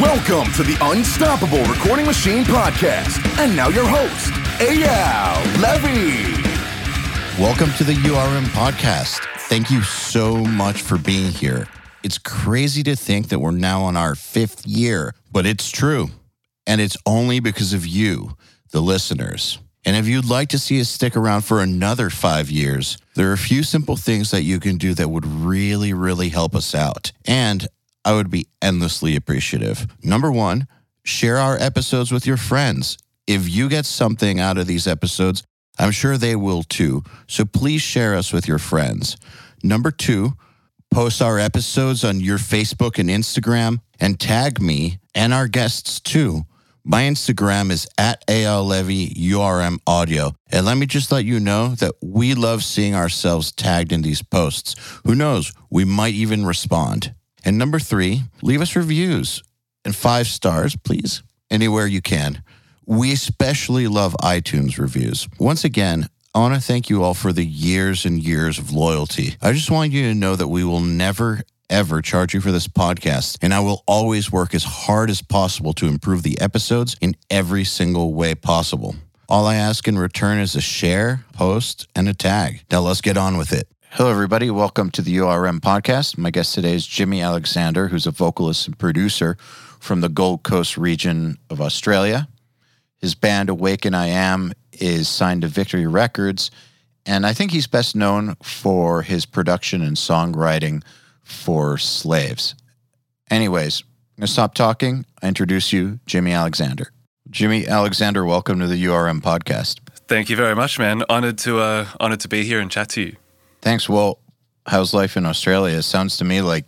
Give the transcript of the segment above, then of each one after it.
Welcome to the Unstoppable Recording Machine Podcast. And now your host, Eyal Levy. Welcome to the URM podcast. Thank you so much for being here. It's crazy to think that we're now on our fifth year, but it's true. And it's only because of you, the listeners. And if you'd like to see us stick around for another five years, there are a few simple things that you can do that would really, really help us out. And I would be endlessly appreciative. Number one, share our episodes with your friends. If you get something out of these episodes, I'm sure they will too. So please share us with your friends. Number two, post our episodes on your Facebook and Instagram and tag me and our guests too. My Instagram is at Eyal Levy URM Audio. And let me just let you know that we love seeing ourselves tagged in these posts. Who knows? We might even respond. And number three, leave us reviews and five stars, please, anywhere you can. We especially love iTunes reviews. Once again, I want to thank you all for the years and years of loyalty. I just want you to know that we will never, ever charge you for this podcast, and I will always work as hard as possible to improve the episodes in every single way possible. All I ask in return is a share, post, and a tag. Now let's get on with it. Hello, everybody. Welcome to the URM podcast. My guest today is Jimmy Alexander, who's a vocalist and producer from the Gold Coast region of Australia. His band Awaken I Am is signed to Victory Records, and I think he's best known for his production and songwriting for Slaves. Anyways, I'm going to stop talking. I introduce you, Jimmy Alexander. Jimmy Alexander, welcome to the URM podcast. Thank you very much, man. Honored to uh, honored to be here and chat to you. Thanks. Well, how's life in Australia? It sounds to me like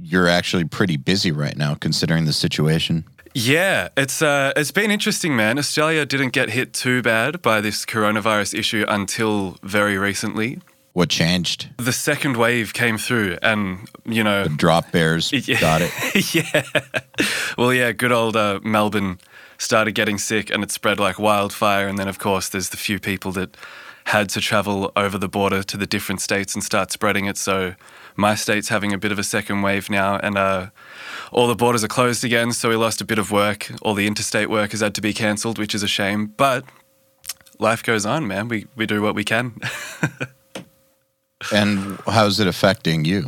you're actually pretty busy right now, considering the situation. Yeah, it's uh, it's been interesting, man. Australia didn't get hit too bad by this coronavirus issue until very recently. What changed? The second wave came through, and you know, The drop bears Yeah. got it. yeah. Well, yeah, good old uh, Melbourne started getting sick and it spread like wildfire. And then, of course, there's the few people that had to travel over the border to the different states and start spreading it. So my state's having a bit of a second wave now. And uh, all the borders are closed again. So we lost a bit of work. All the interstate work has had to be cancelled, which is a shame. But life goes on, man. We, we do what we can. and how's it affecting you?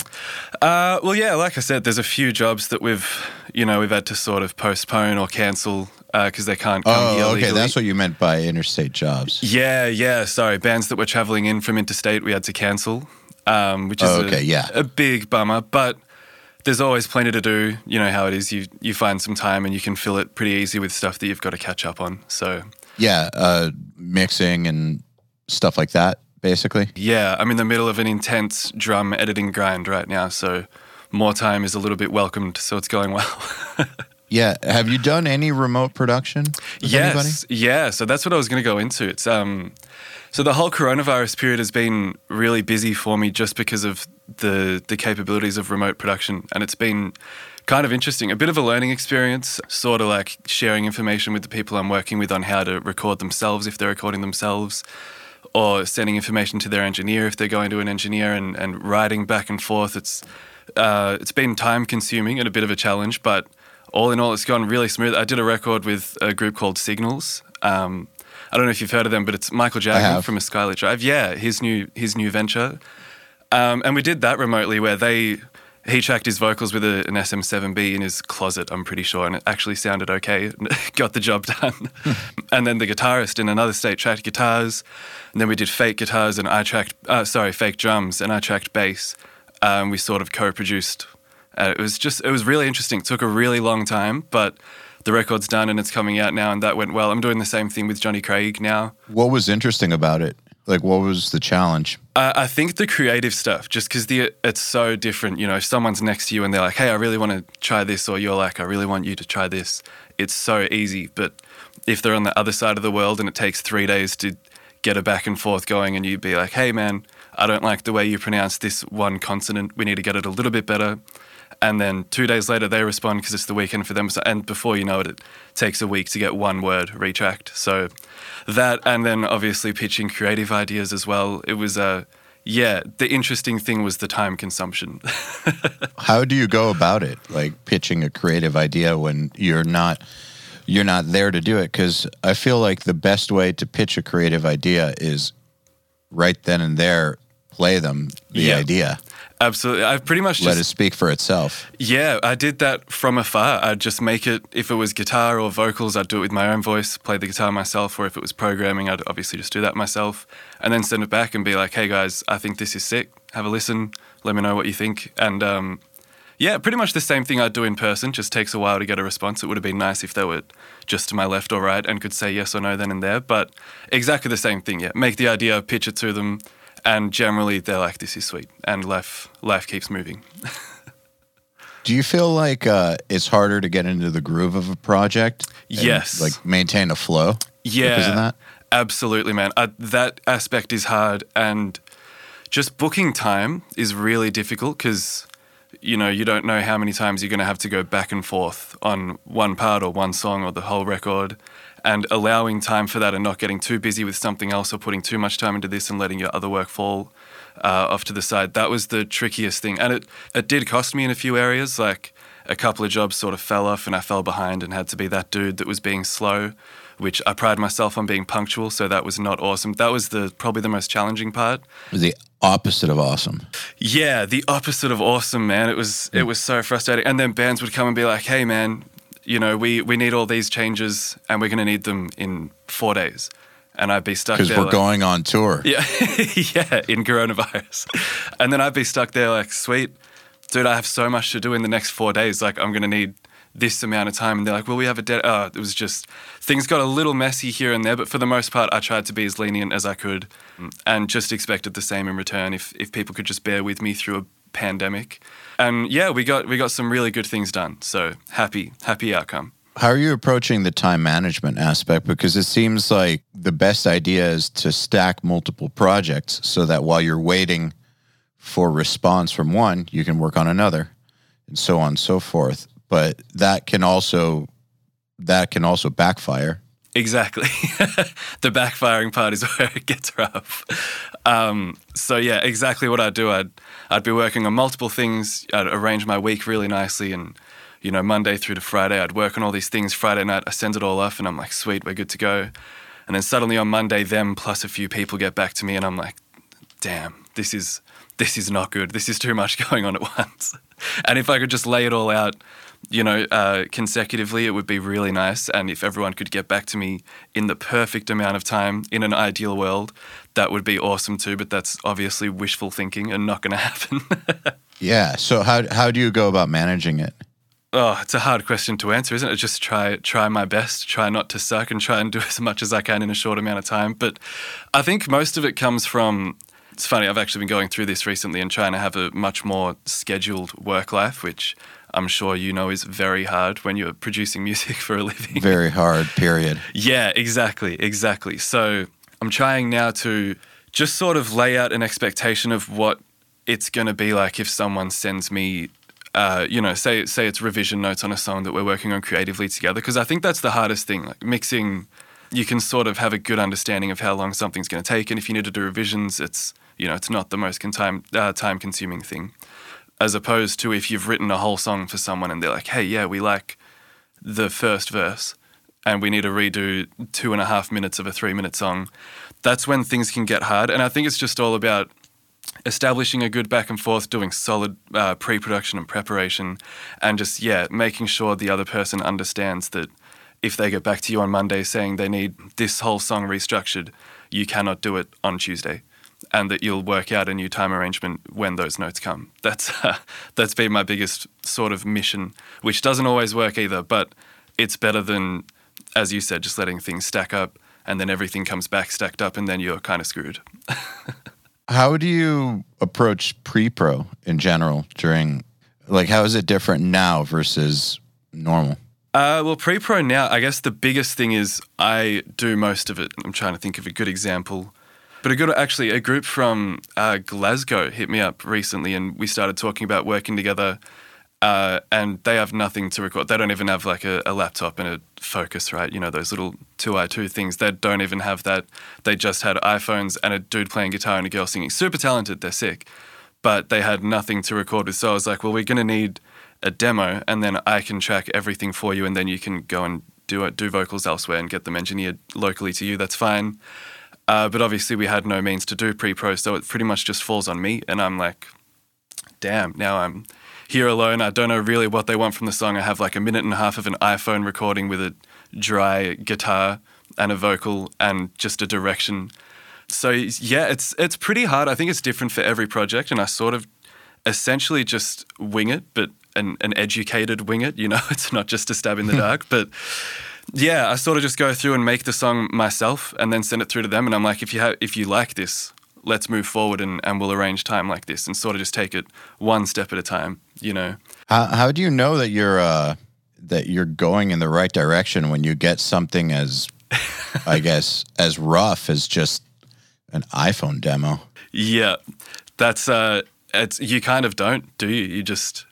Uh, well, yeah, like I said, there's a few jobs that we've, you know, we've had to sort of postpone or cancel because they can't come here Oh, okay. legally. That's what you meant by interstate jobs. Yeah, yeah. Sorry, bands that were traveling in from interstate, we had to cancel, um, which is Oh, a- yeah. a big bummer. But there's always plenty to do. You know how it is. You you find some time and you can fill it pretty easy with stuff that you've got to catch up on. So Yeah, uh, mixing and stuff like that, basically. yeah, I'm in the middle of an intense drum editing grind right now. So more time is a little bit welcomed. So it's going well. Yeah. Have you done any remote production? with anybody? Yes, yeah. So that's what I was going to go into. It's um, so the whole coronavirus period has been really busy for me just because of the the capabilities of remote production, and it's been kind of interesting, a bit of a learning experience, sort of like sharing information with the people I'm working with on how to record themselves if they're recording themselves. Or sending information to their engineer if they're going to an engineer and, and writing back and forth. It's uh, it's been time consuming and a bit of a challenge, but all in all, it's gone really smooth. I did a record with a group called Signals. Um, I don't know if you've heard of them, but it's Michael Jagmin from A Skylit Drive. Yeah, his new his new venture, um, and we did that remotely where they he tracked his vocals with a, an SM7B in his closet. I'm pretty sure, and it actually sounded okay. Got the job done. and then the guitarist in another state tracked guitars, and then we did fake guitars, and I tracked uh, sorry fake drums, and I tracked bass. Um, we sort of co-produced uh, it was just, it was really interesting. It took a really long time, but the record's done and it's coming out now, and that went well. I'm doing the same thing with Johnny Craig now. What was interesting about it? Like, what was the challenge? Uh, I think the creative stuff, just because the it's so different. You know, if someone's next to you and they're like, "Hey, I really want to try this," or you're like, "I really want you to try this," it's so easy. But if they're on the other side of the world and it takes three days to get a back and forth going, and you'd be like, "Hey, man, I don't like the way you pronounce this one consonant. We need to get it a little bit better." And then two days later, they respond because it's the weekend for them. So, and before you know it, it takes a week to get one word retracked. So that, and then obviously pitching creative ideas as well. It was, uh, yeah, the interesting thing was the time consumption. How do you go about it? Like pitching a creative idea when you're not you're not there to do it cuz I feel like the best way to pitch a creative idea is right then and there play them the Yeah. idea. Absolutely. I've pretty much Let just it speak for itself. Yeah, I did that from afar. I'd just make it, if it was guitar or vocals, I'd do it with my own voice, play the guitar myself, or if it was programming, I'd obviously just do that myself, and then send it back and be like, hey guys, I think this is sick. Have a listen. Let me know what you think. And um, yeah, pretty much the same thing I'd do in person, just takes a while to get a response. It would have been nice if they were just to my left or right and could say yes or no then and there, but exactly the same thing, yeah. Make the idea, pitch it to them, and generally they're like, this is sweet, and life, life keeps moving. Do you feel like uh, it's harder to get into the groove of a project? Yes. like maintain a flow. Yeah, Because of that. absolutely, man. Uh, that aspect is hard, and just booking time is really difficult because you know you don't know how many times you're going to have to go back and forth on one part or one song or the whole record, and allowing time for that and not getting too busy with something else or putting too much time into this and letting your other work fall uh, off to the side. That was the trickiest thing, and it it did cost me in a few areas, like. A couple of jobs sort of fell off, and I fell behind and had to be that dude that was being slow which I pride myself on being punctual, so that was not awesome. That was the probably the most challenging part. The opposite of awesome. Yeah, the opposite of awesome, man. It was it was so frustrating. And then bands would come and be like, "Hey, man, you know, we we need all these changes, and we're going to need them in four days." And I'd be stuck Because we're like- going on tour. yeah, yeah, in coronavirus. And then I'd be stuck there like, sweet, dude, I have so much to do in the next four days. Like, I'm going to need this amount of time. And they're like, well, we have a dead. Oh, it was just, things got a little messy here and there. But for the most part, I tried to be as lenient as I could and just expected the same in return if, if people could just bear with me through a pandemic. And yeah, we got, we got some really good things done. So happy, happy outcome. How are you approaching the time management aspect? Because it seems like the best idea is to stack multiple projects so that while you're waiting for response from one, you can work on another and so on and so forth. But that can also that can also backfire. Exactly. the backfiring part is where it gets rough. Um, so yeah, exactly what I'd do. I'd I'd be working on multiple things. I'd arrange my week really nicely, and you know, Monday through to Friday, I'd work on all these things. Friday night, I send it all off, and I'm like, sweet, we're good to go. And then suddenly on Monday, them plus a few people get back to me, and I'm like, damn, this is this is not good. This is too much going on at once. and if I could just lay it all out, you know, uh, consecutively, it would be really nice. And if everyone could get back to me in the perfect amount of time in an ideal world, that would be awesome too. But that's obviously wishful thinking and not going to happen. Yeah. So how how do you go about managing it? oh, it's a hard question to answer, isn't it? Just try try my best, try not to suck, and try and do as much as I can in a short amount of time. But I think most of it comes from. It's funny. I've actually been going through this recently and trying to have a much more scheduled work life, which I'm sure you know is very hard when you're producing music for a living. Very hard. Period. Yeah, exactly, exactly. So I'm trying now to just sort of lay out an expectation of what it's going to be like if someone sends me, uh, you know, say say it's revision notes on a song that we're working on creatively together. Because I think that's the hardest thing. Like mixing, you can sort of have a good understanding of how long something's going to take, and if you need to do revisions, it's you know it's not the most time uh, time consuming thing. As opposed to if you've written a whole song for someone and they're like, hey, yeah, we like the first verse and we need to redo two and a half minutes of a three minute song, that's when things can get hard. And I think it's just all about establishing a good back and forth, doing solid uh, pre production and preparation, and just, yeah, making sure the other person understands that if they get back to you on Monday saying they need this whole song restructured, you cannot do it on Tuesday. And that you'll work out a new time arrangement when those notes come. That's uh, that's been my biggest sort of mission, which doesn't always work either. But it's better than, as you said, just letting things stack up and then everything comes back stacked up and then you're kind of screwed. How do you approach pre-pro in general during like how is it different now versus normal? Uh, well, pre pro now, I guess the biggest thing is I do most of it. I'm trying to think of a good example. But a good, actually, a group from uh, Glasgow hit me up recently and we started talking about working together Uh, and they have nothing to record. They don't even have like a, a laptop and a Focusrite? You know, those little 2i2 things. They don't even have that. They just had iPhones and a dude playing guitar and a girl singing. Super talented. They're sick. But they had nothing to record with. So I was like, well, we're going to need a demo and then I can track everything for you and then you can go and do it, do vocals elsewhere and get them engineered locally to you. That's fine. Uh, but obviously, we had no means to do pre pro, so it pretty much just falls on me. And I'm like, damn, now I'm here alone. I don't know really what they want from the song. I have like a minute and a half of an iPhone recording with a dry guitar and a vocal and just a direction. So yeah, it's it's pretty hard. I think it's different for every project, and I sort of essentially just wing it, but an, an educated wing it. You know, it's not just a stab in the dark, but yeah, I sort of just go through and make the song myself, and then send it through to them. And I'm like, if you have, if you like this, let's move forward and, and we'll arrange time like this and sort of just take it one step at a time, you know. How how do you know that you're uh that you're going in the right direction when you get something as I guess as rough as just an iPhone demo? Yeah. That's uh it's you kind of don't, do you? You just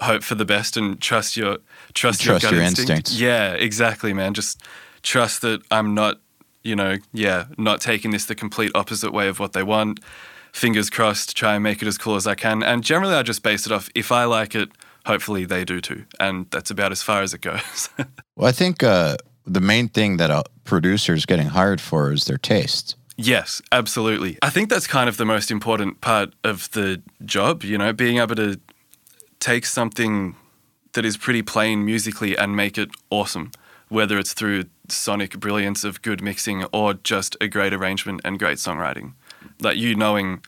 hope for the best and trust your trust, Trust your gut your instinct. instincts. Yeah, exactly, man. Just trust that I'm not, you know, yeah, not taking this the complete opposite way of what they want. Fingers crossed, try and make it as cool as I can. And generally, I just base it off if I like it, hopefully they do too. And that's about as far as it goes. Well, I think uh, the main thing that a producer is getting hired for is their taste. Yes, absolutely. I think that's kind of the most important part of the job, you know, being able to take something that is pretty plain musically and make it awesome, whether it's through sonic brilliance of good mixing or just a great arrangement and great songwriting. Like you knowing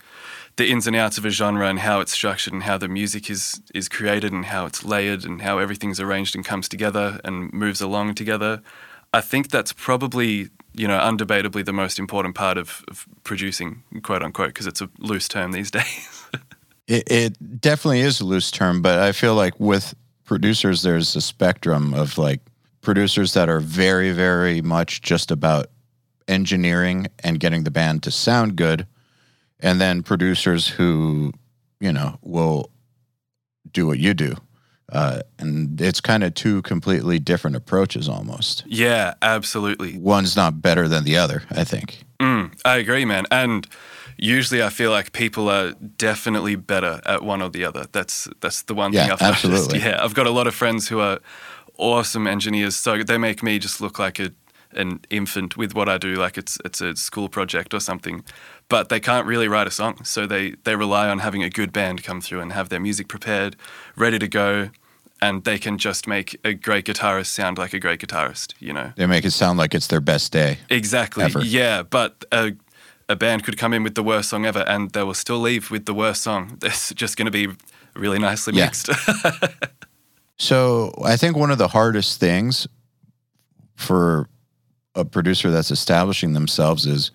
the ins and outs of a genre and how it's structured and how the music is is created and how it's layered and how everything's arranged and comes together and moves along together. I think that's probably you know undebatably the most important part of, of producing, quote unquote, because it's a loose term these days. It, it definitely is a loose term, but I feel like with producers, there's a spectrum of like producers that are very, very much just about engineering and getting the band to sound good, and then producers who, you know, will do what you do. Uh, and it's kind of two completely different approaches almost. yeah, absolutely. One's not better than the other, I think. Mm, I agree, man. And usually, I feel like people are definitely better at one or the other. That's that's the one thing I've noticed. absolutely. Yeah, I've got a lot of friends who are awesome engineers. So they make me just look like a an infant with what I do, like it's it's a school project or something. But they can't really write a song, so they they rely on having a good band come through and have their music prepared, ready to go. And they can just make a great guitarist sound like a great guitarist, you know? They make it sound like it's their best day. Exactly. ever. Yeah, but a, a band could come in with the worst song ever, and they will still leave with the worst song. It's just going to be really nicely Yeah. mixed. So I think one of the hardest things for a producer that's establishing themselves is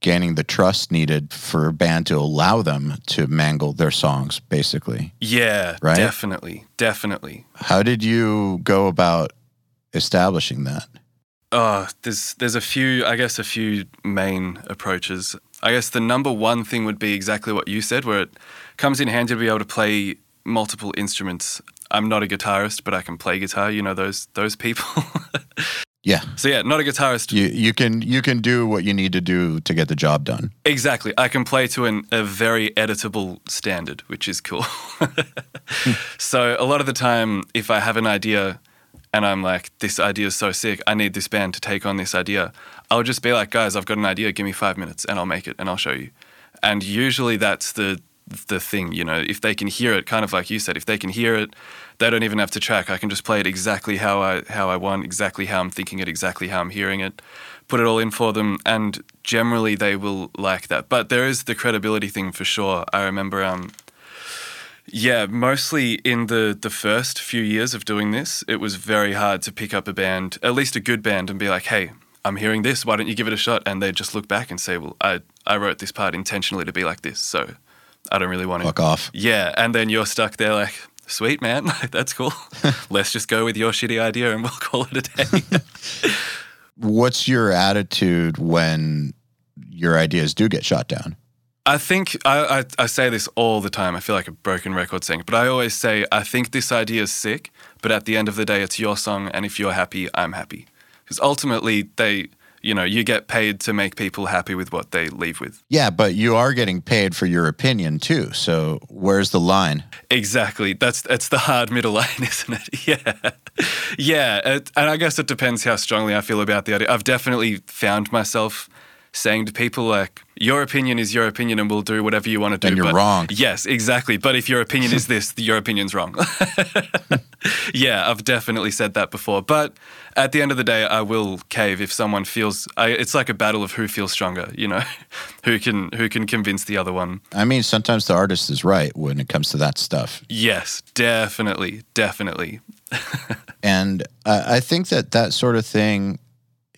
gaining the trust needed for a band to allow them to mangle their songs, basically. yeah, Right? definitely, definitely. How did you go about establishing that? Oh, there's there's a few, I guess, a few main approaches. I guess the number one thing would be exactly what you said, where it comes in handy to be able to play multiple instruments. I'm not a guitarist, but I can play guitar. You know those those people. Yeah. so yeah, not a guitarist, You you can you can do what you need to do to get the job done. Exactly. I can play to an, a very editable standard, which is cool. Hmm. so, a lot of the time, if I have an idea and I'm like, this idea is so sick, I need this band to take on this idea, I'll just be like, guys, I've got an idea, give me five minutes and I'll make it and I'll show you. And usually that's the the thing, you know, if they can hear it, kind of like you said, if they can hear it, they don't even have to track. I can just play it exactly how I how I want, exactly how I'm thinking it, exactly how I'm hearing it, put it all in for them, and generally they will like that. But there is the credibility thing for sure. I remember, um, yeah, mostly in the the first few years of doing this, it was very hard to pick up a band, at least a good band, and be like, hey. I'm hearing this. Why don't you give it a shot? And they'd just look back and say, "Well, I I wrote this part intentionally to be like this, so I don't really want to." Fuck off. Yeah, and then you're stuck there like, sweet man, that's cool. Let's just go with your shitty idea and we'll call it a day. What's your attitude when your ideas do get shot down? I think I, I, I say this all the time. I feel like a broken record saying, but I always say I think this idea is sick. But at the end of the day, it's your song, and if you're happy, I'm happy. Because ultimately, they you know you get paid to make people happy with what they leave with. Yeah, but you are getting paid for your opinion too. So where's the line? Exactly. That's that's the hard middle line, isn't it? Yeah, yeah. It, and I guess it depends how strongly I feel about the idea. I've definitely found myself saying to people like, "Your opinion is your opinion, and we'll do whatever you want to do." And you're but, wrong. Yes, exactly. But if your opinion is this, your opinion's wrong. yeah, I've definitely said that before. But at the end of the day, I will cave if someone feels. I, it's like a battle of who feels stronger. You know, who can who can convince the other one. I mean, sometimes the artist is right when it comes to that stuff. Yes, definitely, definitely. and uh, I think that that sort of thing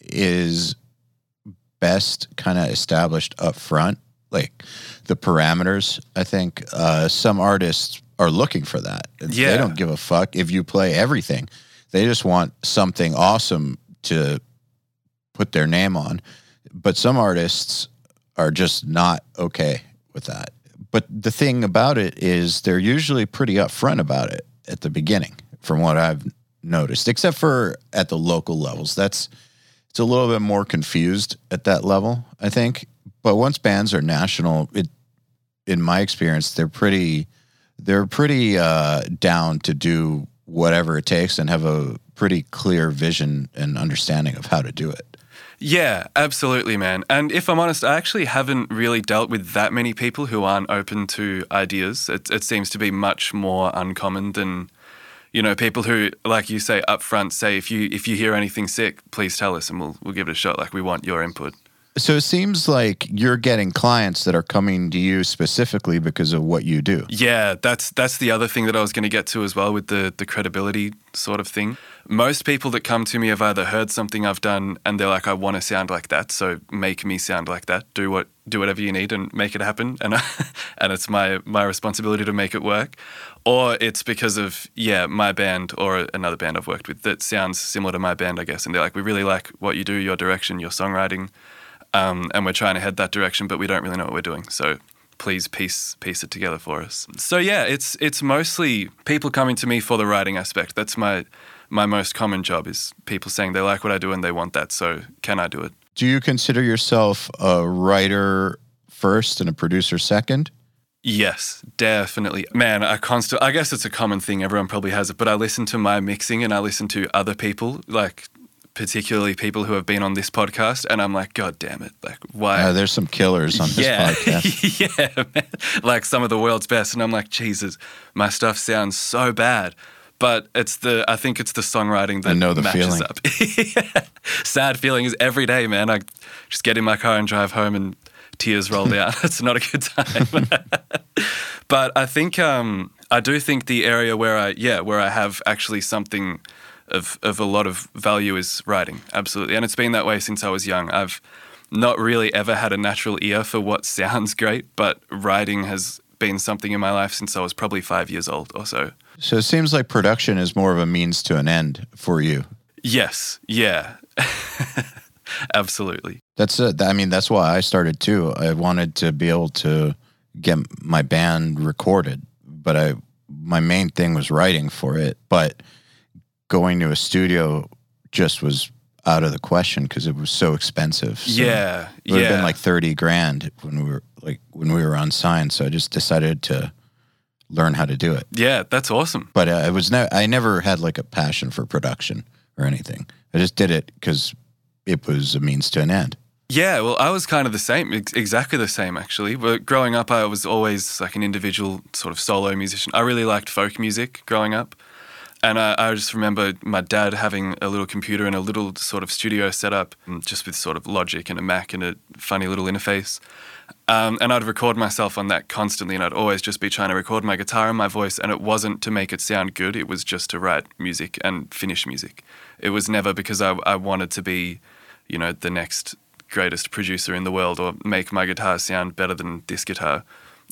is best kind of established up front, like the parameters. I think uh, some artists are looking for that. Yeah. They don't give a fuck if you play everything. They just want something awesome to put their name on. But some artists are just not okay with that. But the thing about it is they're usually pretty upfront about it at the beginning, from what I've noticed, except for at the local levels. That's it's a little bit more confused at that level, I think. But once bands are national, it in my experience, they're pretty they're pretty uh, down to do whatever it takes and have a pretty clear vision and understanding of how to do it. Yeah, absolutely, man. And if I'm honest, I actually haven't really dealt with that many people who aren't open to ideas. It, it seems to be much more uncommon than you know, people who, like you say up front, say if you if you hear anything sick, please tell us and we'll we'll give it a shot. Like we want your input. So it seems like you're getting clients that are coming to you specifically because of what you do. Yeah, that's that's the other thing that I was going to get to as well with the the credibility sort of thing. Most people that come to me have either heard something I've done and they're like, I want to sound like that, so make me sound like that. Do what do whatever you need and make it happen, and and it's my my responsibility to make it work. Or it's because of yeah my band or another band I've worked with that sounds similar to my band, I guess, and they're like, we really like what you do, your direction, your songwriting um, and we're trying to head that direction, but we don't really know what we're doing. So please piece piece it together for us. So yeah, it's it's mostly people coming to me for the writing aspect. That's my my most common job is people saying they like what I do and they want that. So can I do it? Do you consider yourself a writer first and a producer second? Yes, definitely. Man, I constantly, I guess it's a common thing. Everyone probably has it, but I listen to my mixing and I listen to other people, like particularly people who have been on this podcast, and I'm like, God damn it! Like, why? Uh, there's some killers on this yeah. podcast. yeah, man. like some of the world's best, and I'm like, Jesus, my stuff sounds so bad. But it's the I think it's the songwriting that I know the matches feeling. up. yeah. Sad feelings every day, man. I just get in my car and drive home, and tears roll down. it's not a good time. but I think um, I do think the area where I yeah where I have actually something of, of a lot of value is writing, absolutely. And it's been that way since I was young. I've not really ever had a natural ear for what sounds great, but writing has been something in my life since I was probably five years old or so. So it seems like production is more of a means to an end for you. Yes, yeah. Absolutely. That's uh, it. I mean, that's why I started too. I wanted to be able to get my band recorded, but I my main thing was writing for it. But going to a studio just was out of the question because it was so expensive. So yeah, it would yeah. have been like thirty grand when we were like when we were unsigned. So I just decided to learn how to do it. yeah, that's awesome. But uh, it was ne- I never had like a passion for production or anything. I just did it because it was a means to an end. Yeah, well, I was kind of the same, ex- exactly the same actually. But growing up, I was always like an individual sort of solo musician. I really liked folk music growing up. And I, I just remember my dad having a little computer and a little sort of studio set up, um, just with sort of Logic and a Mac and a funny little interface. Um, and I'd record myself on that constantly, and I'd always just be trying to record my guitar and my voice. And it wasn't to make it sound good, it was just to write music and finish music. It was never because I, I wanted to be, you know, the next greatest producer in the world or make my guitar sound better than this guitar.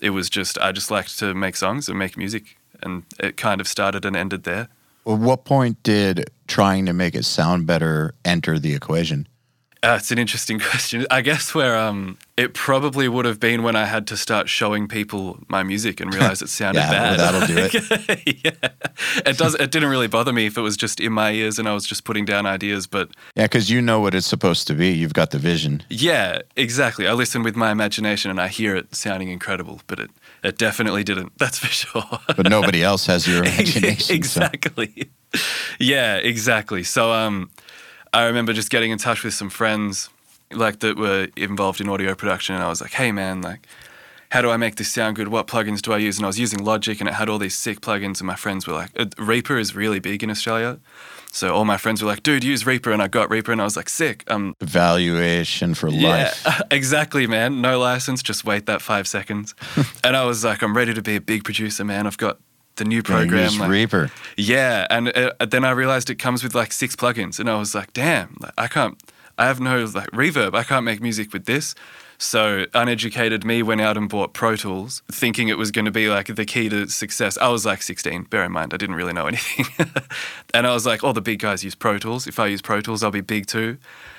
It was just, I just liked to make songs and make music. And it kind of started and ended there. At what point did trying to make it sound better enter the equation? Uh, it's an interesting question. I guess where um, it probably would have been when I had to start showing people my music and realize it sounded Yeah, bad. well, that'll do it. yeah, it does. It didn't really bother me if it was just in my ears and I was just putting down ideas. But Yeah, because you know what it's supposed to be. You've got the vision. yeah, exactly. I listen with my imagination and I hear it sounding incredible, but it it definitely didn't. That's for sure. But nobody else has your imagination. so- exactly. yeah, exactly. So um, I remember just getting in touch with some friends like that were involved in audio production, and I was like, "Hey, man, like." How do I make this sound good? What plugins do I use? And I was using Logic, and it had all these sick plugins. And my friends were like, uh, "Reaper is really big in Australia." So all my friends were like, "Dude, use Reaper," and I got Reaper, and I was like, "Sick!" Um, Valuation for life. yeah, exactly, man. No license, just wait that five seconds. and I was like, I'm ready to be a big producer, man. I've got the new program. use like- Reaper. yeah, and uh, then I realized it comes with like six plugins, and I was like, damn, like, I can't. I have no like reverb. I can't make music with this. So uneducated me went out and bought Pro Tools, thinking it was going to be like the key to success. I was like 16. Bear in mind, I didn't really know anything, and I was like, oh, the big guys use Pro Tools. If I use Pro Tools, I'll be big too.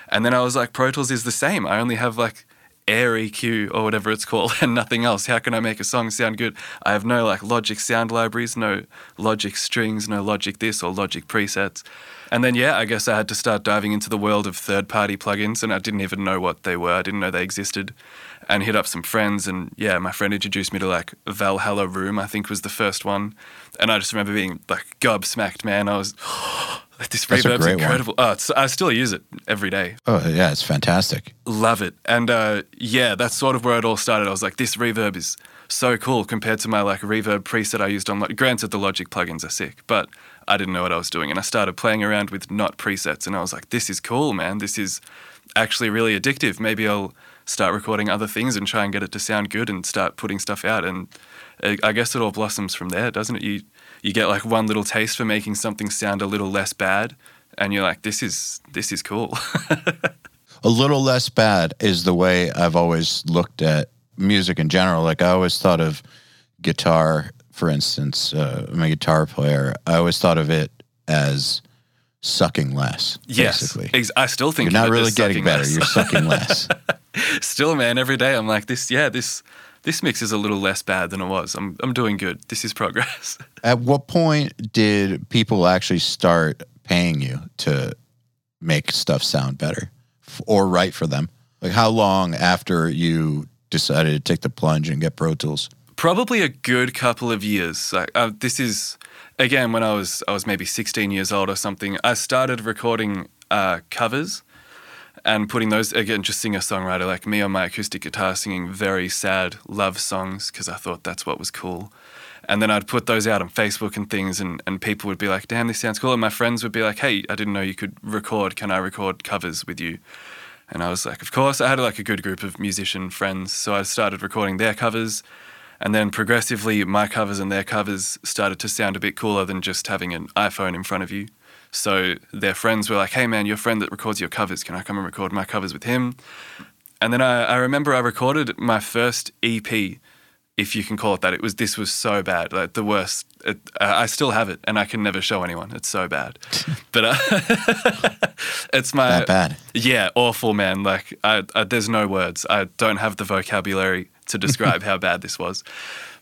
And then I was like, Pro Tools is the same. I only have like Air EQ or whatever it's called and nothing else. How can I make a song sound good? I have no like Logic sound libraries, no Logic strings, no Logic this or Logic presets. And then yeah, I guess I had to start diving into the world of third-party plugins and I didn't even know what they were. I didn't know they existed. And hit up some friends and yeah, my friend introduced me to like Valhalla Room, I think was the first one. And I just remember being like gobsmacked, man. I was this That's a reverb's one. incredible. Oh, I still use it every day Oh yeah, it's fantastic. love it and uh, yeah that's sort of where it all started i was like this reverb is so cool compared to my like reverb preset i used on granted the logic plugins are sick but i didn't know what i was doing and i started playing around with not presets and i was like this is cool man. This is actually really addictive. Maybe i'll start recording other things and try and get it to sound good and start putting stuff out. And uh, i guess it all blossoms from there doesn't it? You you get like one little taste for making something sound a little less bad and you're like this is this is cool. A little less bad is the way I've always looked at music in general. Like I always thought of guitar, for instance, uh, I'm a guitar player. I always thought of it as sucking less. Yes, basically. ex- I still think You're not really getting better. less. You're sucking less. still, man. Every day, I'm like this. Yeah, this this mix is a little less bad than it was. I'm I'm doing good. This is progress. At what point did people actually start paying you to make stuff sound better f- or write for them? Like how long after you decided to take the plunge and get Pro Tools? Probably a good couple of years. Like uh, this is again when I was I was maybe 16 years old or something. I started recording uh, covers and putting those again just singer songwriter like me on my acoustic guitar singing very sad love songs because I thought that's what was cool. And then I'd put those out on Facebook and things, and, and people would be like, damn, this sounds cool. And my friends would be like, hey, I didn't know you could record. Can I record covers with you? And I was like, of course. I had like a good group of musician friends. So I started recording their covers. And then progressively, my covers and their covers started to sound a bit cooler than just having an iPhone in front of you. So their friends were like, hey, man, your friend that records your covers, can I come and record my covers with him? And then I, I remember I recorded my first EP, if you can call it that. It was this was so bad, like the worst. It, I still have it, and I can never show anyone. It's so bad, but uh, it's my That bad. yeah, awful man. Like I, I, there's no words. I don't have the vocabulary to describe how bad this was.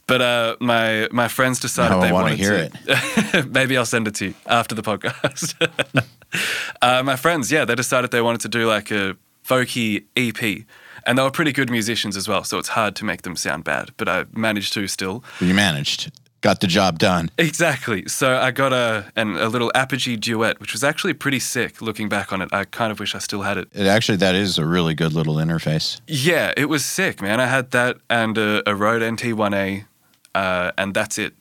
But uh, my my friends decided Now they wanna hear to. maybe I'll send it to you after the podcast. uh, my friends, yeah, they decided they wanted to do like a folky EP, and they were pretty good musicians as well. So it's hard to make them sound bad, but I managed to still. You managed, got the job done. Exactly. So I got a an, a little Apogee duet, which was actually pretty sick. Looking back on it, I kind of wish I still had it. It actually, that is a really good little interface. Yeah, it was sick, man. I had that and a, a Rode NT1A, uh, and that's it.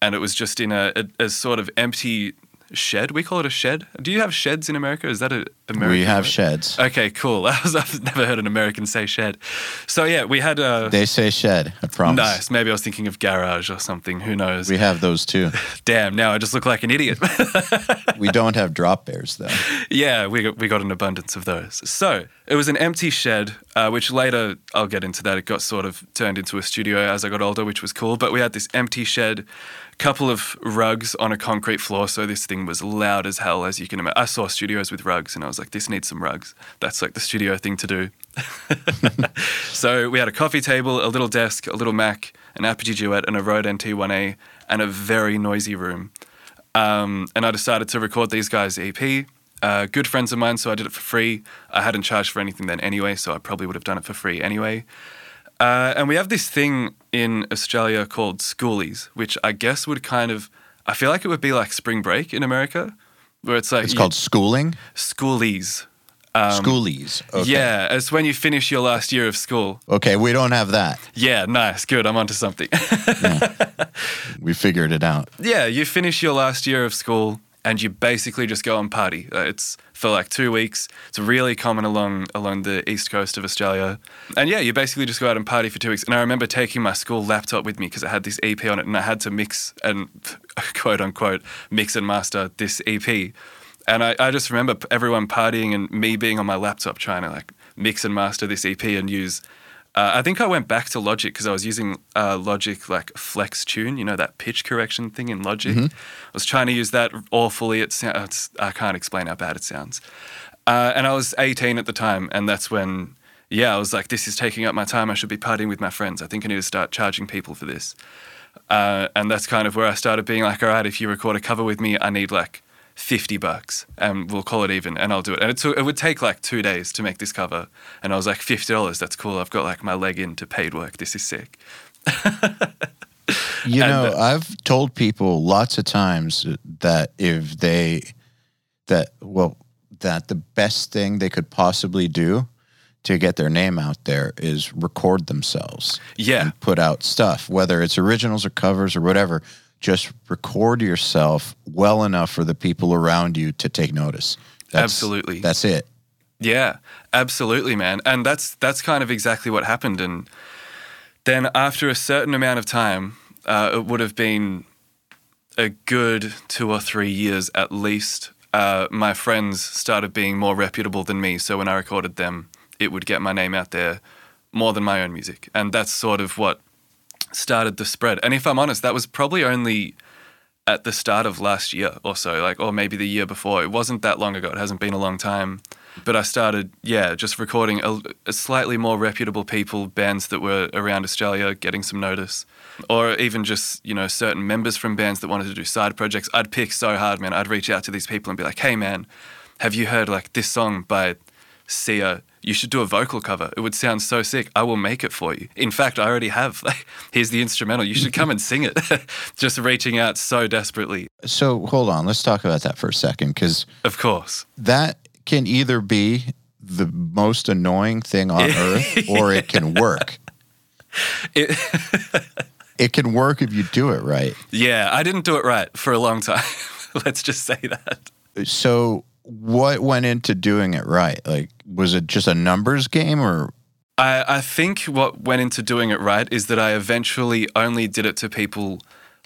And it was just in a, a, a sort of empty shed. We call it a shed. Do you have sheds in America? Is that a American? we have word? sheds. Okay, cool. I've never heard an American say shed. So yeah, we had a They say shed. I promise. nice. Maybe I was thinking of garage or something. Who knows? We have those too. Damn. Now I just look like an idiot. we don't have drop bears though. yeah, we got, we got an abundance of those. So it was an empty shed. uh, which later I'll get into that. It got sort of turned into a studio as I got older, which was cool. But we had this empty shed, couple of rugs on a concrete floor, so this thing was loud as hell, as you can imagine. I saw studios with rugs, and I was like, this needs some rugs. That's like the studio thing to do. so we had a coffee table, a little desk, a little Mac, an Apogee Duet, and a Rode NT1A, and a very noisy room. Um, and I decided to record these guys' EP. Uh, good friends of mine, so I did it for free. I hadn't charged for anything then anyway, so I probably would have done it for free anyway. Uh, and we have this thing in Australia called schoolies, which I guess would kind of, I feel like it would be like spring break in America, where it's like It's you- called schooling. schoolies. Schoolies. Okay. Um, Yeah, it's when you finish your last year of school. Okay, we don't have that. Yeah, nice, good. I'm onto something. We figured it out. yeah, you finish your last year of school and you basically just go and party. Uh, It's for like two weeks. It's really common along along the east coast of Australia. And yeah, you basically just go out and party for two weeks. And I remember taking my school laptop with me because it had this EP on it, and I had to mix and quote unquote mix and master this EP. And I, I just remember everyone partying and me being on my laptop trying to like mix and master this EP and use. Uh, I think I went back to Logic because I was using uh, Logic like Flex Tune, you know that pitch correction thing in Logic. I was trying to use that awfully. It sou- it's, I can't explain how bad it sounds. Uh, and I was 18 at the time, and that's when, yeah, I was like, this is taking up my time. I should be partying with my friends. I think I need to start charging people for this. Uh, and that's kind of where I started being like, all right, if you record a cover with me, I need like 50 bucks and we'll call it even and I'll do it. And it, took, it would take like two days to make this cover. And I was like, $50, that's cool. I've got like my leg into paid work. This is sick. You And, know, uh, I've told people lots of times that if they that well that the best thing they could possibly do to get their name out there is record themselves. Yeah. And put out stuff, whether it's originals or covers or whatever. Just record yourself well enough for the people around you to take notice. Absolutely. That's it. Yeah, absolutely, man. And that's that's kind of exactly what happened. And then after a certain amount of time, uh, it would have been a good two or three years at least. Uh, my friends started being more reputable than me, so when I recorded them, it would get my name out there more than my own music, and that's sort of what started the spread. And if I'm honest, that was probably only at the start of last year or so, like, or maybe the year before. It wasn't that long ago. It hasn't been a long time. But I started, yeah, just recording a, a slightly more reputable people, bands that were around Australia, getting some notice, or even just you know certain members from bands that wanted to do side projects. I'd pick so hard, man. I'd reach out to these people and be like, "Hey, man, have you heard like this song by Sia? You should do a vocal cover. It would sound so sick. I will make it for you. In fact, I already have. Like, here's the instrumental. You should come and sing it." just reaching out so desperately. So hold on, let's talk about that for a second because Of course. that can either be the most annoying thing on earth or it can work. It, It can work if you do it right. yeah, I didn't do it right for a long time. Let's just say that. So, what went into doing it right? Like, was it just a numbers game or I, I think what went into doing it right is that I eventually only did it to people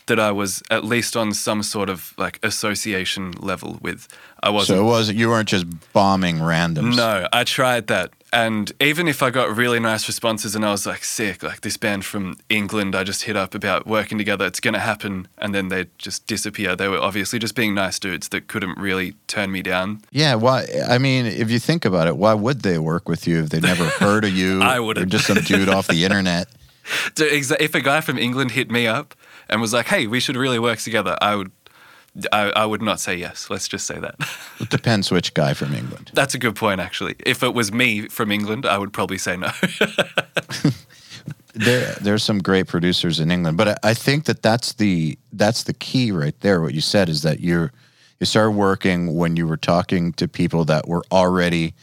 that I was at least on some sort of like association level with. I wasn't. so it wasn't you weren't just bombing randoms? No, I tried that. And even if I got really nice responses and I was like, sick, like this band from England I just hit up about working together, it's going to happen. And then they just disappear. They were obviously just being nice dudes that couldn't really turn me down. Yeah, why? I mean, if you think about it, why would they work with you if they never heard of you? I wouldn't. just some dude off the internet. If a guy from England hit me up and was like, hey, we should really work together, I would. I, I would not say yes. Let's just say that. It depends which guy from England. That's a good point, actually. If it was me from England, I would probably say no. there there's some great producers in England, but I, I think that that's the that's the key right there. What you said is that you're you started working when you were talking to people that were already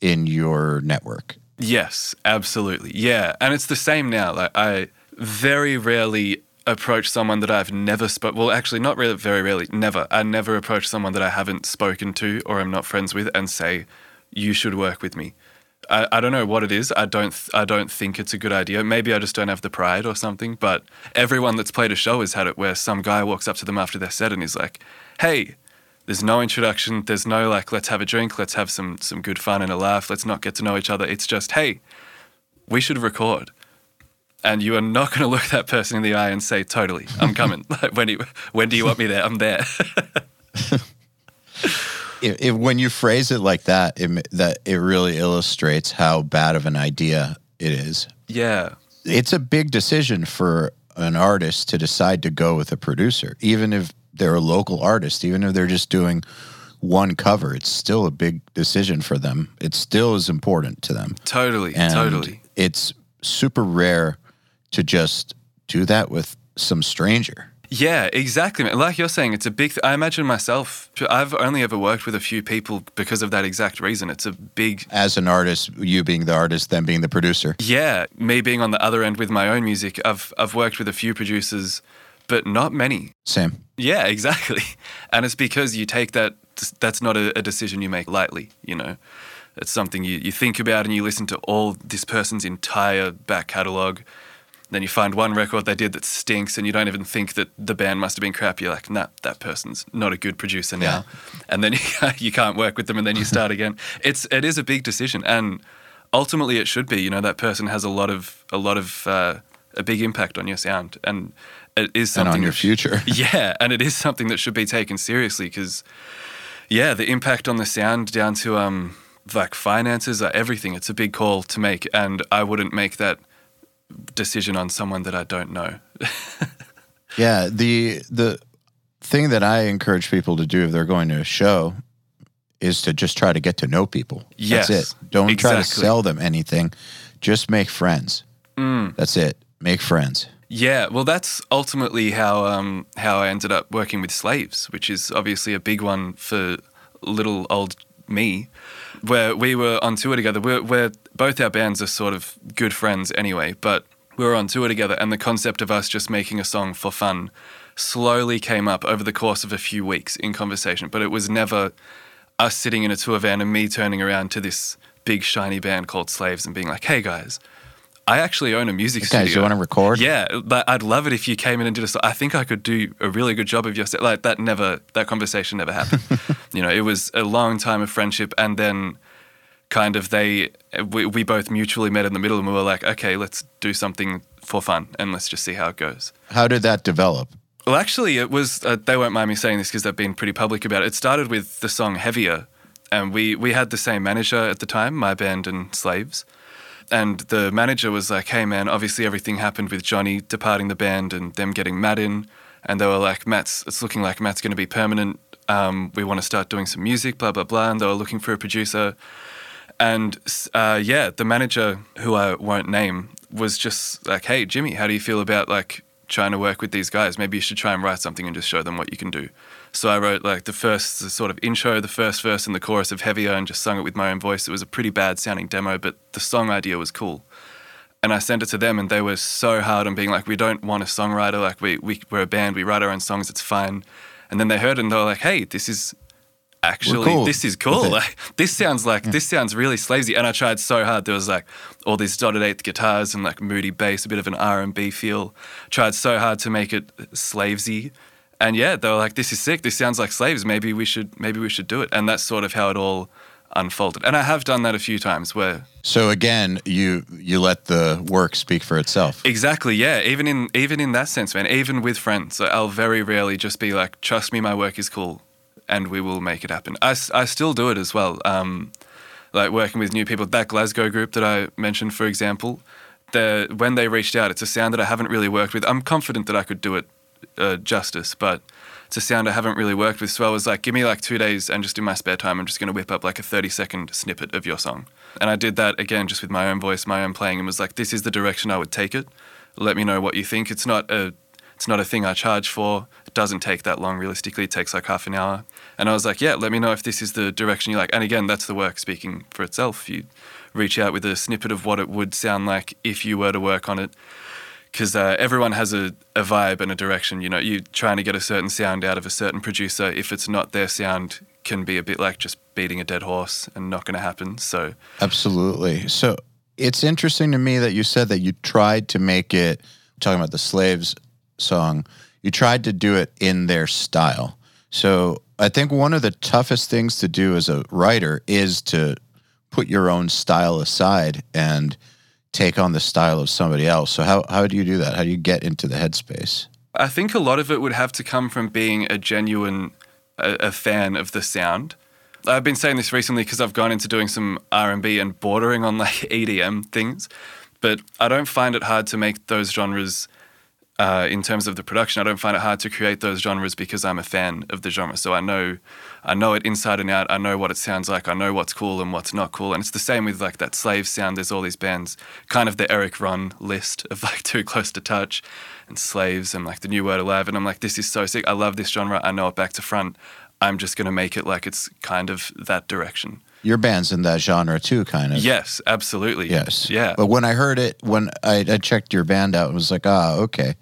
in your network. Yes, absolutely. Yeah, and it's the same now. Like I very rarely approach someone that I've never spoke. Well, actually, not really. Very rarely. Never. I never approach someone that I haven't spoken to or I'm not friends with and say, "You should work with me." I, I don't know what it is. I don't. th- I don't think it's a good idea. Maybe I just don't have the pride or something. But everyone that's played a show has had it where some guy walks up to them after their set and he's like, "Hey." There's no introduction. There's no like, let's have a drink, let's have some some good fun and a laugh. Let's not get to know each other. It's just, hey, we should record. And you are not going to look that person in the eye and say, totally, I'm coming. like, when, do you, when do you want me there? I'm there. if, if, when you phrase it like that, it, that it really illustrates how bad of an idea it is. Yeah. It's a big decision for an artist to decide to go with a producer, even if they're a local artist, even if they're just doing one cover, it's still a big decision for them. It still is important to them. Totally, And totally. It's super rare to just do that with some stranger. Yeah, exactly. Like you're saying, it's a big. Th- I imagine myself. I've only ever worked with a few people because of that exact reason. It's a big. As an artist, you being the artist, them being the producer. Yeah, me being on the other end with my own music, I've I've worked with a few producers, but not many. Same. Yeah, exactly. And it's because you take that. That's not a, a decision you make lightly. You know, it's something you you think about and you listen to all this person's entire back catalog. Then you find one record they did that stinks, and you don't even think that the band must have been crap. You're like, nah, that person's not a good producer now, and then you, you can't work with them, and then you start again. It's it is a big decision, and ultimately it should be. You know, that person has a lot of a lot of uh, a big impact on your sound, and it is And something on your sh- future. yeah, and it is something that should be taken seriously because, yeah, the impact on the sound down to um like finances, are everything. It's a big call to make, and I wouldn't make that decision on someone that I don't know. Yeah, the the thing that I encourage people to do if they're going to a show is to just try to get to know people. Yes, That's it. Don't try to sell them anything. Just make friends. Mm. That's it. Make friends. Yeah, well, that's ultimately how um, how I ended up working with slaves, which is obviously a big one for little old me. Where we were on tour together, we're, we're both our bands are sort of good friends anyway, but we were on tour together, and the concept of us just making a song for fun slowly came up over the course of a few weeks in conversation. But it was never us sitting in a tour van and me turning around to this big shiny band called Slaves and being like, "Hey guys." I actually own a music studio. Guys, you want to record? Yeah, but I'd love it if you came in and did a. song. I think I could do a really good job of your. Like that never. That conversation never happened. you know, it was a long time of friendship, and then kind of they we, we both mutually met in the middle, and we were like, okay, let's do something for fun, and let's just see how it goes. How did that develop? Well, actually, it was. Uh, they won't mind me saying this because they've been pretty public about it. It started with the song "Heavier," and we we had the same manager at the time, my band and Slaves. And the manager was like, "Hey, man, obviously everything happened with Johnny departing the band and them getting Matt in, and they were like, Matt's. It's looking like Matt's going to be permanent. Um, we want to start doing some music, blah blah blah." And they were looking for a producer. And uh, yeah, the manager, who I won't name, was just like, "Hey, Jimmy, how do you feel about like trying to work with these guys? Maybe you should try and write something and just show them what you can do." So I wrote like the first the sort of intro, the first verse, and the chorus of Heavier, and just sung it with my own voice. It was a pretty bad sounding demo, but the song idea was cool. And I sent it to them, and they were so hard on being like, "We don't want a songwriter. Like we, we we're a band. We write our own songs. It's fine." And then they heard it, and they were like, "Hey, this is actually cool this is cool. Like this sounds like this sounds really slavesy." And I tried so hard. There was like all these dotted eighth guitars and like moody bass, a bit of an R and B feel. Tried so hard to make it slavesy. And yeah, they were like, "This is sick. This sounds like slaves. Maybe we should, maybe we should do it." And that's sort of how it all unfolded. And I have done that a few times where So again, you you let the work speak for itself. Exactly. Yeah. Even in even in that sense, man. Even with friends, I'll very rarely just be like, "Trust me, my work is cool, and we will make it happen." I, I still do it as well. Um, like working with new people. That Glasgow group that I mentioned, for example, when they reached out, it's a sound that I haven't really worked with. I'm confident that I could do it uh, justice, but it's a sound I haven't really worked with. So I was like, give me like two days and just in my spare time, I'm just going to whip up like a 30 second snippet of your song. And I did that again, just with my own voice, my own playing, and was like, this is the direction I would take it. Let me know what you think. It's not a, it's not a thing I charge for. Doesn't take that long. Realistically, it takes like half an hour. And I was like, yeah, let me know if this is the direction you like. And again, that's the work speaking for itself. You reach out with a snippet of what it would sound like if you were to work on it because uh, everyone has a, a vibe and a direction. You know, you're trying to get a certain sound out of a certain producer. If it's not their sound, can be a bit like just beating a dead horse and not going to happen. So Absolutely. So it's interesting to me that you said that you tried to make it talking about the slaves song. You tried to do it in their style. So I think one of the toughest things to do as a writer is to put your own style aside and take on the style of somebody else. So how how do you do that? How do you get into the headspace? I think a lot of it would have to come from being a genuine a, a fan of the sound. I've been saying this recently because I've gone into doing some R&B and bordering on like EDM things, but I don't find it hard to make those genres uh, in terms of the production. I don't find it hard to create those genres because I'm a fan of the genre. So I know, I know it inside and out. I know what it sounds like. I know what's cool and what's not cool. And it's the same with like that slave sound. There's all these bands, kind of the Erik Ron list of like Too Close to Touch and Slaves and like the New Word Alive. And I'm like, this is so sick. I love this genre. I know it back to front. I'm just to make it like it's kind of that direction. Your band's in that genre too, kind of. Yes, absolutely. Yes. Yeah. But when I heard it, when I, I checked your band out, it was like, ah, okay,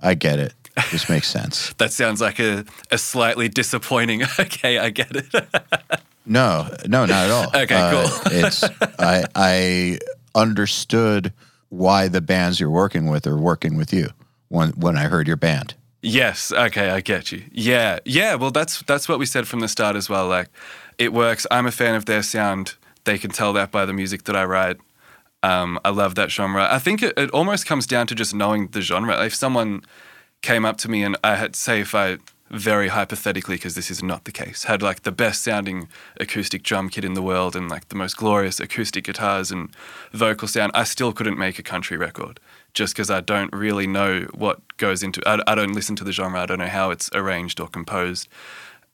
I get it. This makes sense. that sounds like a, a slightly disappointing. okay, I get it. No, no, not at all. Okay, Uh, cool. it's I I understood why the bands you're working with are working with you when when I heard your band. Yes. Okay, I get you. Yeah. Yeah. Well, that's that's what we said from the start as well. Like, it works. I'm a fan of their sound. They can tell that by the music that I write. Um, I love that genre. I think it, it almost comes down to just knowing the genre. If someone came up to me and I had say if I very hypothetically because this is not the case had like the best sounding acoustic drum kit in the world and like the most glorious acoustic guitars and vocal sound I still couldn't make a country record just because I don't really know what goes into I, I don't listen to the genre I don't know how it's arranged or composed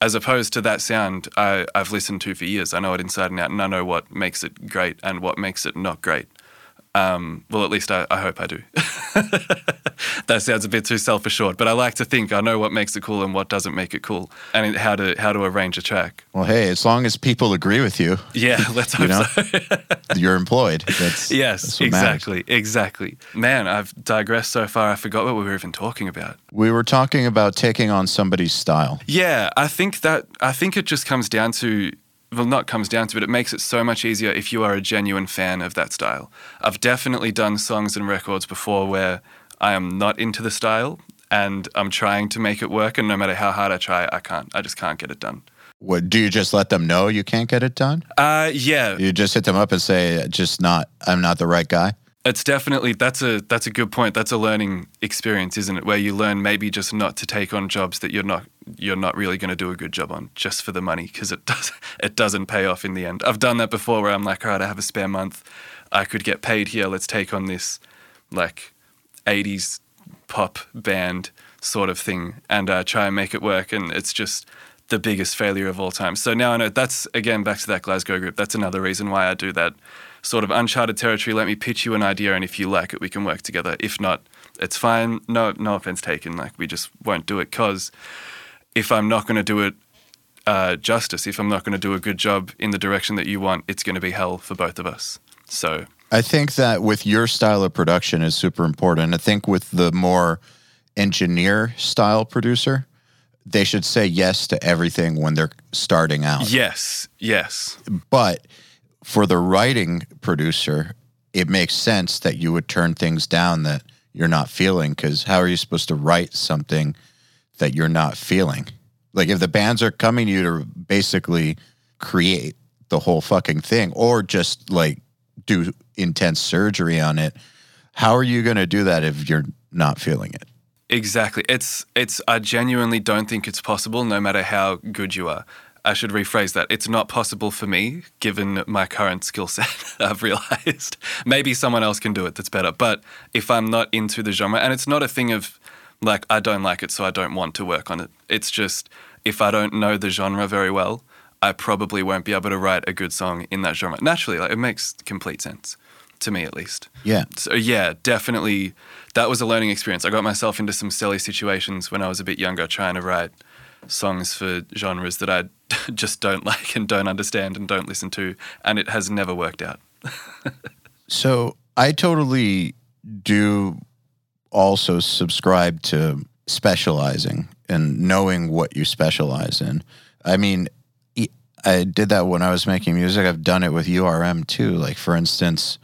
as opposed to that sound I, I've listened to for years. I know it inside and out and I know what makes it great and what makes it not great um, well, at least I, I hope I do. that sounds a bit too self-assured, but I like to think I know what makes it cool and what doesn't make it cool, and how to how to arrange a track. Well, hey, as long as people agree with you, Yeah, let's hope know? so. you're employed. That's yes, that's what matters. exactly, exactly. Man, I've digressed so far. I forgot what we were even talking about. We were talking about taking on somebody's style. Yeah, I think that I think it just comes down to well, not comes down to it. It makes it so much easier if you are a genuine fan of that style. I've definitely done songs and records before where I am not into the style and I'm trying to make it work, and no matter how hard I try, I can't. I just can't get it done. What do you just let them know you can't get it done? Uh, yeah, You just hit them up and say, just not, I'm not the right guy. It's definitely that's a that's a good point. That's a learning experience, isn't it? Where you learn maybe just not to take on jobs that you're not you're not really going to do a good job on just for the money because it does it doesn't pay off in the end. I've done that before where I'm like, all right, I have a spare month, I could get paid here. Let's take on this like 80s pop band sort of thing and uh, try and make it work, and it's just the biggest failure of all time. So now I know that's again back to that Glasgow group. That's another reason why I do that sort of uncharted territory. Let me pitch you an idea, and if you like it, we can work together. If not, it's fine. No, no offense taken. Like we just won't do it because if I'm not going to do it uh, justice, if I'm not going to do a good job in the direction that you want, it's going to be hell for both of us. So I think that with your style of production is super important. I think with the more engineer style producer, they should say yes to everything when they're starting out. yes, yes, But for the writing producer, it makes sense that you would turn things down that you're not feeling because how are you supposed to write something that you're not feeling? Like if the bands are coming to you to basically create the whole fucking thing or just like do intense surgery on it, how are you going to do that if you're not feeling it? exactly. It's it's. I genuinely don't think it's possible, no matter how good you are. I should rephrase that. It's not possible for me, given my current skill set. I've realized maybe someone else can do it that's better. But if I'm not into the genre, and it's not a thing of like I don't like it, so I don't want to work on it. It's just if I don't know the genre very well, I probably won't be able to write a good song in that genre. Naturally, like it makes complete sense to me, at least. Yeah. So yeah, definitely, that was a learning experience. I got myself into some silly situations when I was a bit younger, trying to write songs for genres that I just don't like and don't understand and don't listen to, and it has never worked out. So I totally do also subscribe to specializing and knowing what you specialize in. I mean, I did that when I was making music. I've done it with URM too. Like, for instance,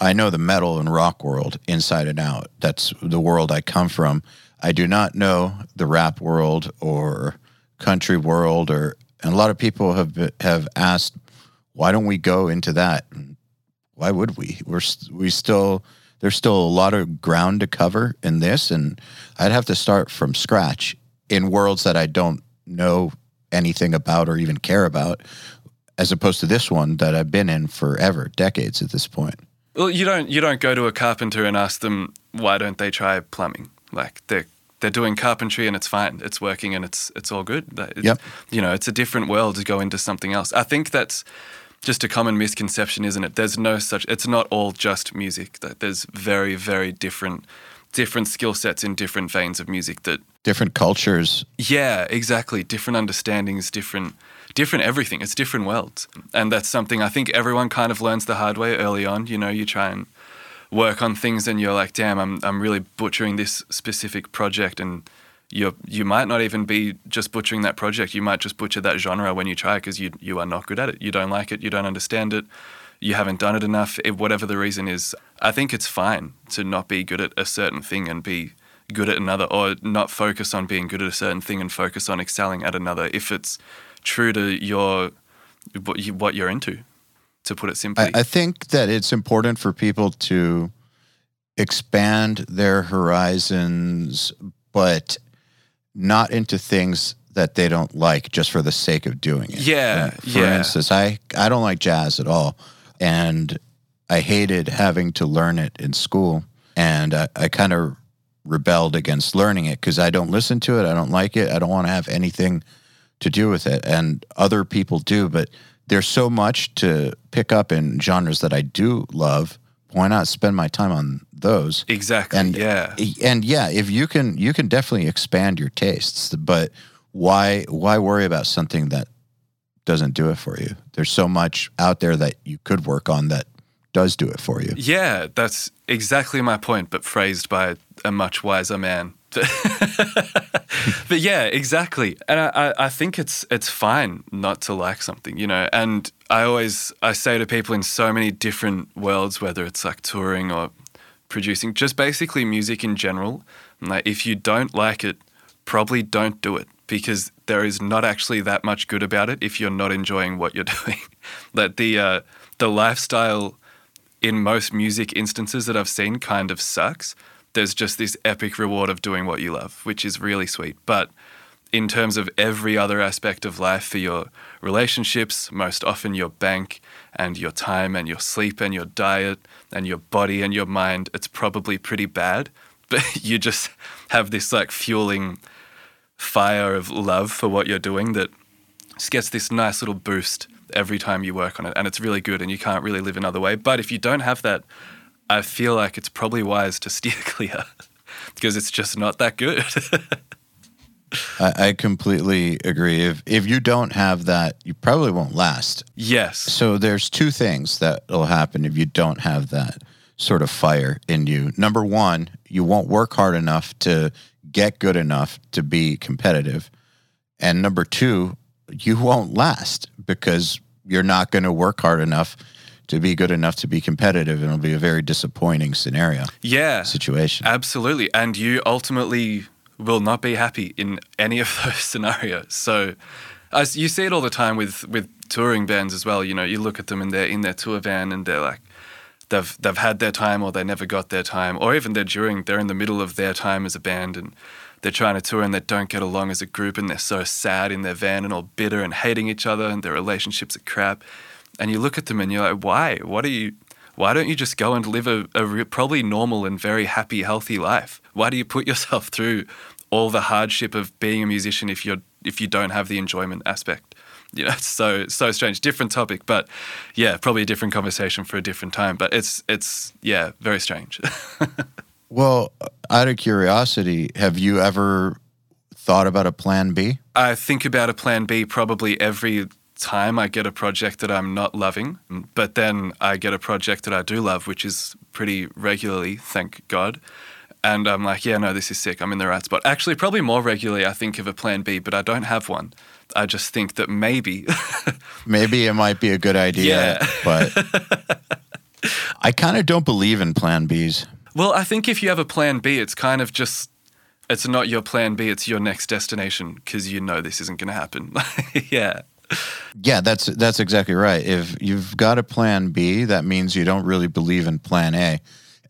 I know the metal and rock world inside and out. That's the world I come from. I do not know the rap world or country world, or and a lot of people have have asked, why don't we go into that? why would we? We're we still there's still a lot of ground to cover in this, and I'd have to start from scratch in worlds that I don't know anything about or even care about, as opposed to this one that I've been in forever, decades at this point. Well, you don't you don't go to a carpenter and ask them why don't they try plumbing? Like they're they're doing carpentry and it's fine, it's working and it's it's all good. It's, Yep. You know, it's a different world to go into something else. I think that's just a common misconception, isn't it? There's no such. It's not all just music. That there's very very different different skill sets in different veins of music that Different cultures. yeah, exactly. Different understandings, different, different everything. It's different worlds, and that's something I think everyone kind of learns the hard way early on. You know, you try and work on things, and you're like, "Damn, I'm I'm really butchering this specific project," and you you might not even be just butchering that project. You might just butcher that genre when you try because you you are not good at it. You don't like it. You don't understand it. You haven't done it enough. Whatever the reason is, I think it's fine to not be good at a certain thing and be good at another, or not focus on being good at a certain thing and focus on excelling at another. If it's true to your what, you, what you're into, to put it simply. I, I think that it's important for people to expand their horizons, but not into things that they don't like just for the sake of doing it. Yeah, And for yeah. instance, I I don't like jazz at all, and I hated having to learn it in school, and I, I kind of rebelled against learning it because I don't listen to it, I don't like it, I don't want to have anything to do with it, and other people do, but there's so much to pick up in genres that I do love. Why not spend my time on those? exactly. and yeah. Eh, and yeah if you can you can definitely expand your tastes but why why worry about something that doesn't do it for you there's so much out there that you could work on that does do it for you Yeah, that's exactly my point, but phrased by a much wiser man. but yeah, exactly. And I, I, think it's it's fine not to like something, you know. And I always I say to people in so many different worlds, whether it's like touring or producing, just basically music in general. Like if you don't like it, probably don't do it because there is not actually that much good about it if you're not enjoying what you're doing. that the uh, the lifestyle in most music instances that I've seen kind of sucks. There's just this epic reward of doing what you love, which is really sweet. But in terms of every other aspect of life for your relationships, most often your bank and your time and your sleep and your diet and your body and your mind, it's probably pretty bad. But you just have this like fueling fire of love for what you're doing that just gets this nice little boost every time you work on it. And it's really good and you can't really live another way. But if you don't have that, I feel like it's probably wise to steer clear because it's just not that good. I, I completely agree if if you don't have that you probably won't last yes. so there's two things that will happen if you don't have that sort of fire in you number one you won't work hard enough to get good enough to be competitive and number two you won't last because you're not going to work hard enough to be good enough to be competitive and it'll be a very disappointing scenario Yeah. situation Absolutely. And you ultimately will not be happy in any of those scenarios. So as you see it all the time with, with touring bands as well. You know, you look at them and they're in their tour van and they're like they've they've had their time or they never got their time. Or even they're during they're in the middle of their time as a band and they're trying to tour and they don't get along as a group and they're so sad in their van and all bitter and hating each other and their relationships are crap. And you look at them and you're like, why? What are you? Why don't you just go and live a, a re- probably normal and very happy, healthy life? Why do you put yourself through all the hardship of being a musician if you're if you don't have the enjoyment aspect? You know, it's so so strange. Different topic, but yeah, probably a different conversation for a different time. But it's it's yeah, very strange. well out of curiosity have you ever thought about a plan b I think about a plan B probably every time I get a project that I'm not loving, but then I get a project that I do love, which is pretty regularly, thank God. And I'm like, yeah, no, this is sick. I'm in the right spot. Actually, probably more regularly, I think of a plan B, but I don't have one. I just think that maybe, maybe it might be a good idea Yeah. but i kind of don't believe in plan b's well, I think if you have a plan B, it's kind of just, it's not your plan B, it's your next destination because you know this isn't going to happen. yeah. Yeah, that's that's exactly right. If you've got a plan B, that means you don't really believe in plan A.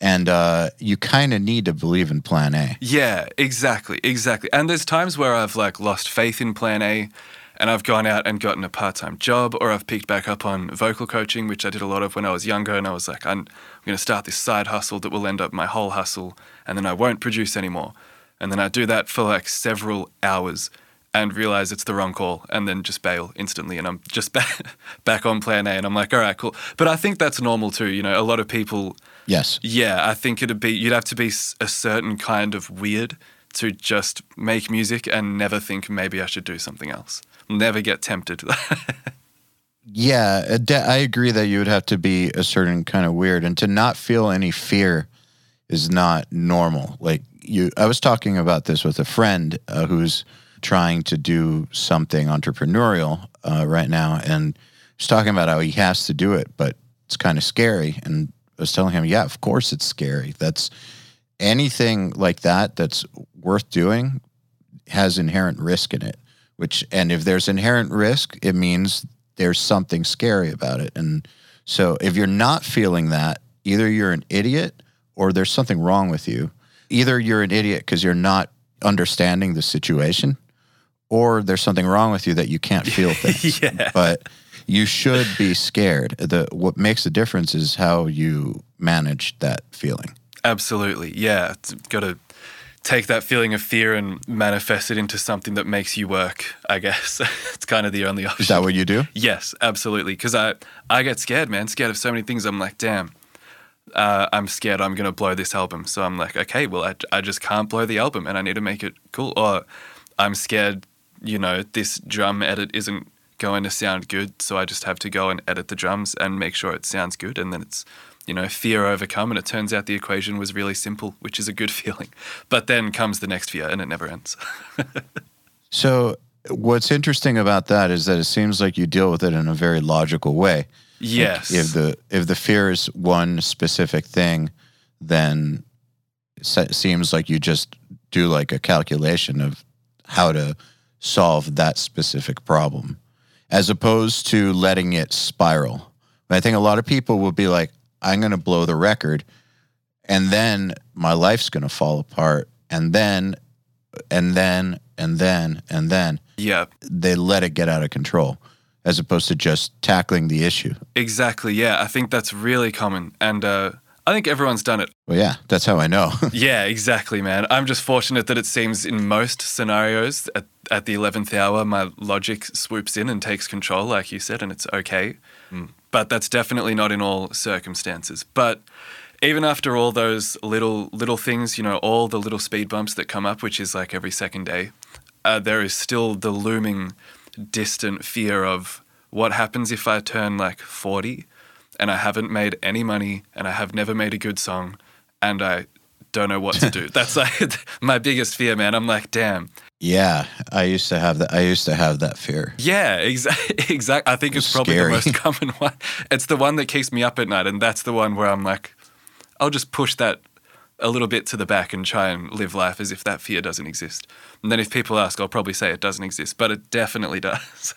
And uh, you kind of need to believe in plan A. Yeah, exactly, exactly. And there's times where I've like lost faith in plan A and I've gone out and gotten a part-time job or I've picked back up on vocal coaching, which I did a lot of when I was younger and I was like I'm, I'm going to start this side hustle that will end up my whole hustle and then I won't produce anymore. And then I do that for like several hours and realize it's the wrong call and then just bail instantly and I'm just back back on plan A and I'm like all right cool but I think that's normal too you know a lot of people Yes. yeah I think it'd be you'd have to be a certain kind of weird to just make music and never think maybe I should do something else never get tempted Yeah, uh, I agree that you would have to be a certain kind of weird, and to not feel any fear is not normal. Like you, I was talking about this with a friend uh, who's trying to do something entrepreneurial uh, right now, and he's talking about how he has to do it, but it's kind of scary. And I was telling him, yeah, of course it's scary. That's anything like that that's worth doing has inherent risk in it. Which, and if there's inherent risk, it means there's something scary about it. And so if you're not feeling that, either you're an idiot or there's something wrong with you. Either you're an idiot because you're not understanding the situation, or there's something wrong with you that you can't feel things. yeah But you should be scared. The what makes the difference is how you manage that feeling. absolutely yeah it's got to take that feeling of fear and manifest it into something that makes you work I guess it's kind of the only option Is that what you do? Yes, absolutely. Because I, I get scared, man. Scared of so many things. I'm like, damn, uh, I'm scared I'm going to blow this album. So I'm like, okay, well, I, I just can't blow the album and I need to make it cool. Or I'm scared, you know, this drum edit isn't going to sound good. So I just have to go and edit the drums and make sure it sounds good. And then it's, you know, fear overcome. And it turns out the equation was really simple, which is a good feeling. But then comes the next fear and it never ends. So what's interesting about that is that it seems like you deal with it in a very logical way. yes. If the if the fear is one specific thing, then it seems like you just do like a calculation of how to solve that specific problem, as opposed to letting it spiral. I think a lot of people will be like, "I'm going to blow the record," and then my life's going to fall apart, and then, and then, and then, and then yeah. they let it get out of control as opposed to just tackling the issue. Exactly. Yeah. I think that's really common. And uh, I think everyone's done it. Well, yeah, that's how I know. Yeah, exactly, man. I'm just fortunate that it seems in most scenarios at, at the 11th hour, my logic swoops in and takes control, like you said, and it's okay. But that's definitely not in all circumstances. But even after all those little little things, you know, all the little speed bumps that come up, which is like every second day, uh, there is still the looming, distant fear of what happens if I turn like 40 and I haven't made any money and I have never made a good song and I don't know what to do. That's like my biggest fear, man. I'm like, damn. Yeah, I used to have that. I used to have that fear. Yeah, exactly. Exact. I think it's probably Scary. the most common one. It's the one that keeps me up at night, and that's the one where I'm like, I'll just push that a little bit to the back and try and live life as if that fear doesn't exist. And then if people ask, I'll probably say it doesn't exist, but it definitely does.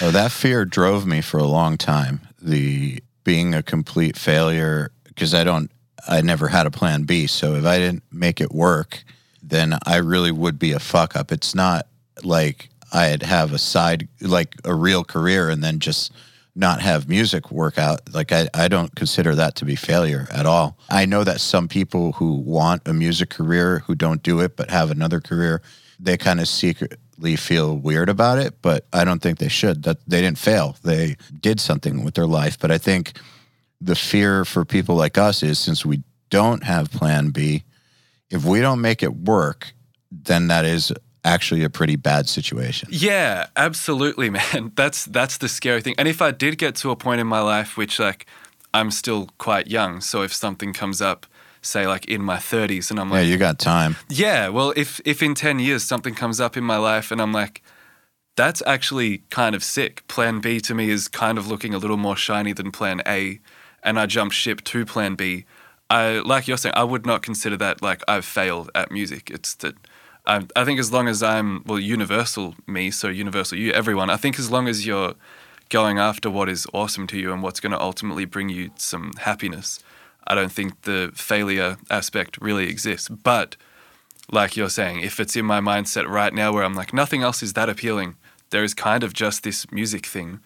Oh, that fear drove me for a long time. The being a complete failure because I don't. I never had a plan B. So if I didn't make it work, then I really would be a fuck up. It's not like I'd have a side, like a real career, and then just not have music work out. Like I, I don't consider that to be failure at all. I know that some people who want a music career who don't do it but have another career, they kind of secretly feel weird about it, but I don't think they should. That they didn't fail. They did something with their life. But I think the fear for people like us is since we don't have plan B, if we don't make it work, then that is actually a pretty bad situation. Yeah, absolutely, man. That's that's the scary thing. And if I did get to a point in my life which like I'm still quite young, so if something comes up, say like in my 30s and I'm like Yeah, you got time. yeah, well if if in 10 years something comes up in my life and I'm like that's actually kind of sick. Plan B to me is kind of looking a little more shiny than plan A and I jump ship to plan B. I like you're saying I would not consider that like I've failed at music. It's that I, I think as long as I'm well, universal me, so universal you, everyone. I think as long as you're going after what is awesome to you and what's going to ultimately bring you some happiness, I don't think the failure aspect really exists. But like you're saying, if it's in my mindset right now where I'm like nothing else is that appealing, there is kind of just this music thing,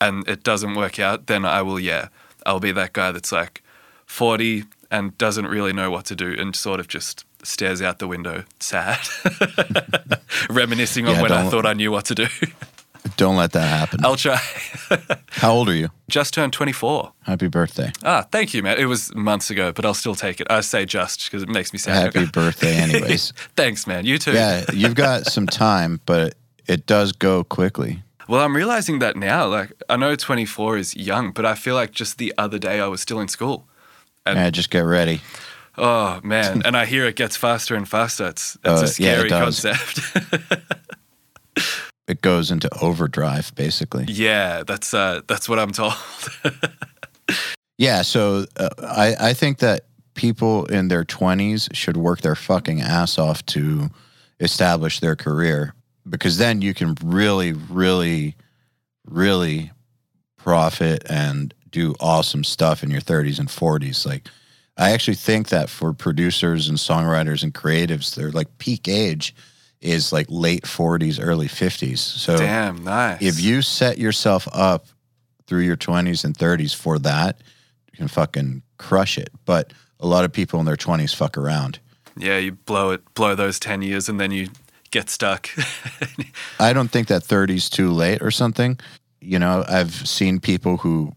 and it doesn't work out, then I will yeah, I'll be that guy that's like 40 and doesn't really know what to do and sort of just stares out the window, sad, reminiscing on Yeah, when I thought I knew what to do. Don't let that happen. I'll try. How old are you? just turned 24. Happy birthday. Ah, thank you, man. It was months ago, but I'll still take it. I say just because it makes me sound Happy birthday, anyways. Thanks, man. You too. yeah, you've got some time, but it does go quickly. Well, I'm realizing that now. Like, I know 24 is young, but I feel like just the other day I was still in school. And- Yeah, just get ready. Oh man! and I hear it gets faster and faster. It's it's Uh, a it scary does. concept. It goes into overdrive, basically. yeah, that's uh, that's what I'm told. Yeah, so uh, I I think that people in their 20s should work their fucking ass off to establish their career because then you can really really really profit and do awesome stuff in your 30s and 40s like I actually think that for producers and songwriters and creatives their like peak age is like late 40s early 50s so Damn, nice. if you set yourself up through your 20s and 30s for that, you can fucking crush it. But a lot of people in their 20s fuck around. yeah, you blow it, blow those 10 years, and then you get stuck. I don't think that 30's too late or something. You know, I've seen people who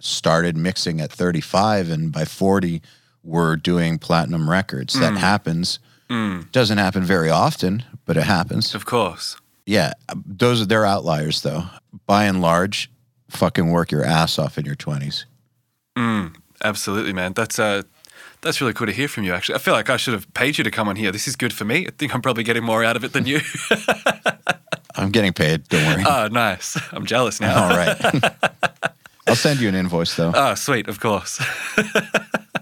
started mixing at 35 and by 40 were doing platinum records. That happens. Mm, Doesn't happen very often, but it happens. of course. Yeah, those are they're outliers though. By and large, fucking work your ass off in your 20s. Mm, absolutely, man. That's uh, that's really cool to hear from you. Actually, I feel like I should have paid you to come on here. This is good for me. I think I'm probably getting more out of it than you. I'm getting paid. Don't worry. oh, nice. I'm jealous now. All right. I'll send you an invoice though. Oh, sweet. Of course.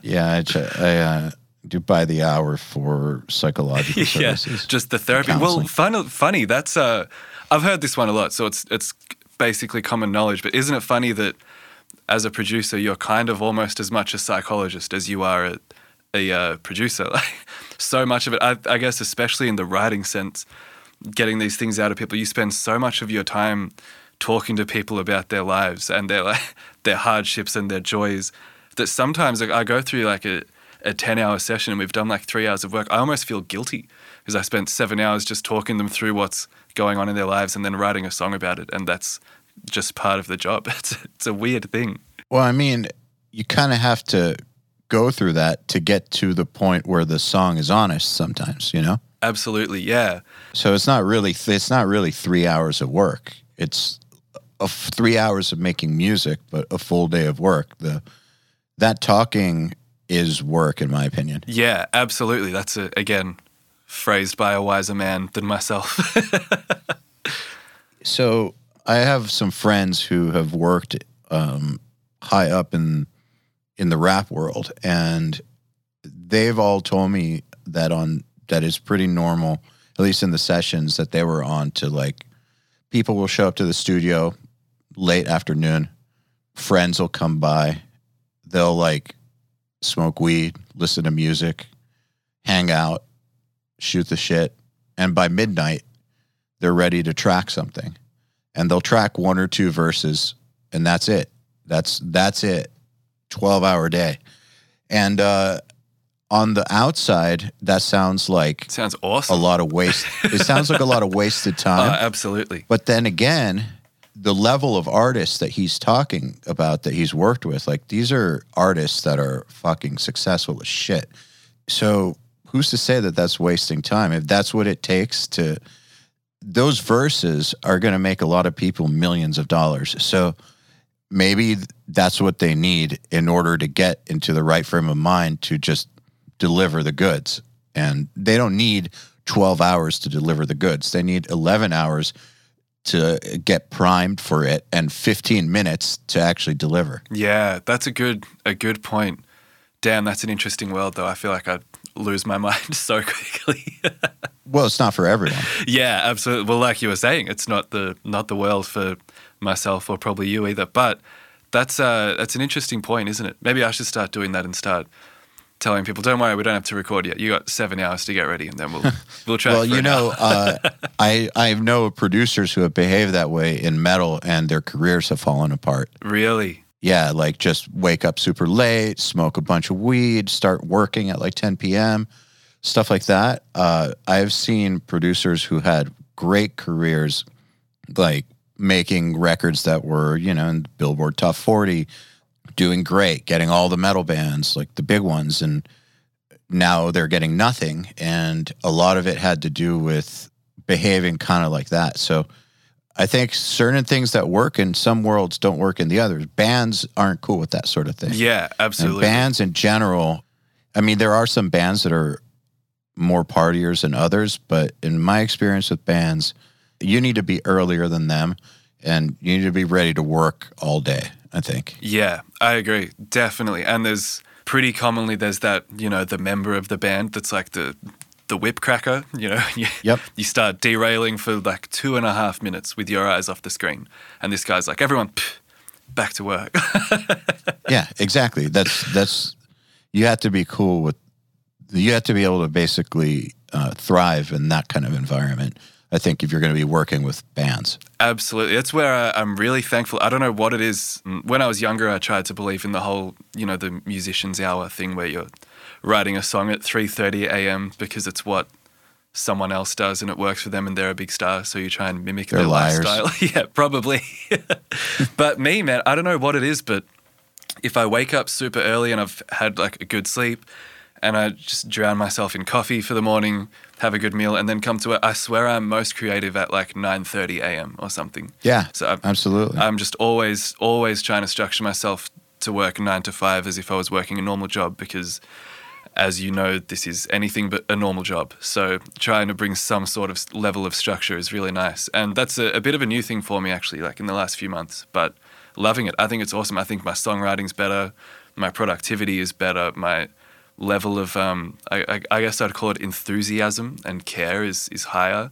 Yeah, I, ch- I uh, do by the hour for psychological yeah, services. just the therapy. Well, fun, funny. That's uh, I've heard this one a lot, so it's it's basically common knowledge. But isn't it funny that as a producer, you're kind of almost as much a psychologist as you are a, a uh, producer. Like so much of it, I, I guess, especially in the writing sense, getting these things out of people, you spend so much of your time talking to people about their lives and their like their hardships and their joys that sometimes like, I go through like a, a 10 hour session and we've done like three hours of work. I almost feel guilty because I spent seven hours just talking them through what's going on in their lives and then writing a song about it. And that's just part of the job. It's, it's a weird thing. Well, I mean, you kind of have to go through that to get to the point where the song is honest. Sometimes, you know. Absolutely. Yeah. So it's not really it's not really three hours of work. It's a f- three hours of making music, but a full day of work. The that talking is work, in my opinion. Yeah, absolutely. That's a, again phrased by a wiser man than myself. So I have some friends who have worked um, high up in in the rap world, and they've all told me that on that is pretty normal, at least in the sessions that they were on. To like, people will show up to the studio late afternoon. Friends will come by. They'll like smoke weed, listen to music, hang out, shoot the shit, and by midnight they're ready to track something and they'll track one or two verses and that's it that's that's it 12 hour day and uh on the outside that sounds like Sounds awesome. a lot of waste it sounds like a lot of wasted Uh, time absolutely. but then again the level of artists that he's talking about that he's worked with like these are artists that are fucking successful as shit. So who's to say that that's wasting time? If that's what it takes to those verses are going to make a lot of people millions of dollars. So maybe that's what they need in order to get into the right frame of mind to just deliver the goods. And they don't need 12 hours to deliver the goods. They need 11 hours to get primed for it and 15 minutes to actually deliver Yeah, that's a good a good point. Damn, that's an interesting world though. I feel like I'd lose my mind so quickly. Well, it's not for everyone. yeah, absolutely. Well, like you were saying, it's not the not the world for myself or probably you either. But that's uh, that's an interesting point, isn't it? Maybe I should start doing that and start telling people, "Don't worry, we don't have to record yet. You got seven hours to get ready, and then we'll we'll try." well, you know, hour." uh, I I know producers who have behaved that way in metal, and their careers have fallen apart. really, Yeah, like just wake up super late, smoke a bunch of weed, start working at like 10 p.m., stuff like that. Uh, I've seen producers who had great careers, like making records that were, you know, in Billboard Top 40, doing great, getting all the metal bands, like the big ones. And now they're getting nothing. And a lot of it had to do with behaving kind of like that. So, I think certain things that work in some worlds don't work in the others. Bands aren't cool with that sort of thing. yeah, And absolutely. bands in general, I mean, there are some bands that are more partiers than others, but in my experience with bands, you need to be earlier than them and you need to be ready to work all day, I think. Yeah, I agree. Definitely. And there's pretty commonly there's that, you know, the member of the band that's like the the whip cracker, you know. You, Yep. you start derailing for like two and a half minutes with your eyes off the screen. And this guy's like, everyone pff, back to work. Yeah, exactly. That's, that's, you have to be cool with, you have to be able to basically uh, thrive in that kind of environment. I think if you're going to be working with bands. Absolutely. That's where I, I'm really thankful. I don't know what it is. When I was younger, I tried to believe in the whole, you know, the musician's hour thing where you're writing a song at 3:30 a.m. because it's what someone else does and it works for them and they're a big star, so you try and mimic They're their liars. lifestyle. yeah, probably. but me, man, I don't know what it is, but if I wake up super early and I've had like a good sleep and I just drown myself in coffee for the morning, have a good meal, and then come to it, I swear I'm most creative at like 9:30 a.m. or something. Yeah, So I'm, absolutely. I'm just always, always trying to structure myself to work nine to five as if I was working a normal job because, as you know, this is anything but a normal job. So trying to bring some sort of level of structure is really nice. And that's a, a bit of a new thing for me, actually, like in the last few months. But loving it. I think it's awesome. I think my songwriting's better, my productivity is better, my level of, um, I, I, guess I'd call it enthusiasm and care is, is higher.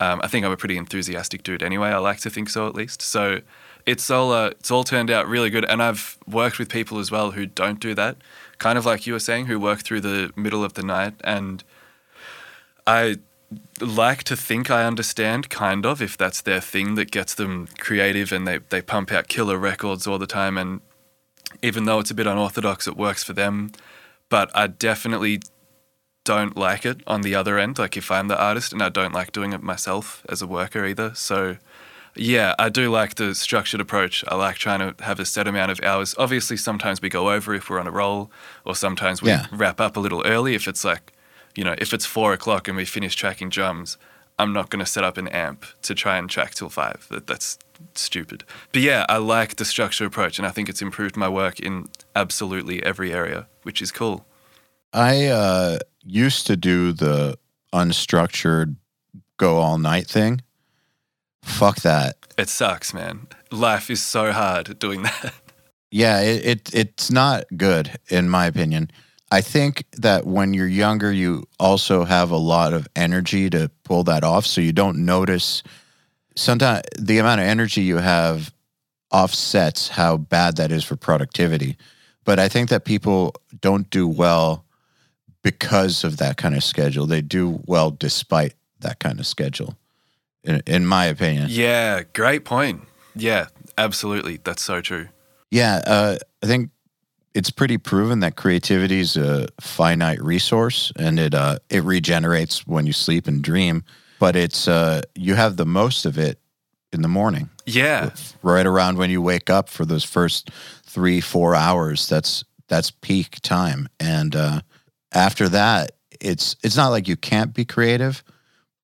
Um, I think I'm a pretty enthusiastic dude anyway. I like to think so, at least. So it's all uh, it's all turned out really good. And I've worked with people as well who don't do that, kind of like you were saying, who work through the middle of the night. And I like to think I understand, kind of, if that's their thing that gets them creative and they they pump out killer records all the time. And even though it's a bit unorthodox, it works for them. But I definitely don't like it on the other end. Like if I'm the artist and I don't like doing it myself as a worker either. So yeah, I do like the structured approach. I like trying to have a set amount of hours. Obviously, sometimes we go over if we're on a roll, or sometimes we Yeah. wrap up a little early. If it's like, you know, if it's four o'clock and we finish tracking drums, I'm not going to set up an amp to try and track till five. That, that's stupid. But yeah, I like the structured approach, and I think it's improved my work in absolutely every area, which is cool. I uh, used to do the unstructured go all night thing. Fuck that. It sucks, man. Life is so hard doing that. Yeah, it, it it's not good in my opinion. I think that when you're younger, you also have a lot of energy to pull that off, so you don't notice. Sometimes the amount of energy you have offsets how bad that is for productivity. But I think that people don't do well because of that kind of schedule. They do well despite that kind of schedule, in, in my opinion. Yeah, great point. Yeah, absolutely. That's so true. Yeah, uh, I think it's pretty proven that creativity is a finite resource, and it uh, it regenerates when you sleep and dream. But it's uh, you have the most of it in the morning, Yeah, right around when you wake up for those first three four hours. That's that's peak time, and uh, after that, it's it's not like you can't be creative,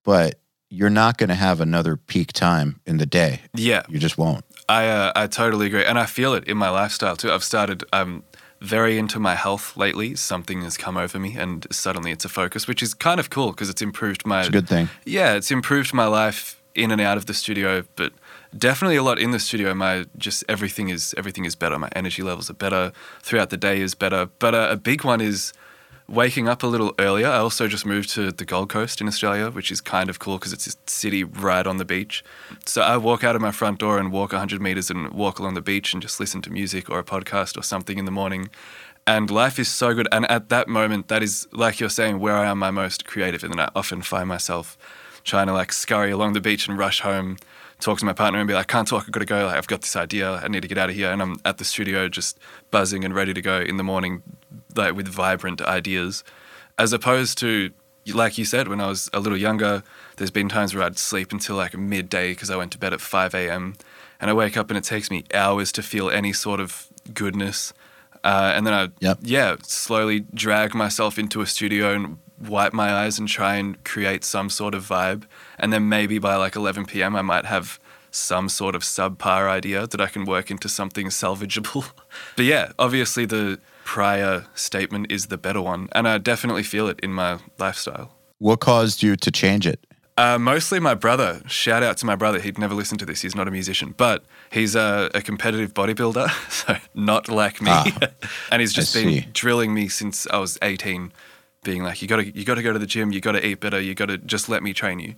but you're not going to have another peak time in the day. yeah. You just won't. I uh, I totally agree, and I feel it in my lifestyle too. I've started. I'm very into my health lately. Something has come over me, and suddenly it's a focus, which is kind of cool because it's improved my. It's a good thing. Yeah, it's improved my life in and out of the studio, but definitely a lot in the studio. My just everything is everything is better. My energy levels are better throughout the day is better. But uh, a big one is waking up a little earlier. I also just moved to the Gold Coast in Australia, which is kind of cool because it's a city right on the beach. So I walk out of my front door and walk 100 meters and walk along the beach and just listen to music or a podcast or something in the morning. And life is so good. And at that moment, that is, like you're saying, where I am my most creative. And then I often find myself trying to like scurry along the beach and rush home, talk to my partner and be like, I can't talk, I've got to go. Like, I've got this idea, I need to get out of here. And I'm at the studio just buzzing and ready to go in the morning, like with vibrant ideas. As opposed to, like you said, when I was a little younger, there's been times where I'd sleep until like midday because I went to bed at 5 a.m. And I wake up and it takes me hours to feel any sort of goodness. Uh, and then I, Yep. yeah, slowly drag myself into a studio and wipe my eyes and try and create some sort of vibe. And then maybe by like 11 p.m., I might have some sort of subpar idea that I can work into something salvageable. but yeah, obviously the prior statement is the better one. And I definitely feel it in my lifestyle. What caused you to change it? Uh, mostly my brother. Shout out to my brother. He'd never listen to this. He's not a musician, but he's a, a competitive bodybuilder, so not like me. Ah, and he's just I been see. drilling me since I was 18, being like, "You got to, you got to go to the gym. You got to eat better. You got to just let me train you."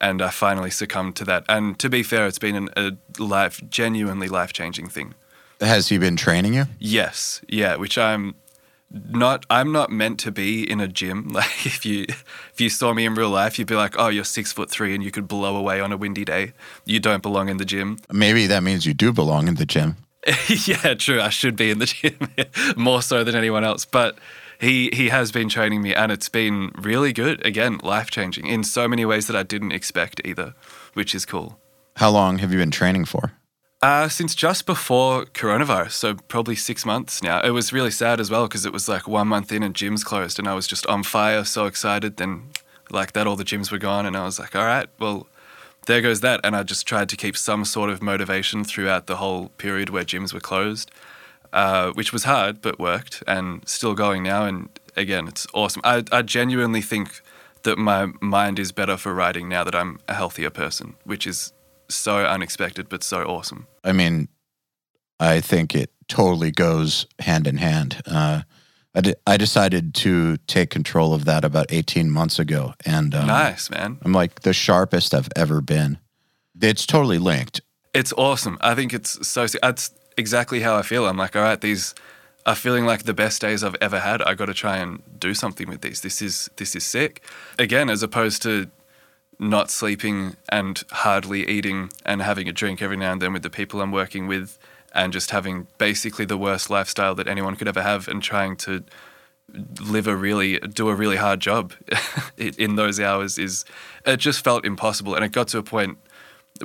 And I finally succumbed to that. And to be fair, it's been an, a life, genuinely life changing thing. Has he been training you? Yes, yeah, which I'm not I'm not meant to be in a gym. Like if you if you saw me in real life, you'd be like, "Oh, you're 6 foot 3 and you could blow away on a windy day. You don't belong in the gym." Maybe that means you do belong in the gym. yeah, true. I should be in the gym more so than anyone else, but he he has been training me and it's been really good. Again, life-changing in so many ways that I didn't expect either, which is cool. How long have you been training for? Uh, since just before coronavirus, so probably six months now. It was really sad as well because it was like one month in and gyms closed, and I was just on fire, so excited. Then, like that, all the gyms were gone, and I was like, all right, well, there goes that. And I just tried to keep some sort of motivation throughout the whole period where gyms were closed, uh, which was hard, but worked, and still going now. And again, it's awesome. I, I genuinely think that my mind is better for writing now that I'm a healthier person, which is so unexpected, but so awesome. I mean, I think it totally goes hand in hand. Uh, I, de- I decided to take control of that about 18 months ago. And um, Nice, man. I'm like the sharpest I've ever been. It's totally linked. It's awesome. I think it's so. That's exactly how I feel. I'm like, all right, these are feeling like the best days I've ever had. I got to try and do something with these. This is this is sick. Again, as opposed to not sleeping and hardly eating and having a drink every now and then with the people I'm working with, and just having basically the worst lifestyle that anyone could ever have, and trying to live a really do a really hard job in those hours is it just felt impossible and it got to a point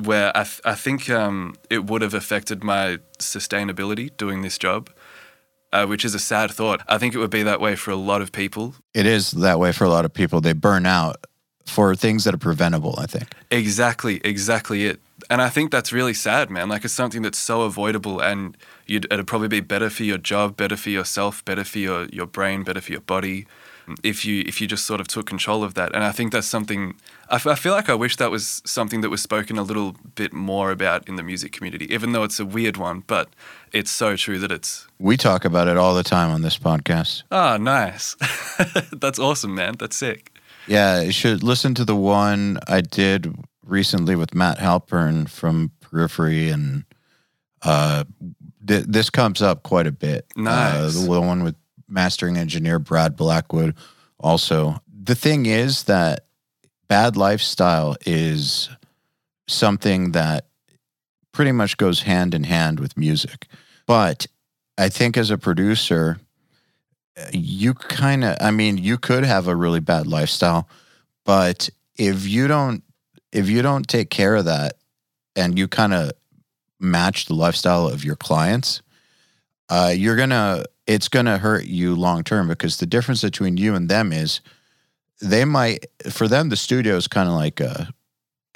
where I, th- I think um, it would have affected my sustainability doing this job, uh, which is a sad thought. I think it would be that way for a lot of people. It is that way for a lot of people. They burn out for things that are preventable, I think. Exactly, exactly it. And I think that's really sad, man. Like it's something that's so avoidable, and you'd, it'd probably be better for your job, better for yourself, better for your, your brain, better for your body, if you if you just sort of took control of that. And I think that's something. I, f- I feel like I wish that was something that was spoken a little bit more about in the music community, even though it's a weird one. But it's so true that it's. We talk about it all the time on this podcast. Ah, nice. that's awesome, man. That's sick. Yeah, you should listen to the one I did recently with Matt Halpern from Periphery, and uh, th- this comes up quite a bit. Uh, Nice. the one with mastering engineer Brad Blackwood. Also, the thing is that bad lifestyle is something that pretty much goes hand in hand with music, but I think as a producer, you kind of i mean you could have a really bad lifestyle but if you don't if you don't take care of that and you kind of match the lifestyle of your clients uh, you're gonna it's gonna hurt you long term because the difference between you and them is they might for them the studio is kind of like a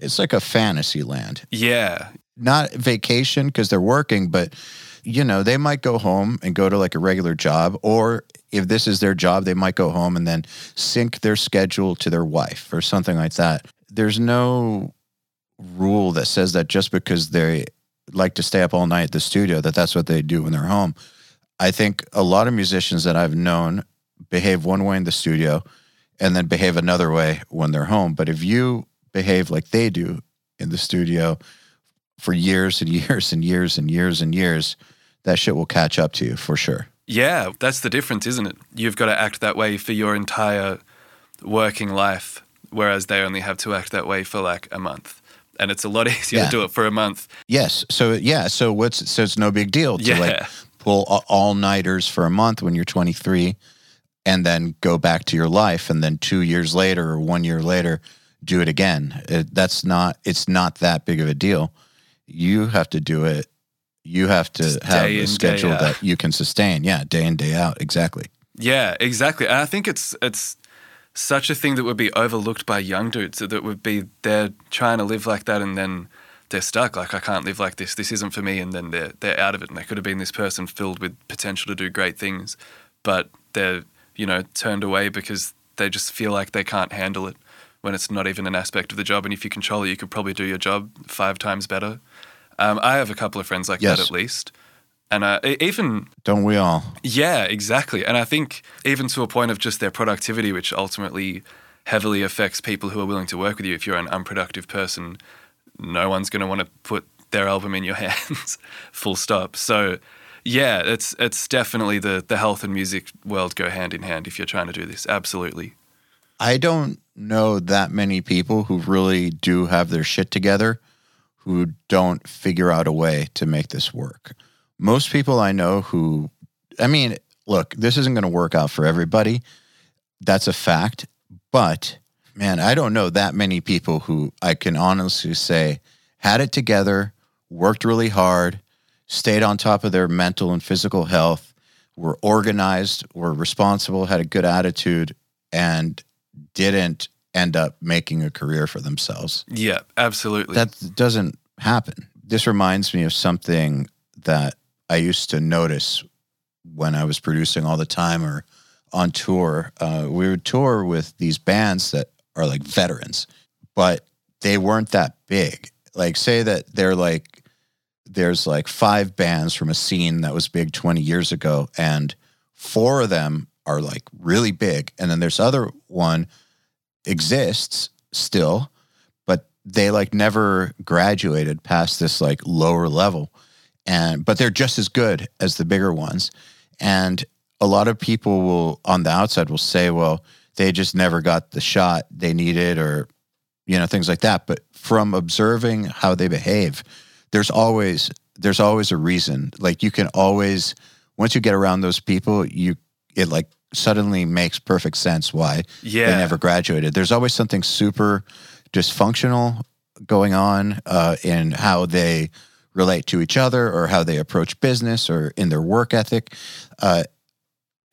it's like a fantasy land. Yeah, not vacation because they're working, but you know, they might go home and go to like a regular job, or if this is their job, they might go home and then sync their schedule to their wife or something like that. There's no rule that says that just because they like to stay up all night at the studio, that that's what they do when they're home. I think a lot of musicians that I've known, behave one way in the studio and then behave another way when they're home. But if you behave like they do in the studio for years and years and years and years and years, that shit will catch up to you for sure. Yeah, that's the difference, isn't it? You've got to act that way for your entire working life, whereas they only have to act that way for like a month. And it's a lot easier Yeah. to do it for a month. Yes. So yeah. So what's so it's no big deal to Yeah. like pull all nighters for a month when you're 23, and then go back to your life, and then two years later or one year later do it again. It, that's not. It's not that big of a deal. You have to do it. You have to Just have a schedule that you can sustain. Yeah, day in day out. Exactly. Yeah, exactly. And I think it's it's such a thing that would be overlooked by young dudes that would be they're trying to live like that and then they're stuck. Like I can't live like this. This isn't for me. And then they're they're out of it. And they could have been this person filled with potential to do great things, but they're you know turned away because they just feel like they can't handle it when it's not even an aspect of the job. And if you control it, you could probably do your job five times better. Um, I have a couple of friends like Yes. that at least. And uh, even Don't we all? yeah, exactly. And I think even to a point of just their productivity, which ultimately heavily affects people who are willing to work with you. If you're an unproductive person, no one's going to want to put their album in your hands, full stop. So, yeah, it's it's definitely the the health and music world go hand in hand if you're trying to do this. Absolutely. I don't know that many people who really do have their shit together who don't figure out a way to make this work. Most people I know who, I mean, look, this isn't going to work out for everybody. That's a fact. But man, I don't know that many people who I can honestly say had it together, worked really hard, stayed on top of their mental and physical health, were organized, were responsible, had a good attitude, and didn't end up making a career for themselves. Yeah, absolutely. That doesn't happen. This reminds me of something that I used to notice when I was producing all the time or on tour. Uh, we would tour with these bands that are like veterans, but they weren't that big. Like, say that they're like, there's like five bands from a scene that was big 20 years ago, and four of them are like really big. And then there's other one exists still, but they like never graduated past this like lower level. And but they're just as good as the bigger ones. And a lot of people will on the outside will say, well, they just never got the shot they needed or you know things like that but from observing how they behave there's always there's always a reason like you can always once you get around those people you it like suddenly makes perfect sense why Yeah. they never graduated there's always something super dysfunctional going on uh, in how they relate to each other or how they approach business or in their work ethic uh,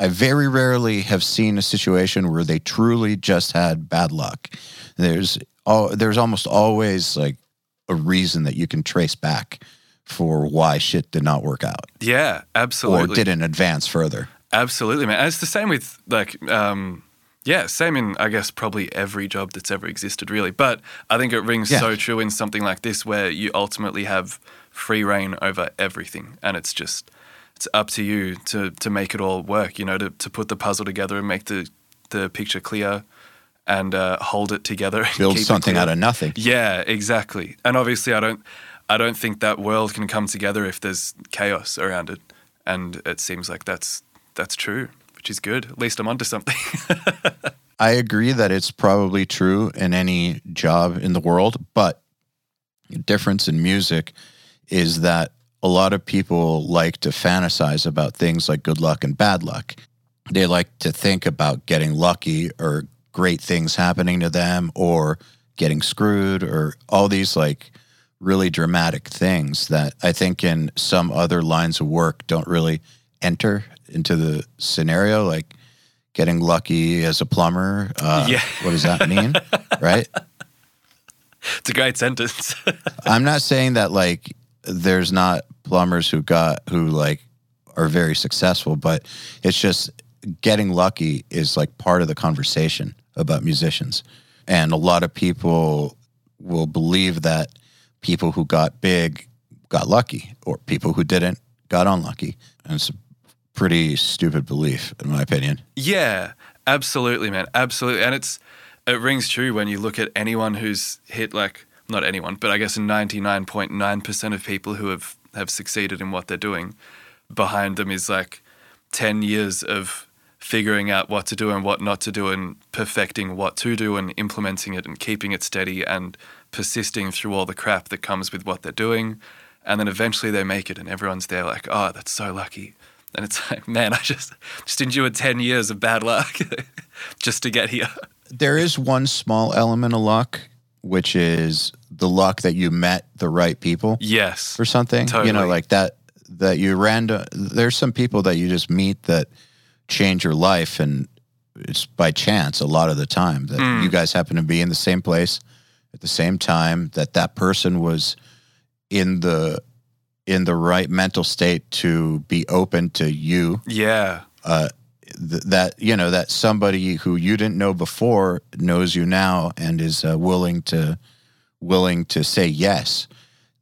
I very rarely have seen a situation where they truly just had bad luck. There's all there's almost always like a reason that you can trace back for why shit did not work out yeah, absolutely. or didn't advance further. Absolutely, man. And it's the same with like, um, yeah, same in I guess probably every job that's ever existed, really. But I think it rings Yeah. so true in something like this, where you ultimately have free reign over everything, and it's just it's up to you to to make it all work. You know, to to put the puzzle together and make the the picture clear, and uh, hold it together. and Build something out of nothing. Yeah, exactly. And obviously, I don't, I don't think that world can come together if there's chaos around it. And it seems like that's that's true, which is good. At least I'm onto something. I agree that it's probably true in any job in the world, but the difference in music is that a lot of people like to fantasize about things like good luck and bad luck. They like to think about getting lucky or great things happening to them or getting screwed or all these like really dramatic things that I think in some other lines of work don't really enter into the scenario like getting lucky as a plumber. Uh, Yeah. What does that mean? right? it's a great sentence. I'm not saying that like there's not plumbers who got who like are very successful, but it's just getting lucky is like part of the conversation about musicians. And a lot of people will believe that people who got big got lucky or people who didn't got unlucky. And it's pretty stupid belief, in my opinion. Yeah, absolutely, man. Absolutely. And it's it rings true when you look at anyone who's hit like not anyone, but I guess 99.9% of people who have have succeeded in what they're doing behind them is like 10 years of figuring out what to do and what not to do and perfecting what to do and implementing it and keeping it steady and persisting through all the crap that comes with what they're doing and then eventually they make it and everyone's there like oh that's so lucky and it's like man i just just endured 10 years of bad luck just to get here There is one small element of luck, which is the luck that you met the right people yes for something. You know, like that that you random there's some people that you just meet that change your life and it's by chance a lot of the time that Mm. you guys happen to be in the same place at the same time that that person was in the in the right mental state to be open to you. Yeah. Uh, th- that you know that somebody who you didn't know before knows you now and is uh, willing to willing to say yes.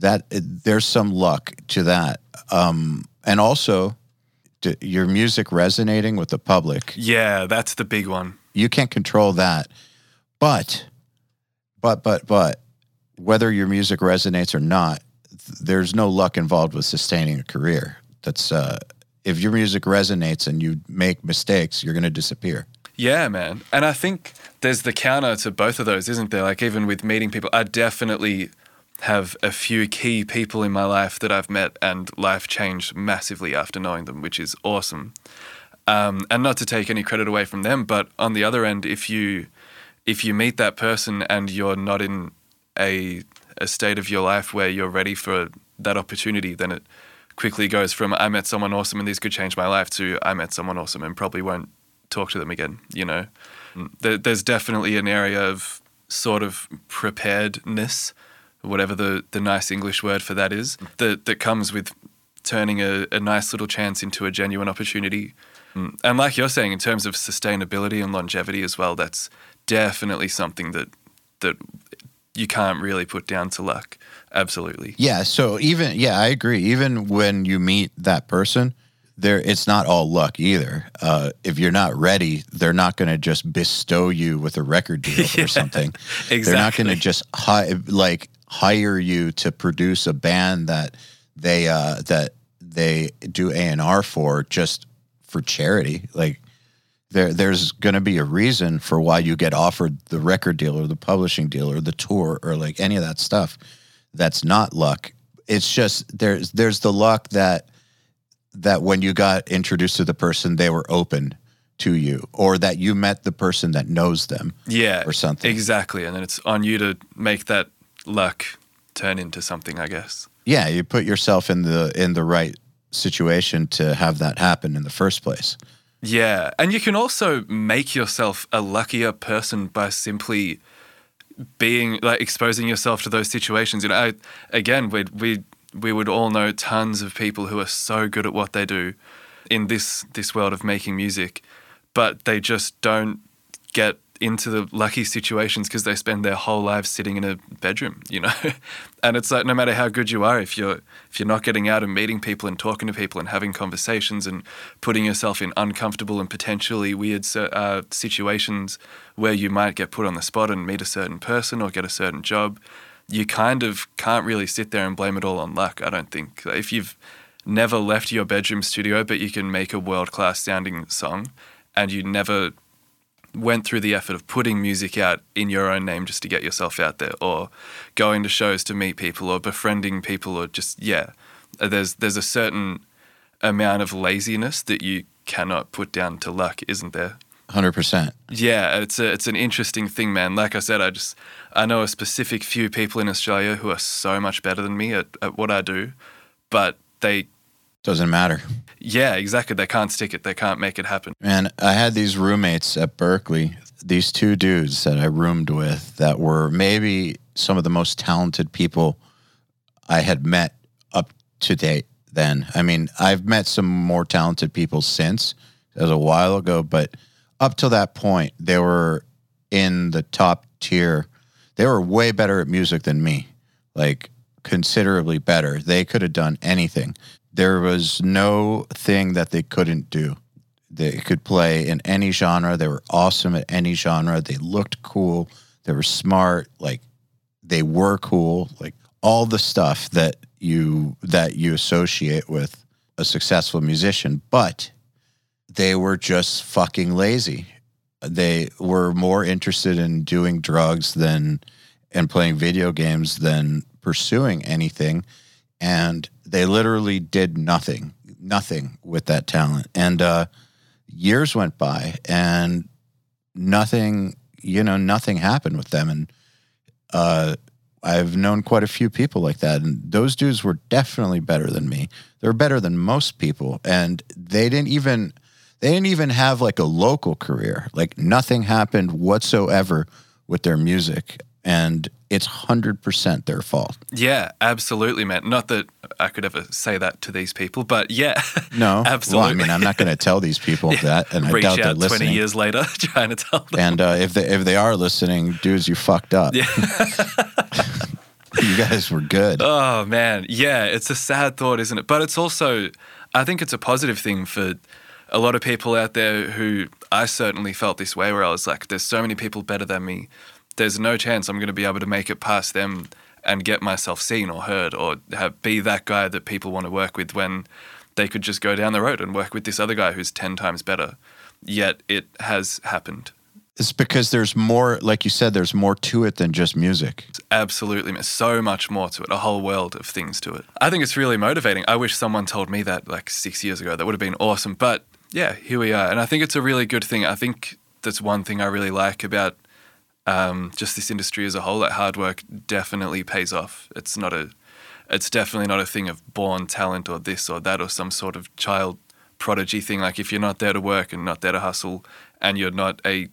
That there's some luck to that. Um, and also to, your music resonating with the public. Yeah that's the big one. You can't control that. But but but but whether your music resonates or not there's no luck involved with sustaining a career that's uh if your music resonates and you make mistakes you're going to disappear Yeah, man. And I think there's the counter to both of those, isn't there? Like, even with meeting people, I definitely have a few key people in my life that I've met and life changed massively after knowing them, which is awesome. Um, and not to take any credit away from them, but on the other end, if you if you meet that person and you're not in a a state of your life where you're ready for that opportunity, then it quickly goes from I met someone awesome and this could change my life to I met someone awesome and probably won't talk to them again. You know, there, there's definitely an area of sort of preparedness, whatever the the nice English word for that is, that that comes with turning a, a nice little chance into a genuine opportunity. Mm. And like you're saying, in terms of sustainability and longevity as well, that's definitely something that that you can't really put down to luck. Absolutely. yeah so even yeah i agree even when you meet that person there it's not all luck either uh, if you're not ready they're not going to just bestow you with a record deal or something Exactly. they're not going to just hi- like hire you to produce a band that they uh that they do A&R for just for charity like there there's going to be a reason for why you get offered the record deal or the publishing deal or the tour or like any of that stuff that's not luck it's just there's there's the luck that that when you got introduced to the person they were open to you or that you met the person that knows them Yeah. or something. Exactly. And then it's on you to make that luck turn into something, I guess. yeah you put yourself in the in the right situation to have that happen in the first place Yeah. And you can also make yourself a luckier person by simply being like exposing yourself to those situations. You know, I, again, we we we would all know tons of people who are so good at what they do in this this world of making music, but they just don't get into the lucky situations because they spend their whole lives sitting in a bedroom, you know. and it's like no matter how good you are, if you're if you're not getting out and meeting people and talking to people and having conversations and putting yourself in uncomfortable and potentially weird uh, situations where you might get put on the spot and meet a certain person or get a certain job, you kind of can't really sit there and blame it all on luck. I don't think if you've never left your bedroom studio, but you can make a world class sounding song, and you never went through the effort of putting music out in your own name just to get yourself out there or going to shows to meet people or befriending people or just yeah. Uh, there's there's a certain amount of laziness that you cannot put down to luck isn't there? 100% yeah it's a, it's an interesting thing man. Like i said i just i know a specific few people in australia who are so much better than me at, at what i do but they doesn't matter yeah exactly they can't stick it they can't make it happen Man, I had these roommates at Berklee, these two dudes that I roomed with that were maybe some of the most talented people I had met up to date then. I mean, I've met some more talented people since. It was a while ago, but up till that point, they were in the top tier. They were way better at music than me, like considerably better. They could have done anything. There was no thing that they couldn't do. They could play in any genre. They were awesome at any genre. They looked cool. They were smart. Like they were cool. Like all the stuff that you that you associate with a successful musician, but they were just fucking lazy. They were more interested in doing drugs than and playing video games than pursuing anything. And they literally did nothing, nothing with that talent. And uh, years went by and nothing, you know, nothing happened with them. And uh, I've known quite a few people like that. And those dudes were definitely better than me. They're better than most people. And they didn't even they didn't even have like a local career. Like nothing happened whatsoever with their music. And it's 100% their fault. Yeah, absolutely, man. Not that I could ever say that to these people, but yeah. No, absolutely. Well, I mean, I'm not going to tell these people Yeah. that, and I Reach doubt they're listening. 20 years later trying to tell them. And uh, if they if they are listening, dudes, you fucked up. Yeah. You guys were good. Oh man, yeah, it's a sad thought, isn't it? But it's also, I think it's a positive thing for a lot of people out there who I certainly felt this way, where I was like, "There's so many people better than me. There's no chance I'm going to be able to make it past them and get myself seen or heard or have, be that guy that people want to work with when they could just go down the road and work with this other guy who's ten times better." Yet it has happened. It's because there's more, like you said, there's more to it than just music. It's Absolutely. So much more to it, a whole world of things to it. I think it's really motivating. I wish someone told me that like six years ago. That would have been awesome. But yeah, here we are. And I think it's a really good thing. I think that's one thing I really like about um, just this industry as a whole. That hard work definitely pays off. It's not a, it's definitely not a thing of born talent or this or that or some sort of child prodigy thing. Like if you're not there to work and not there to hustle, and you're not a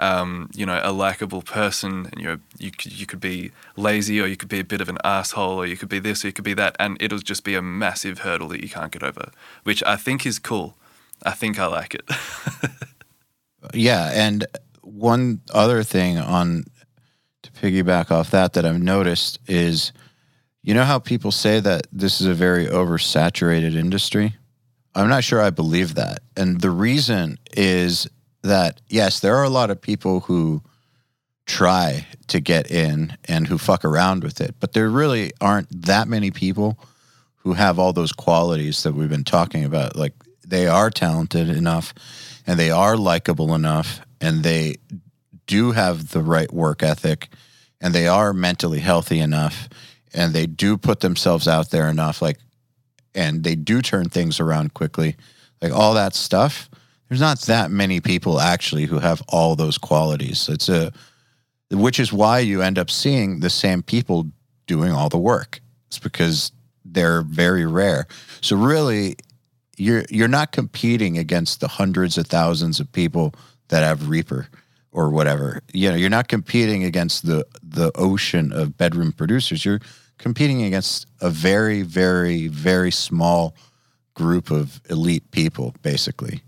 um, you know, a likable person, and you're you could, you could be lazy, or you could be a bit of an asshole, or you could be this, or you could be that, and it'll just be a massive hurdle that you can't get over, which I think is cool. I think I like it. Yeah, and one other thing on to piggyback off that that I've noticed is, you know how people say that this is a very oversaturated industry. I'm not sure I believe that, and the reason is that yes, there are a lot of people who try to get in and who fuck around with it, but there really aren't that many people who have all those qualities that we've been talking about. Like they are talented enough and they are likable enough and they do have the right work ethic and they are mentally healthy enough and they do put themselves out there enough like and they do turn things around quickly like all that stuff there's not that many people actually who have all those qualities. It's a which is why you end up seeing the same people doing all the work. It's because they're very rare. So really you're you're not competing against the hundreds of thousands of people that have Reaper or whatever. You know, you're not competing against the the ocean of bedroom producers. You're competing against a very, very, very small group of elite people, basically.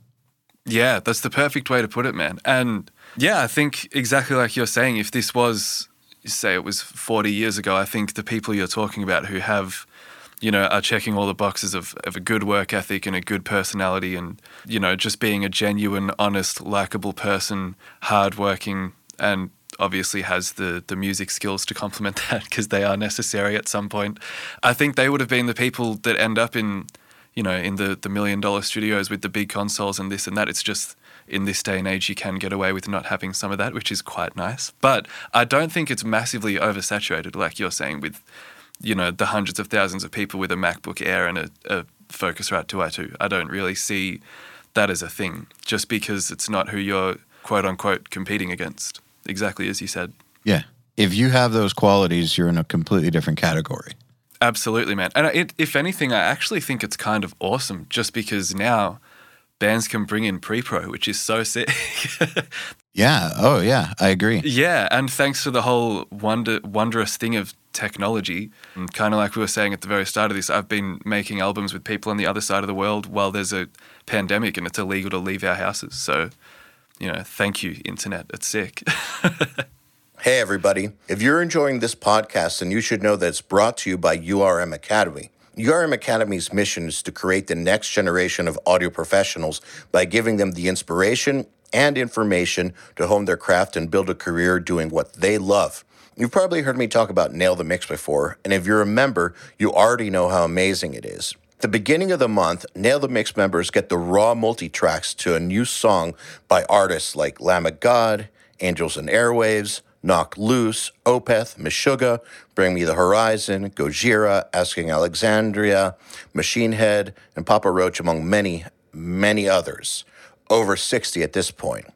Yeah, that's the perfect way to put it, man. And yeah, I think exactly like you're saying, if this was, say, it was 40 years ago, I think the people you're talking about who have, you know, are checking all the boxes of, of a good work ethic and a good personality and, you know, just being a genuine, honest, likable person, hardworking, and obviously has the, the music skills to complement that because they are necessary at some point. I think they would have been the people that end up in, you know, in the, the million dollar studios with the big consoles and this and that. It's just in this day and age, you can get away with not having some of that, which is quite nice. But I don't think it's massively oversaturated, like you're saying, with, you know, the hundreds of thousands of people with a MacBook Air and a, a Focusrite 2i2. I don't really see that as a thing just because it's not who you're quote unquote competing against. Exactly as you said. Yeah. If you have those qualities, you're in a completely different category. Absolutely, man. And it, if anything, I actually think it's kind of awesome just because now bands can bring in pre pro, which is so sick. Yeah. Oh, yeah. I agree. yeah. And thanks to the whole wonder, wondrous thing of technology, and kind of like we were saying at the very start of this, I've been making albums with people on the other side of the world while there's a pandemic and it's illegal to leave our houses. So, you know, thank you, internet. It's sick. Hey, everybody. If you're enjoying this podcast, then you should know that it's brought to you by URM Academy. URM Academy's mission is to create the next generation of audio professionals by giving them the inspiration and information to hone their craft and build a career doing what they love. You've probably heard me talk about Nail the Mix before, and if you're a member, you already know how amazing it is. At the beginning of the month, Nail the Mix members get the raw multi tracks to a new song by artists like Lamb of God, Angels and Airwaves, Knocked Loose, Opeth, Meshuggah, Bring Me the Horizon, Gojira, Asking Alexandria, Machine Head, and Papa Roach, among many, many others. Over 60 at this point.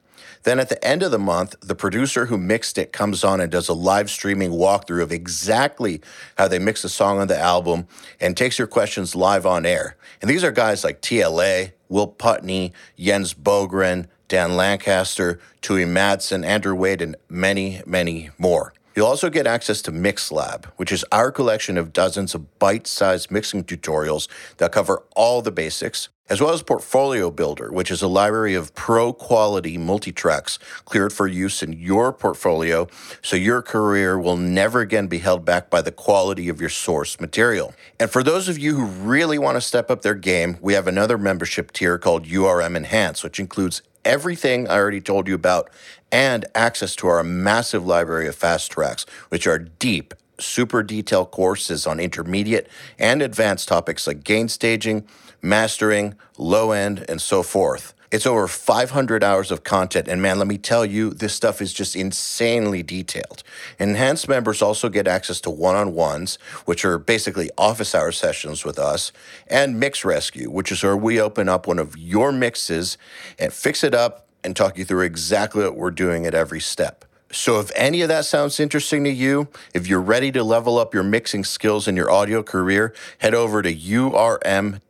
Then at the end of the month, the producer who mixed it comes on and does a live streaming walkthrough of exactly how they mix the song on the album and takes your questions live on air. And these are guys like TLA, Will Putney, Jens Bogren, Dan Lancaster, Tue Madsen, Andrew Wade, and many, many more. You'll also get access to MixLab, which is our collection of dozens of bite sized mixing tutorials that cover all the basics, as well as Portfolio Builder, which is a library of pro quality multi tracks cleared for use in your portfolio so your career will never again be held back by the quality of your source material. And for those of you who really want to step up their game, we have another membership tier called URM Enhance, which includes everything I already told you about and access to our massive library of fast tracks, which are deep, super detailed courses on intermediate and advanced topics like gain staging, mastering, low end, and so forth. It's over 500 hours of content, and man, let me tell you, this stuff is just insanely detailed. Enhanced members also get access to one on ones, which are basically office hour sessions with us, and Mix Rescue, which is where we open up one of your mixes and fix it up and talk you through exactly what we're doing at every step. So, if any of that sounds interesting to you, if you're ready to level up your mixing skills in your audio career, head over to urm.academy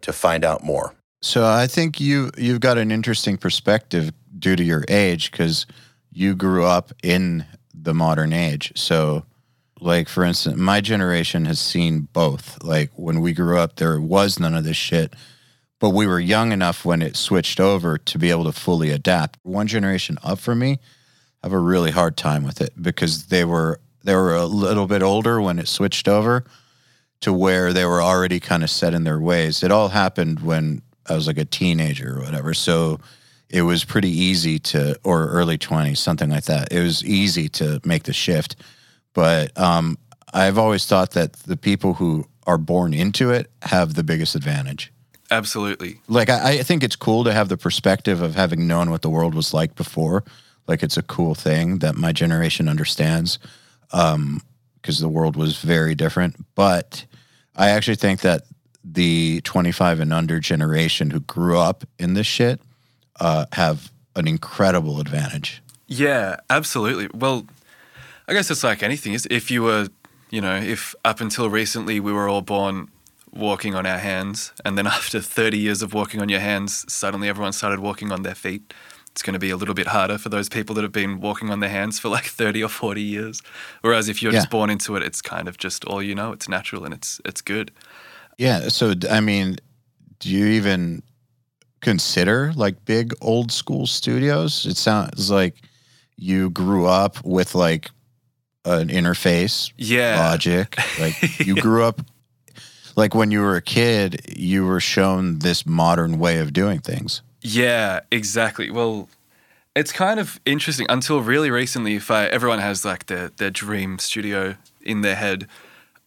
to find out more. So I think you you've got an interesting perspective due to your age because you grew up in the modern age. So, like for instance, my generation has seen both. Like when we grew up, there was none of this shit, but we were young enough when it switched over to be able to fully adapt. One generation up from me have a really hard time with it because they were they were a little bit older when it switched over to where they were already kind of set in their ways. It all happened when I was like a teenager or whatever. So it was pretty easy to, or early 20s, something like that. It was easy to make the shift. But um, I've always thought that the people who are born into it have the biggest advantage. Absolutely. Like, I, I think it's cool to have the perspective of having known what the world was like before. Like, it's a cool thing that my generation understands because um, the world was very different. But I actually think that the 25 and under generation who grew up in this shit uh, have an incredible advantage. Yeah, absolutely. Well, I guess it's like anything. Is if you were, you know, if up until recently we were all born walking on our hands, and then after 30 years of walking on your hands, suddenly everyone started walking on their feet. It's going to be a little bit harder for those people that have been walking on their hands for like 30 or 40 years. Whereas if you're yeah. just born into it, it's kind of just all you know. It's natural and it's it's good. Yeah. So, I mean, do you even consider like big old school studios? It sounds like you grew up with like an interface, yeah, logic. Like you grew up like when you were a kid, you were shown this modern way of doing things. Yeah, exactly. Well, it's kind of interesting until really recently. If I, everyone has like their their dream studio in their head,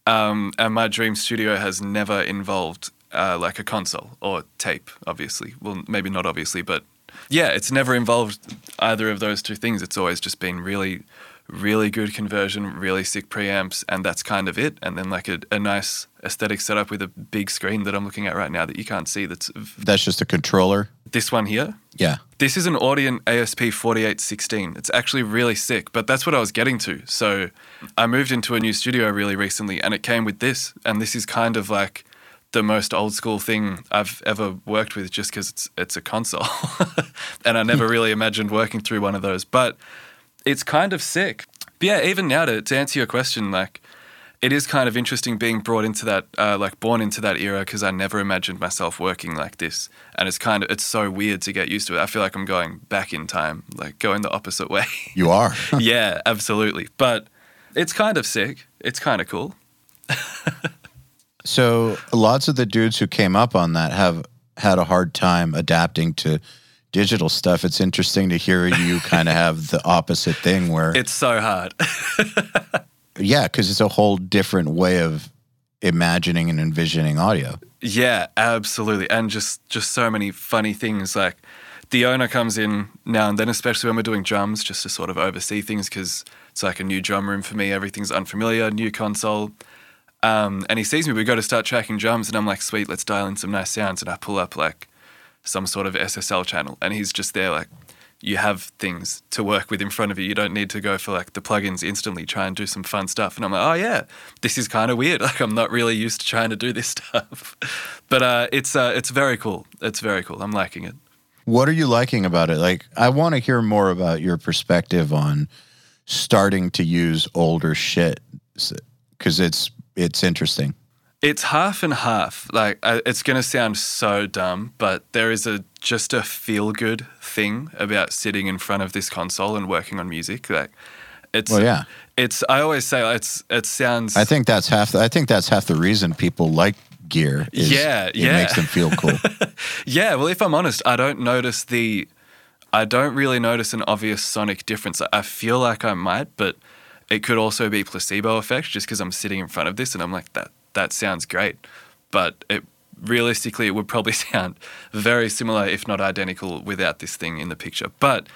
um, and my dream studio has never involved uh, like a console or tape, obviously. Well, maybe not obviously, but yeah, it's never involved either of those two things. It's always just been really, really good conversion, really sick preamps, and that's kind of it. And then like a, a nice aesthetic setup with a big screen that I'm looking at right now that you can't see. That's that's just a controller. This one here. Yeah. This is an Audient ASP 4816. It's actually really sick, but that's what I was getting to. So I moved into a new studio really recently and it came with this. And this is kind of like the most old school thing I've ever worked with just because it's, it's a console. and I never really imagined working through one of those, but it's kind of sick. But yeah, even now to, to answer your question, like, it is kind of interesting being brought into that, uh, like born into that era, because I never imagined myself working like this, and it's kind of it's so weird to get used to it. I feel like I'm going back in time, like going the opposite way. You are. yeah, absolutely. But it's kind of sick. It's kind of cool. So lots of the dudes who came up on that have had a hard time adapting to digital stuff. It's interesting to hear you kind of have the opposite thing where It's so hard. yeah, because it's a whole different way of imagining and envisioning audio. Yeah, absolutely. And just just so many funny things like the owner comes in now and then, especially when we're doing drums, just to sort of oversee things because it's like a new drum room for me. Everything's unfamiliar, new console. Um, and he sees me. We go to start tracking drums, and I'm like, "Sweet, let's dial in some nice sounds." And I pull up like some sort of SSL channel, and he's just there like, "You have things to work with in front of you. You don't need to go for like the plugins instantly. Try and do some fun stuff." And I'm like, "Oh yeah, this is kind of weird. Like I'm not really used to trying to do this stuff." but uh, it's uh, it's very cool. It's very cool. I'm liking it. What are you liking about it? Like, I want to hear more about your perspective on starting to use older shit because it's it's interesting. It's half and half. Like uh, it's going to sound so dumb, but there is a just a feel good thing about sitting in front of this console and working on music. Like it's Well, yeah. It's I always say it's it sounds I think that's half. I think that's half the reason people like gear. Is Yeah, it yeah. makes them feel cool. Yeah, well, if I'm honest, I don't notice the. I don't really notice an obvious sonic difference. I feel like I might, but it could also be placebo effect just because I'm sitting in front of this and I'm like, that that sounds great. But it realistically, it would probably sound very similar, if not identical, without this thing in the picture. But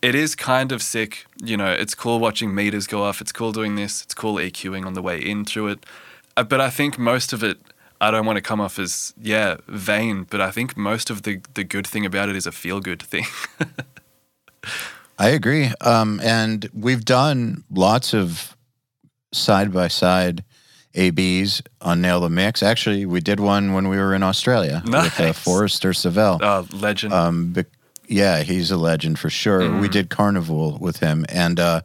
it is kind of sick. You know, it's cool watching meters go off. It's cool doing this. It's cool EQing on the way in through it. Uh, But I think most of it, I don't want to come off as, yeah, vain, but I think most of the, the good thing about it is a feel good thing. I agree. Um, and we've done lots of side by side ABs on Nail the Mix. Actually, we did one when we were in Australia with uh, Nice. Forrester Savell. uh, legend. Um, bec- yeah, he's a legend for sure. Mm-hmm. We did Karnivool with him, and uh,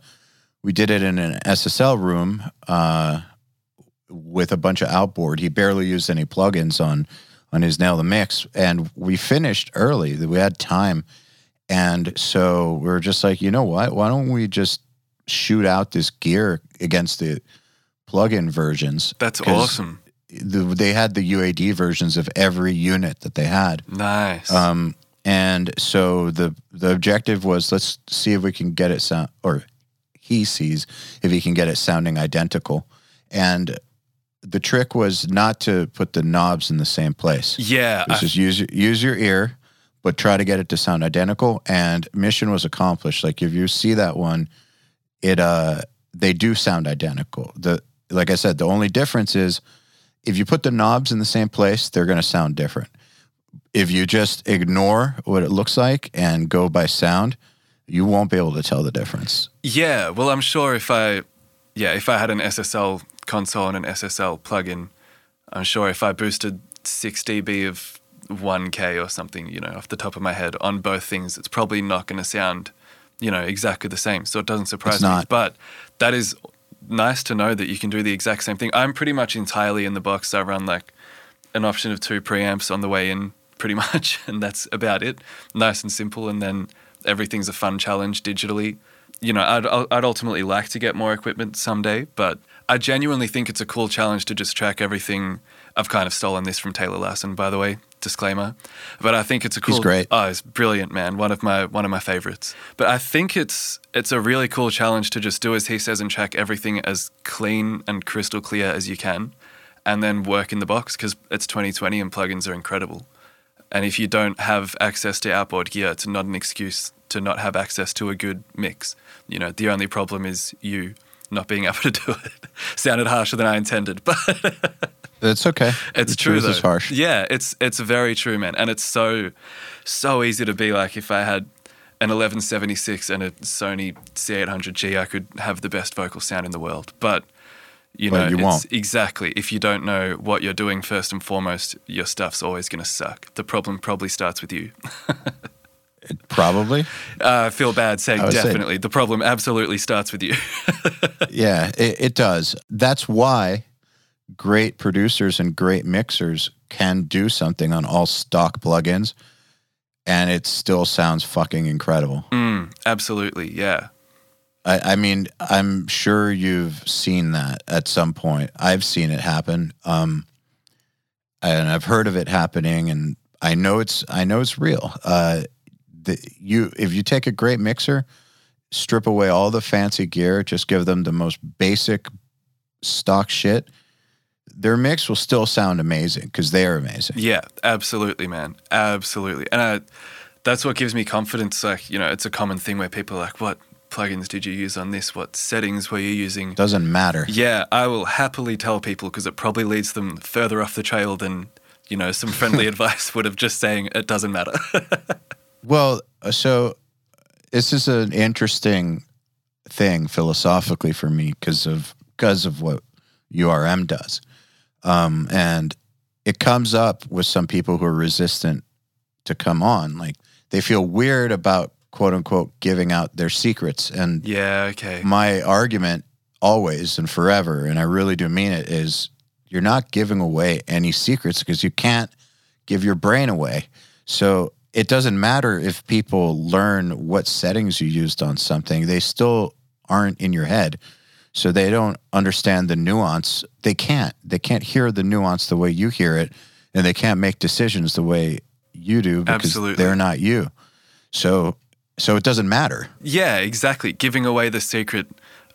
we did it in an SSL room uh, with a bunch of outboard. He barely used any plugins on on his Nail the Mix, and we finished early. We had time, and so we were just like, you know what? Why don't we just shoot out this gear against the plugin versions? That's awesome. The, they had the UAD versions of every unit that they had. Nice. Um, and so the the objective was let's see if we can get it sound or he sees if he can get it sounding identical. And the trick was not to put the knobs in the same place. yeah. I- just use use your ear, but try to get it to sound identical. And mission was accomplished. Like if you see that one, it uh they do sound identical. The like I said, the only difference is if you put the knobs in the same place, they're going to sound different. If you just ignore what it looks like and go by sound, you won't be able to tell the difference. Yeah, well, I'm sure if I, yeah, if I had an SSL console and an SSL plugin, I'm sure if I boosted 6 dB of 1K or something, you know, off the top of my head on both things, it's probably not going to sound, you know, exactly the same. So it doesn't surprise me. But that is nice to know that you can do the exact same thing. I'm pretty much entirely in the box. I run like an option of two preamps on the way in, pretty much, and that's about it. Nice and simple, and then everything's a fun challenge digitally. You know, I'd, I'd ultimately like to get more equipment someday, but I genuinely think it's a cool challenge to just track everything. I've kind of stolen this from Taylor Larson, by the way. Disclaimer, but I think it's a cool. He's great. Oh, he's brilliant, man. One of my one of my favorites. But I think it's it's a really cool challenge to just do as he says and track everything as clean and crystal clear as you can, and then work in the box because it's 2020 and plugins are incredible. And if you don't have access to outboard gear, it's not an excuse to not have access to a good mix. You know, the only problem is you not being able to do it. Sounded harsher than I intended, but It's okay. it's true though. is harsh. Yeah, it's it's very true, man. And it's so so easy to be like if I had an 1176 and a Sony C800G, I could have the best vocal sound in the world. But you But know, you it's won't. exactly. If you don't know what you're doing first and foremost, your stuff's always going to suck. The problem probably starts with you. Probably. Uh, feel bad saying I would say- definitely. The problem absolutely starts with you. yeah, it, it does. That's why great producers and great mixers can do something on all stock plugins and it still sounds fucking incredible. mm, absolutely, yeah. I, I mean, I'm sure you've seen that at some point. I've seen it happen. Um, and I've heard of it happening, and I know it's I know it's real. Uh, the, you if you take a great mixer, strip away all the fancy gear, just give them the most basic stock shit. Their mix will still sound amazing because they are amazing. Yeah, absolutely, man. Absolutely. And I, that's what gives me confidence. Like, you know, it's a common thing where people are like, what plugins did you use on this? What settings were you using? Doesn't matter. Yeah, I will happily tell people because it probably leads them further off the trail than, you know, some friendly advice would have just saying it doesn't matter. Well, uh, so this is an interesting thing philosophically for me because of because of what URM does, um, and it comes up with some people who are resistant to come on. Like they feel weird about quote unquote giving out their secrets, and yeah, okay. my argument always and forever, and I really do mean it, is you're not giving away any secrets because you can't give your brain away. So it doesn't matter if people learn what settings you used on something, they still aren't in your head. So they don't understand the nuance. They can't. They can't hear the nuance the way you hear it, and they can't make decisions the way you do because Absolutely. they're not you. So so it doesn't matter. Yeah, exactly. Giving away the secret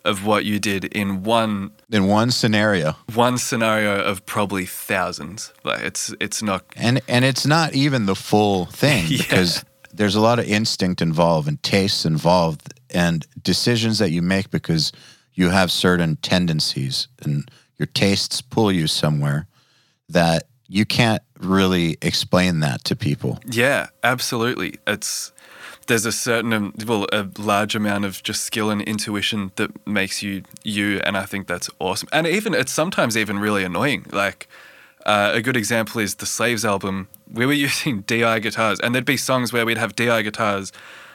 of what you did in one In one scenario, one scenario of probably thousands. Like it's it's not and and it's not even the full thing Yeah. because there's a lot of instinct involved and tastes involved and decisions that you make because you have certain tendencies and your tastes pull you somewhere that you can't really explain that to people. Yeah, absolutely. It's there's a certain um, well a large amount of just skill and intuition that makes you you, and I think that's awesome. And even it's sometimes even really annoying. Like uh, a good example is the Slaves album. We were using DI guitars, and there'd be songs where we'd have DI guitars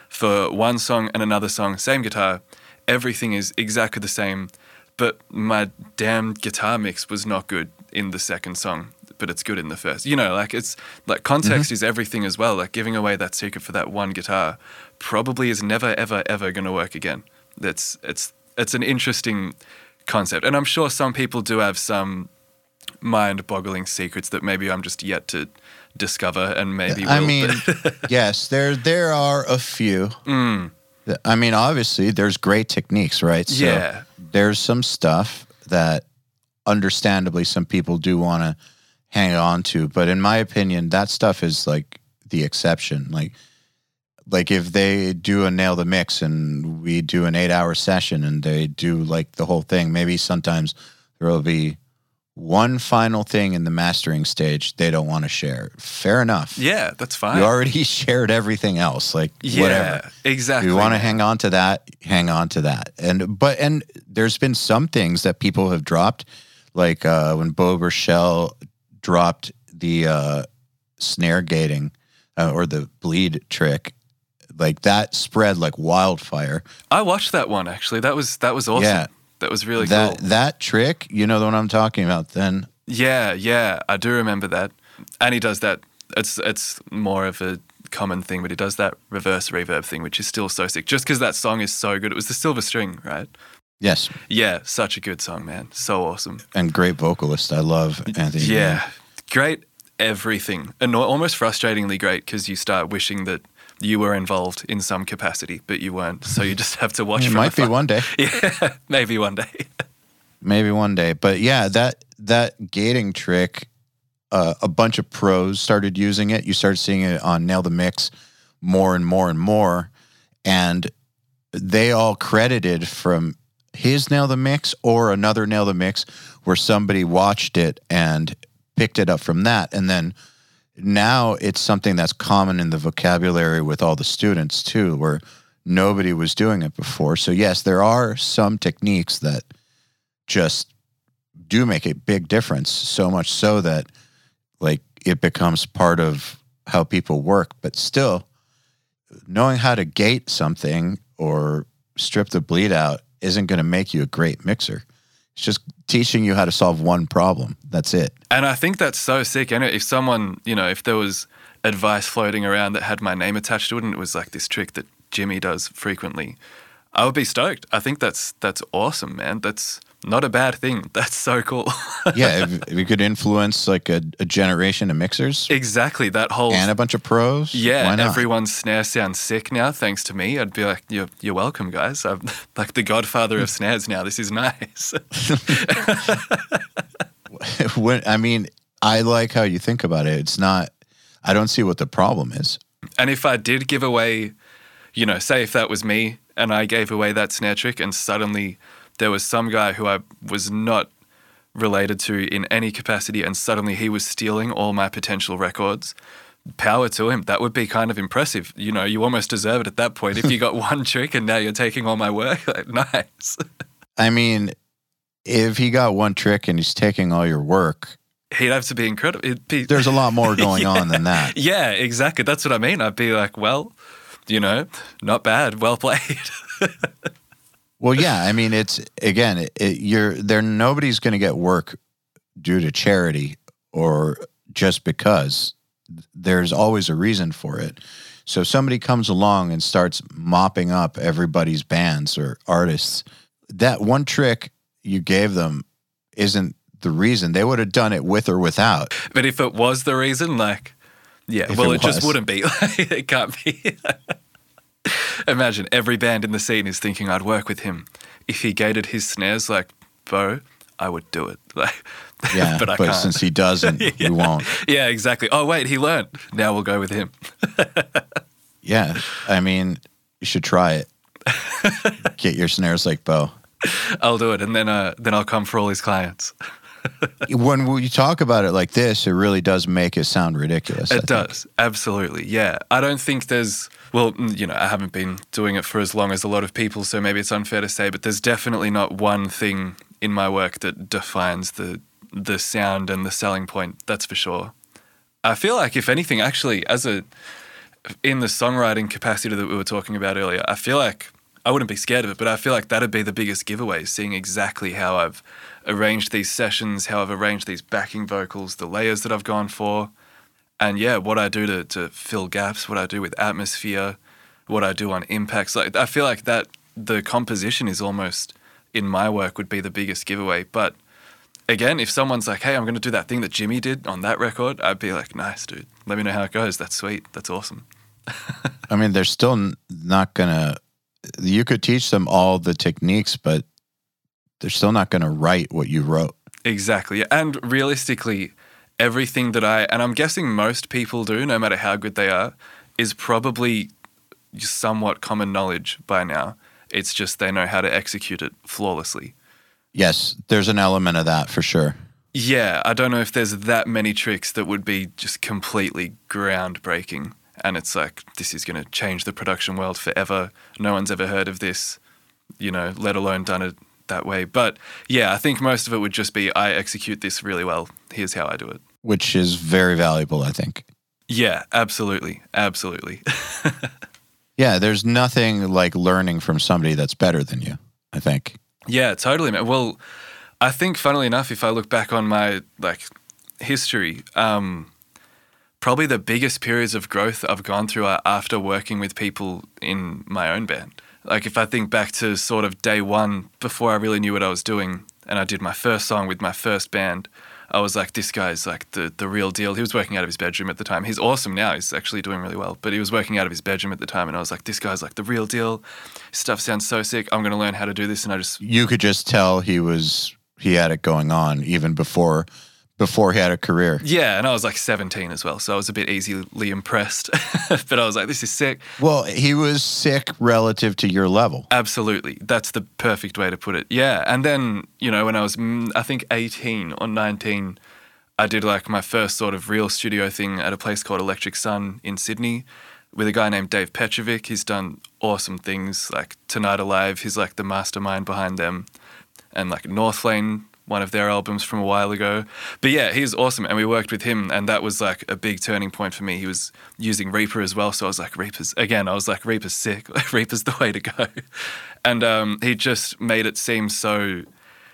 for one song and another song, same guitar. Everything is exactly the same, but my damn guitar mix was not good in the second song, but it's good in the first. You know, like it's like context mm-hmm. is everything as well. Like giving away that secret for that one guitar probably is never, ever, ever going to work again. That's it's it's an interesting concept, and I'm sure some people do have some mind-boggling secrets that maybe I'm just yet to discover, and maybe I will, mean, yes, there there are a few. Mm. I mean, obviously, there's great techniques, right? So Yeah. There's some stuff that, understandably, some people do want to hang on to, but in my opinion, that stuff is like the exception. Like, like if they do a nail the mix and we do an eight hour session and they do like the whole thing, maybe sometimes there will be one final thing in the mastering stage they don't want to share. Fair enough. yeah, that's fine. You already shared everything else. Like yeah, whatever. exactly. You want to hang on to that, hang on to that. And but and there's been some things that people have dropped, like uh, when Beau Burchell dropped the uh, snare gating uh, or the bleed trick, like that spread like wildfire. I watched that one actually. That was that was awesome. Yeah. That was really that cool. that trick, you know the one I'm talking about. Then Yeah, yeah, I do remember that. And he does that. It's it's more of a common thing, but he does that reverse reverb thing, which is still so sick. Just because that song is so good. It was the Silver String, right? yes, Yeah, such a good song, man. So awesome. and great vocalist. I love Anthony. Yeah, great everything. And almost frustratingly great because you start wishing that you were involved in some capacity, but you weren't. So you just have to watch. It might be one day. Yeah, maybe one day. maybe one day but yeah that that gating trick uh, a bunch of pros started using it you started seeing it on nail the mix more and more and more and they all credited from his nail the mix or another nail the mix where somebody watched it and picked it up from that and then now it's something that's common in the vocabulary with all the students too where nobody was doing it before. So yes there are some techniques that just do make a big difference so much so that like it becomes part of how people work. But still knowing how to gate something or strip the bleed out isn't going to make you a great mixer it's just teaching you how to solve one problem that's it And I think that's so sick. And if someone, you know, if there was advice floating around that had my name attached to it and it was like this trick that Jimmy does frequently, I would be stoked. I think that's that's awesome, man. That's not a bad thing. That's so cool. yeah, if, if you could influence like a, a generation of mixers exactly. That whole and a bunch of pros, Yeah, why not? everyone's snare sounds sick now, thanks to me. I'd be like, "You're you're welcome, guys. I'm like the godfather of snares now. This is nice." when, I mean, I like how you think about it. It's not. I don't see what the problem is. and if I did give away, you know, say if that was me and I gave away that snare trick, and suddenly there was some guy who I was not related to in any capacity, and suddenly he was stealing all my potential records. Power to him. That would be kind of impressive. You know, you almost deserve it at that point. If you got one trick and now you're taking all my work, like, nice. I mean, if he got one trick and he's taking all your work, He'd have to be incredible. Be, there's a lot more going on than that. yeah, exactly. That's what I mean. I'd be like, well, you know, not bad. Well played. Well, yeah, I mean, it's again, it, it, you're there. Nobody's going to get work due to charity or just because. There's always a reason for it. So if somebody comes along and starts mopping up everybody's bands or artists, that one trick you gave them isn't the reason. They would have done it with or without. But if it was the reason, like, yeah, If well, it it, just wouldn't be. it can't be. Imagine every band in the scene is thinking I'd work with him. If he gated his snares like Beau, I would do it. Like, Yeah, but but, since he doesn't, we won't. yeah, exactly. Oh wait, he learned. Now we'll go with him. Yeah, I mean, you should try it. Get your snares like Beau. I'll do it, and then uh, then I'll come for all his clients. when we talk about it like this, it really does make it sound ridiculous. I It think. does, absolutely. Yeah. I don't think there's, well, you know, I haven't been doing it for as long as a lot of people, so maybe it's unfair to say, but there's definitely not one thing in my work that defines the the sound and the selling point. That's for sure. I feel like, if anything, actually, as a in the songwriting capacity that we were talking about earlier, I feel like I wouldn't be scared of it, but I feel like that'd be the biggest giveaway, seeing exactly how I've arranged these sessions, how I've arranged these backing vocals, the layers that I've gone for. And yeah, what I do to, to fill gaps, what I do with atmosphere, what I do on impacts. Like I feel like that the composition is almost in my work would be the biggest giveaway. But again, if someone's like, "Hey, I'm going to do that thing that Jimmy did on that record," I'd be like, "Nice, dude. Let me know how it goes. That's sweet. That's awesome." I mean, they're still not gonna. You could teach them all the techniques, but they're still not gonna write what you wrote. Exactly. And realistically, everything that I, and I'm guessing most people do, no matter how good they are, is probably somewhat common knowledge by now. It's just they know how to execute it flawlessly. Yes, there's an element of that for sure. Yeah, I don't know if there's that many tricks that would be just completely groundbreaking. And it's like, this is going to change the production world forever. No one's ever heard of this, you know, let alone done it that way. But yeah, I think most of it would just be I execute this really well. Here's how I do it. which is very valuable, I think. Yeah, absolutely. Absolutely. Yeah, there's nothing like learning from somebody that's better than you, I think. yeah, totally, man. Well, I think funnily enough, if I look back on my like history, um, probably the biggest periods of growth I've gone through are after working with people in my own band. Like if I think back to sort of day one before I really knew what I was doing and I did my first song with my first band, I was like, this guy's like the, the real deal. He was working out of his bedroom at the time. He's awesome now. He's actually doing really well. But he was working out of his bedroom at the time. And I was like, this guy's like the real deal. Stuff sounds so sick. I'm going to learn how to do this. And I just You could just tell he was he had it going on even before before he had a career. Yeah, and I was like 17 as well, so I was a bit easily impressed. but I was like, this is sick. Well, he was sick relative to your level. Absolutely. That's the perfect way to put it. Yeah. And then, you know, when I was, mm, I think 18 or 19, I did like my first sort of real studio thing at a place called Electric Sun in Sydney with a guy named Dave Petrovic. He's done awesome things like Tonight Alive. He's like the mastermind behind them. And like Northlane, one of their albums from a while ago. But yeah, he's awesome. And we worked with him, and that was like a big turning point for me. He was using Reaper as well. So I was like, Reaper's, again, I was like, Reaper's sick. Reaper's the way to go. And um, he just made it seem so.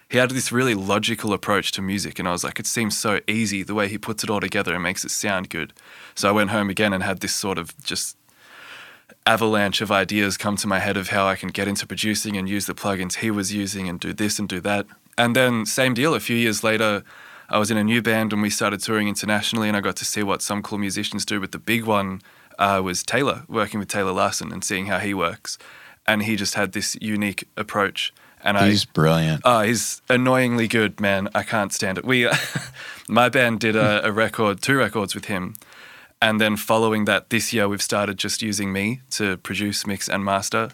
He had this really logical approach to music, and I was like, it seems so easy the way he puts it all together and makes it sound good. So I went home again and had this sort of just avalanche of ideas come to my head of how I can get into producing and use the plugins he was using and do this and do that. And then same deal. A few years later, I was in a new band and we started touring internationally, and I got to see what some cool musicians do. But the big one uh, was Taylor, working with Taylor Larson and seeing how he works. And he just had this unique approach. And He's I, brilliant. Oh, he's annoyingly good, man. I can't stand it. We, my band did a, a record, two records with him, and then following that, this year we've started just using me to produce, mix, and master.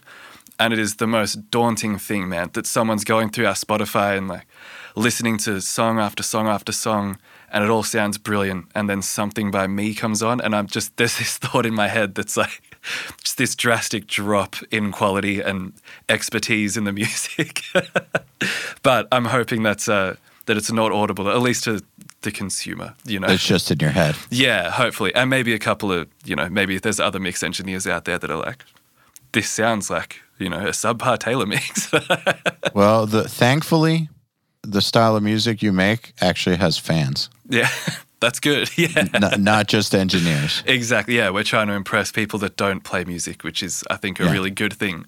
And it is the most daunting thing, man, that someone's going through our Spotify and like listening to song after song after song, and it all sounds brilliant. And then something by me comes on, and I'm just, there's this thought in my head that's like, just this drastic drop in quality and expertise in the music. but I'm hoping that's uh, that it's not audible, at least to the consumer. You know, It's just in your head. yeah, hopefully, and maybe a couple of you know, maybe there's other mix engineers out there that are like, this sounds like you know a subpar Taylor mix. Well, the thankfully, the style of music you make actually has fans, yeah, that's good. Yeah. not, not just engineers. Exactly. Yeah, we're trying to impress people that don't play music, which is, I think, a Yeah. really good thing.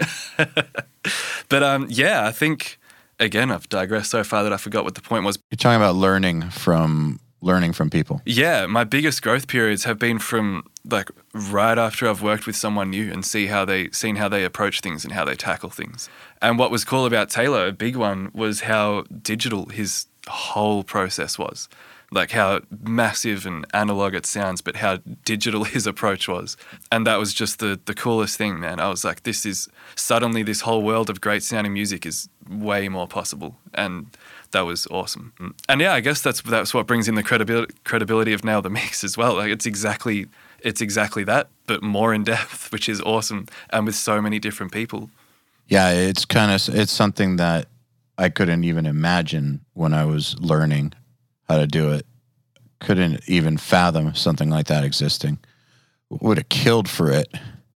but um, yeah, I think again, I've digressed so far that I forgot what the point was. You're talking about learning from learning from people. Yeah, my biggest growth periods have been from like right after I've worked with someone new and see how they seen how they approach things and how they tackle things. And what was cool about Taylor, a big one, was how digital his whole process was. Like how massive and analog it sounds, but how digital his approach was. And that was just the the coolest thing, man. I was like, this is suddenly this whole world of great sounding music is way more possible. And that was awesome. Mm. And yeah, I guess that's that's what brings in the credibility credibility of now the mix as well. Like it's exactly it's exactly that, but more in depth, which is awesome, and with so many different people. Yeah, it's kind of it's something that I couldn't even imagine when I was learning how to do it. Couldn't even fathom something like that existing. Would have killed for it.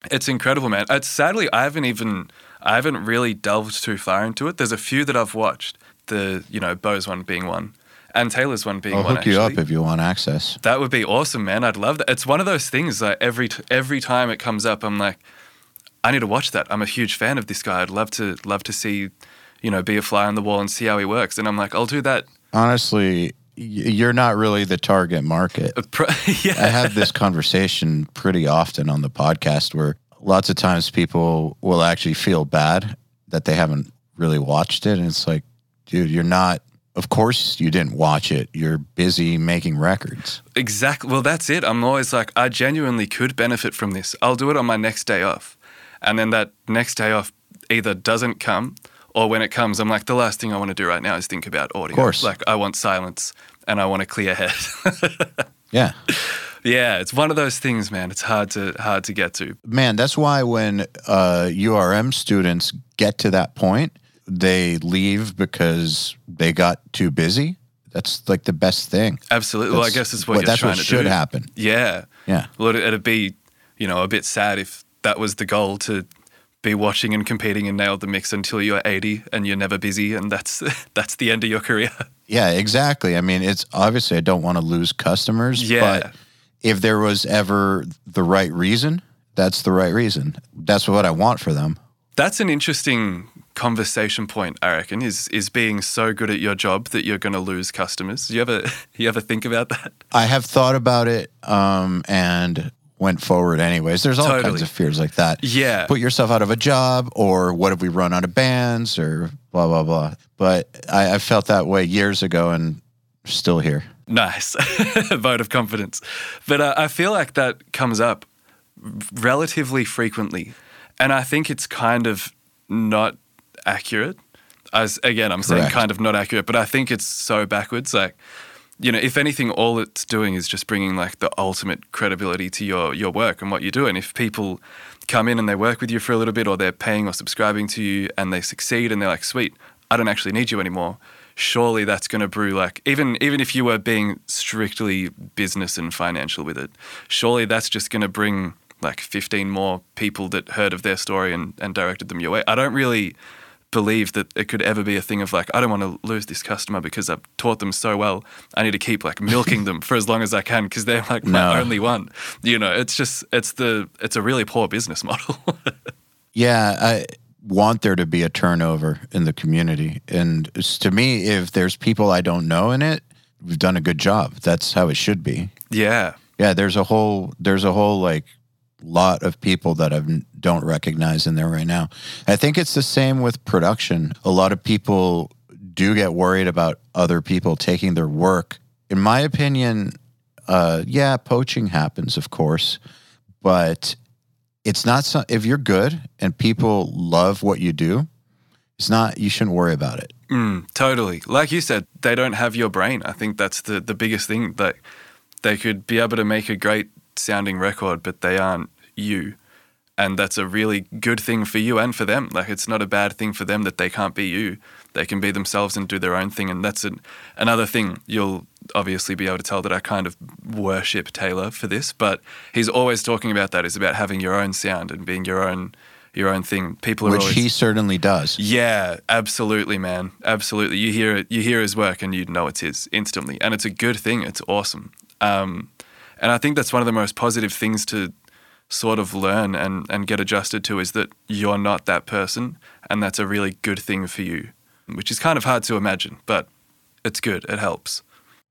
It's incredible, man. It's sadly I haven't even I haven't really delved too far into it. There's a few that I've watched. The you know Beau's one being one, and Taylor's one being I'll one. hook you up if you want access. That would be awesome, man. I'd love that. It's one of those things like every t- every time it comes up, I'm like, I need to watch that. I'm a huge fan of this guy. I'd love to love to see, you know, be a fly on the wall and see how he works. And I'm like, I'll do that. Honestly, you're not really the target market. Uh, yeah, I have this conversation pretty often on the podcast where lots of times people will actually feel bad that they haven't really watched it. And it's like, dude, you're not, of course you didn't watch it. You're busy making records. exactly. Well, that's it. I'm always like, I genuinely could benefit from this. I'll do it on my next day off, and then that next day off either doesn't come. Or when it comes, I'm like, the last thing I want to do right now is think about audio. Of course. Like, I want silence and I want a clear head. Yeah. Yeah, it's one of those things, man. It's hard to hard to get to. Man, that's why when uh, URM students get to that point, they leave because they got too busy. That's like the best thing. Absolutely. well, I guess it's what you're that's trying what to should do. happen. Yeah. Yeah. Well, it- it'd be, you know, a bit sad if that was the goal to be watching and competing and nail the mix until you're 80 and you're never busy, and that's that's the end of your career. Yeah, exactly. I mean, it's obviously I don't want to lose customers, Yeah. but if there was ever the right reason, that's the right reason. That's what I want for them. That's an interesting conversation point, I reckon. Is is being so good at your job that you're going to lose customers? You ever you ever think about that? I have thought about it um, and went forward anyways. There's all Totally. kinds of fears like that. Yeah. Put yourself out of a job, or what if we run out of bands, or blah, blah, blah. But I, I felt that way years ago and still here. Nice vote of confidence. But uh, I feel like that comes up relatively frequently. And I think it's kind of not accurate. As again, I'm saying kind of not accurate, but I think it's so backwards. Like, you know, if anything, all it's doing is just bringing like the ultimate credibility to your your work and what you do. And if people come in and they work with you for a little bit, or they're paying or subscribing to you, and they succeed, and they're like, "Sweet, I don't actually need you anymore." Surely that's going to brew like even even if you were being strictly business and financial with it, surely that's just going to bring like 15 more people that heard of their story and, and directed them your way. I don't really believe that it could ever be a thing of like I don't want to lose this customer because I've taught them so well. I need to keep like milking them for as long as I can because they're like my No. only one. You know, it's just it's the it's a really poor business model. Yeah, I, want there to be a turnover in the community. And to me, if there's people I don't know in it, we've done a good job. That's how it should be. Yeah. Yeah, there's a whole there's a whole like lot of people that I don't recognize in there right now. I think it's the same with production. A lot of people do get worried about other people taking their work. In my opinion, uh, yeah, poaching happens, of course, but it's not so, if you're good and people love what you do, it's not you shouldn't worry about it. Mm, totally. Like you said, they don't have your brain. I think that's the, the biggest thing that they could be able to make a great sounding record, but they aren't you. And that's a really good thing for you and for them. Like it's not a bad thing for them that they can't be you. They can be themselves and do their own thing. And that's an, another thing you'll obviously be able to tell that I kind of worship Taylor for this, but he's always talking about that. is about having your own sound and being your own your own thing. People are Which always he certainly does. yeah, absolutely, man. Absolutely. You hear it, you hear his work and you know it's his instantly, and it's a good thing. It's awesome. Um, and I think that's one of the most positive things to sort of learn and and get adjusted to is that you're not that person, and that's a really good thing for you, which is kind of hard to imagine, but it's good. It helps.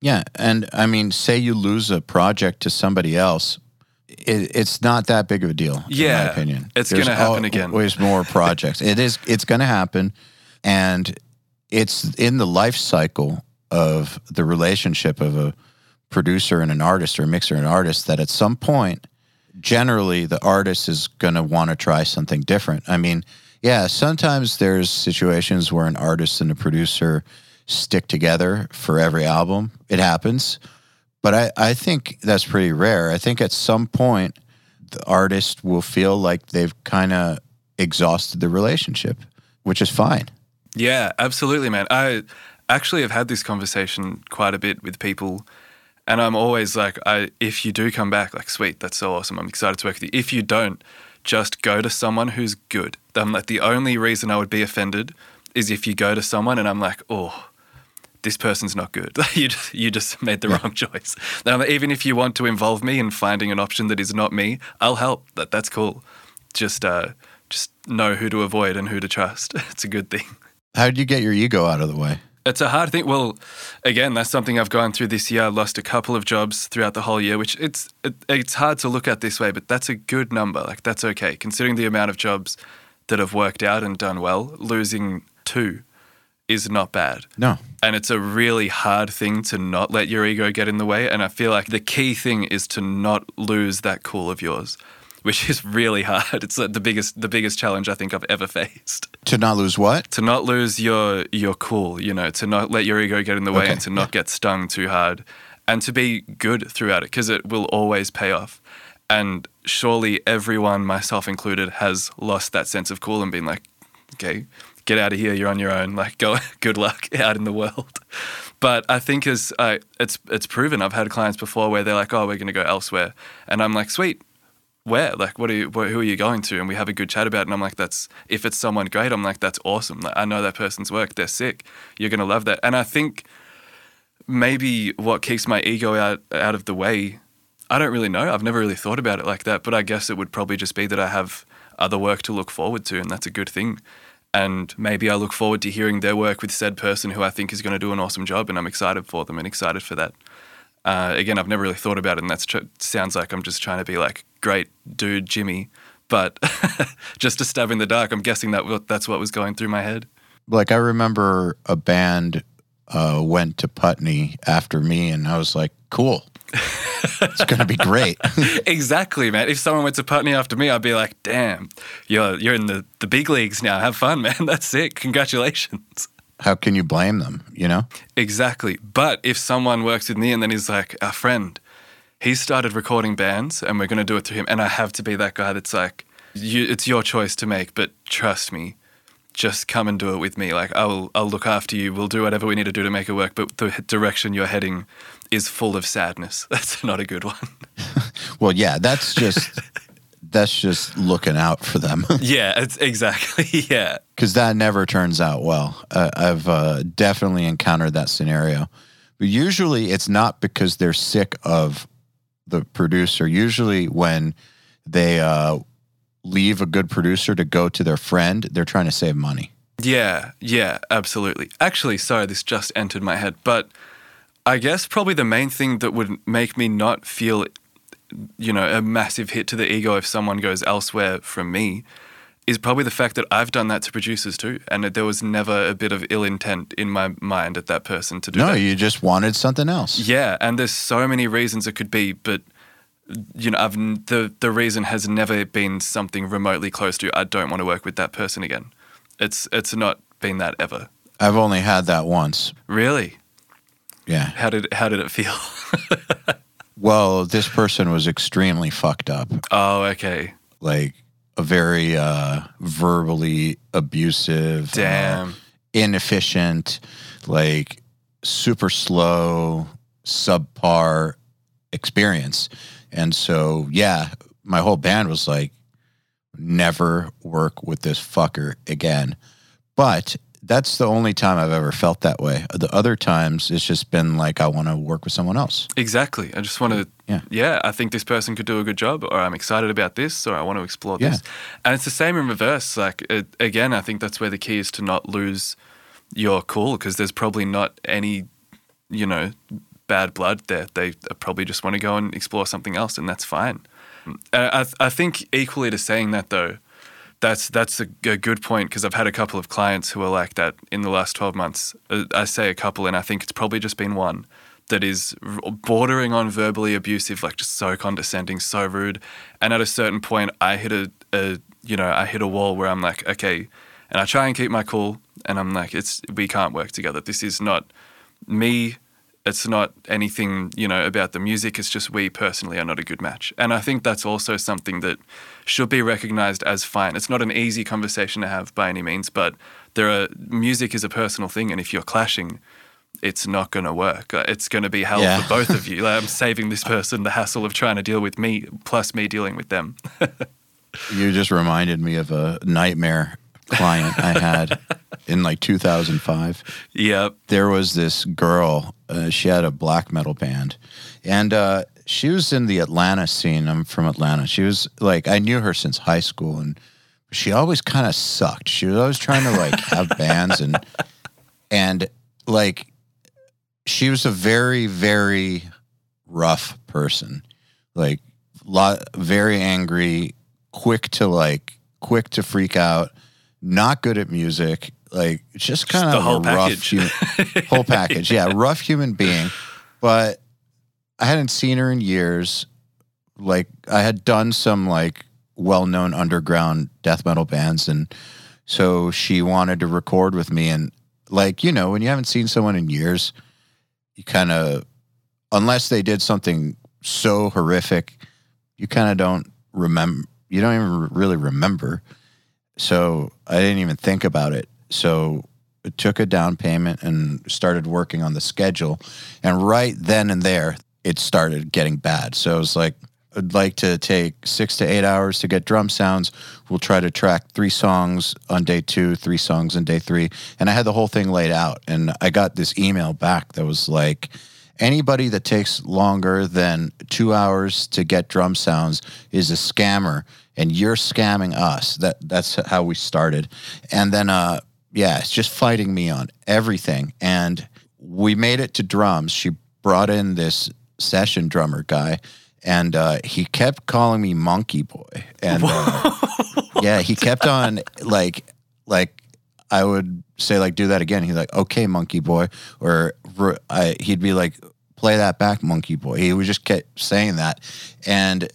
Yeah, and I mean, say you lose a project to somebody else, it, it's not that big of a deal. in Yeah, my opinion, it's gonna happen again. Always more projects. it is. It's going to happen, and it's in the life cycle of the relationship of a producer and an artist, or a mixer and an artist. That at some point, generally, the artist is going to want to try something different. I mean, yeah, sometimes there's situations where an artist and a producer stick together for every album. It happens. But I, I think that's pretty rare. I think at some point, the artist will feel like they've kind of exhausted the relationship, which is fine. Yeah, absolutely, man. I actually have had this conversation quite a bit with people, and I'm always like, I if you do come back, like, sweet, that's so awesome. I'm excited to work with you. If you don't, just go to someone who's good. I'm like, the only reason I would be offended is if you go to someone and I'm like, oh, this person's not good. you just you just made the wrong choice. Now, even if you want to involve me in finding an option that is not me, I'll help. That that's cool. Just uh, just know who to avoid and who to trust. It's a good thing. How did you get your ego out of the way? It's a hard thing. Well, again, that's something I've gone through this year. I lost a couple of jobs throughout the whole year, which it's it, it's hard to look at this way, but that's a good number. Like that's okay considering the amount of jobs that have worked out and done well. Losing two is not bad. No. And it's a really hard thing to not let your ego get in the way. And I feel like the key thing is to not lose that cool of yours, which is really hard. It's the biggest the biggest challenge I think I've ever faced. To not lose what? To not lose your your cool, you know, to not let your ego get in the way Okay. and to not get stung too hard and to be good throughout it because it will always pay off. And surely everyone, myself included, has lost that sense of cool and been like, okay, get out of here. You're on your own. Like, go. Good luck out in the world. But I think as uh, it's it's proven, I've had clients before where they're like, oh, we're going to go elsewhere, and I'm like, sweet. Where? Like, what are you? Wh- who are you going to? And we have a good chat about it. And I'm like, that's if it's someone great. I'm like, that's awesome. Like, I know that person's work. They're sick. You're gonna love that. And I think maybe what keeps my ego out out of the way I don't really know. I've never really thought about it like that, but I guess it would probably just be that I have other work to look forward to, and that's a good thing. And maybe I look forward to hearing their work with said person who I think is going to do an awesome job, and I'm excited for them and excited for that. Uh, again, I've never really thought about it, and that tr- sounds like I'm just trying to be like, great dude, Jimmy. But just a stab in the dark, I'm guessing that that's what was going through my head. Like I remember a band uh, went to Putney after me, and I was like, "Cool, it's gonna be great." exactly, man. If someone went to Putney after me, I'd be like, damn, you're, you're in the, the big leagues now. Have fun, man. That's sick. Congratulations. How can you blame them? You know? Exactly. But if someone works with me and then he's like, our friend, he started recording bands and we're going to do it through him. And I have to be that guy that's like, you, it's your choice to make, but trust me, just come and do it with me. Like, I'll, I'll look after you. We'll do whatever we need to do to make it work. But the direction you're heading is full of sadness. That's not a good one. Well, yeah, that's just that's just looking out for them yeah, it's exactly. Yeah. because that never turns out well. Uh, I've uh, definitely encountered that scenario. But usually, it's not because they're sick of the producer. Usually, when they uh, leave a good producer to go to their friend, they're trying to save money. Yeah, yeah, absolutely. Actually, sorry, this just entered my head, but I guess probably the main thing that would make me not feel, you know, a massive hit to the ego if someone goes elsewhere from me is probably the fact that I've done that to producers too, and that there was never a bit of ill intent in my mind at that person to do that. No, that. you just wanted something else. Yeah, and there's so many reasons it could be, but you know, I've the the reason has never been something remotely close to I don't want to work with that person again. It's it's not been that ever. I've only had that once. Really? Yeah. How did how did it feel? Well, this person was extremely fucked up. oh, okay. Like very uh verbally abusive, uh, Damn. inefficient, like super slow, subpar experience. And so, yeah, my whole band was like, never work with this fucker again. But that's the only time I've ever felt that way. The other times, it's just been like, I want to work with someone else. Exactly. I just want to, Yeah. yeah. I think this person could do a good job, or I'm excited about this, or I want to explore Yeah. this. And it's the same in reverse. Like, it, again, I think that's where the key is to not lose your cool because there's probably not any, you know, bad blood there. They probably just want to go and explore something else, and that's fine. Uh, I, I think equally to saying that though, that's that's a, a good point because I've had a couple of clients who are like that in the last 12 months. Uh, I say a couple, and I think it's probably just been one that is bordering on verbally abusive, like just so condescending, so rude. And at a certain point, I hit a, a you know I hit a wall where I'm like, okay, and I try and keep my cool, and I'm like, it's we can't work together. This is not me. It's not anything, you know, about the music. It's just we personally are not a good match. And I think that's also something that should be recognized as fine. It's not an easy conversation to have by any means, but there are music is a personal thing, and if you're clashing, it's not going to work. Uh, It's going to be hell Yeah. for both of you. Like, I'm saving this person the hassle of trying to deal with me, plus me dealing with them. You just reminded me of a nightmare client I had in like 2005. yep. there was this girl. Uh, she had a black metal band, and uh, she was in the Atlanta scene. I'm from Atlanta. She was like I knew her since high school, and she always kind of sucked. She was always trying to like have bands and and like she was a very very rough person, like lot very angry, quick to like quick to freak out, not good at music. Like just kind the of whole a rough package. whole package. Yeah, rough human being. But I hadn't seen her in years. Like I had done some like well-known underground death metal bands and so she wanted to record with me and like, you know, when you haven't seen someone in years, you kind of unless they did something so horrific, you kind of don't remember you don't even really remember. So I didn't even think about it. So I took a down payment and started working on the schedule. And right then and there, it started getting bad. So I was like, I'd like to take six to eight hours to get drum sounds. We'll try to track three songs on day two, three songs on day three. And I had the whole thing laid out. And I got this email back that was like, anybody that takes longer than two hours to get drum sounds is a scammer and you're scamming us. That that's how we started. And then uh yeah it's just fighting me on everything. And we made it to drums. She brought in this session drummer guy and uh, he kept calling me monkey boy. And uh, yeah he kept on like like I would say like do that again. He's like, okay, monkey boy, or I, he'd be like, play that back, monkey boy. He would just keep saying that, and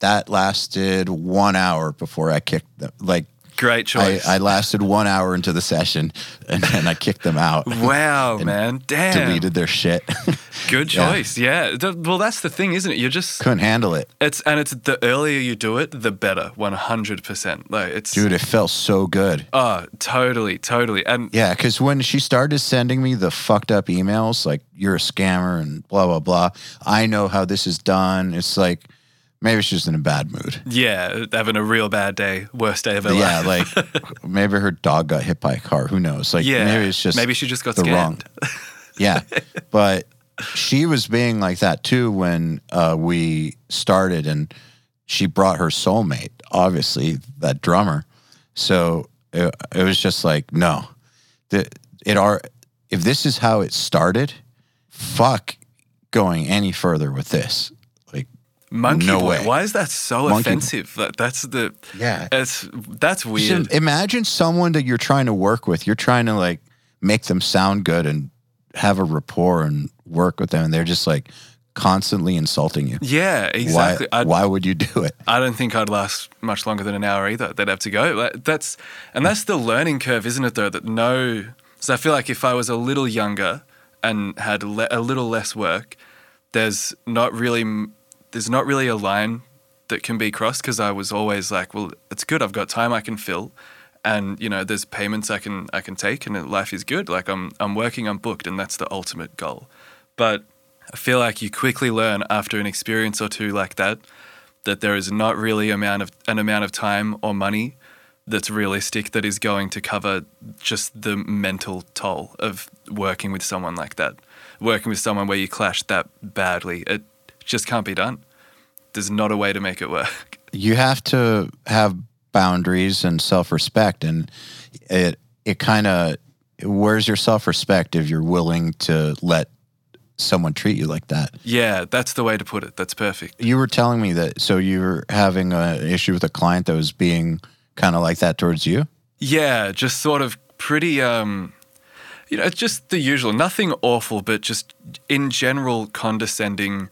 that lasted one hour before I kicked them. Like Great choice. I lasted one hour into the session, and then I kicked them out. wow, man. Damn. Deleted their shit. Good choice. Yeah. Th- Well, that's the thing, isn't it? You're just Couldn't handle it, it's and it's the earlier you do it, the better. One hundred percent. Like it's dude. It felt so good. Oh, totally, totally. And Yeah, because when she started sending me the fucked up emails, like you're a scammer and blah blah blah, I know how this is done. It's like maybe she's in a bad mood. yeah, having a real bad day, worst day of her Yeah, life. like maybe her dog got hit by a car. Who knows? Like yeah. maybe it's just maybe she just got the scammed. wrong. Yeah, but she was being like that too when uh, we started, and she brought her soulmate obviously that drummer. So it, it was just like, no, the, it are, if this is how it started, fuck going any further with this. Monkey No boy. way. Why is that so Monkey- offensive? That, that's the Yeah. It's that's So weird. imagine someone that you're trying to work with. You're trying to like make them sound good and have a rapport and work with them, and they're just like constantly insulting you. yeah, exactly. Why? Why would you do it? I don't think I'd last much longer than an hour either. They'd have to go. That's and that's the learning curve, isn't it? Though that no, so I feel like if I was a little younger and had le- a little less work, there's not really there's not really a line that can be crossed because I was always like, well, it's good. I've got time I can fill, and you know, there's payments I can I can take, and life is good. Like I'm I'm working, I'm booked, and that's the ultimate goal. But I feel like you quickly learn after an experience or two like that that there is not really amount of an amount of time or money that's realistic that is going to cover just the mental toll of working with someone like that. Working with someone where you clash that badly, it just can't be done. There's not a way to make it work. you have to have boundaries and self-respect and it it kind of where's your self-respect if you're willing to let someone treat you like that Yeah, that's the way to put it. That's perfect. you were telling me that so you were having an issue with a client that was being kind of like that towards you Yeah, just sort of pretty um you know, it's just the usual. Nothing awful, but just in general condescending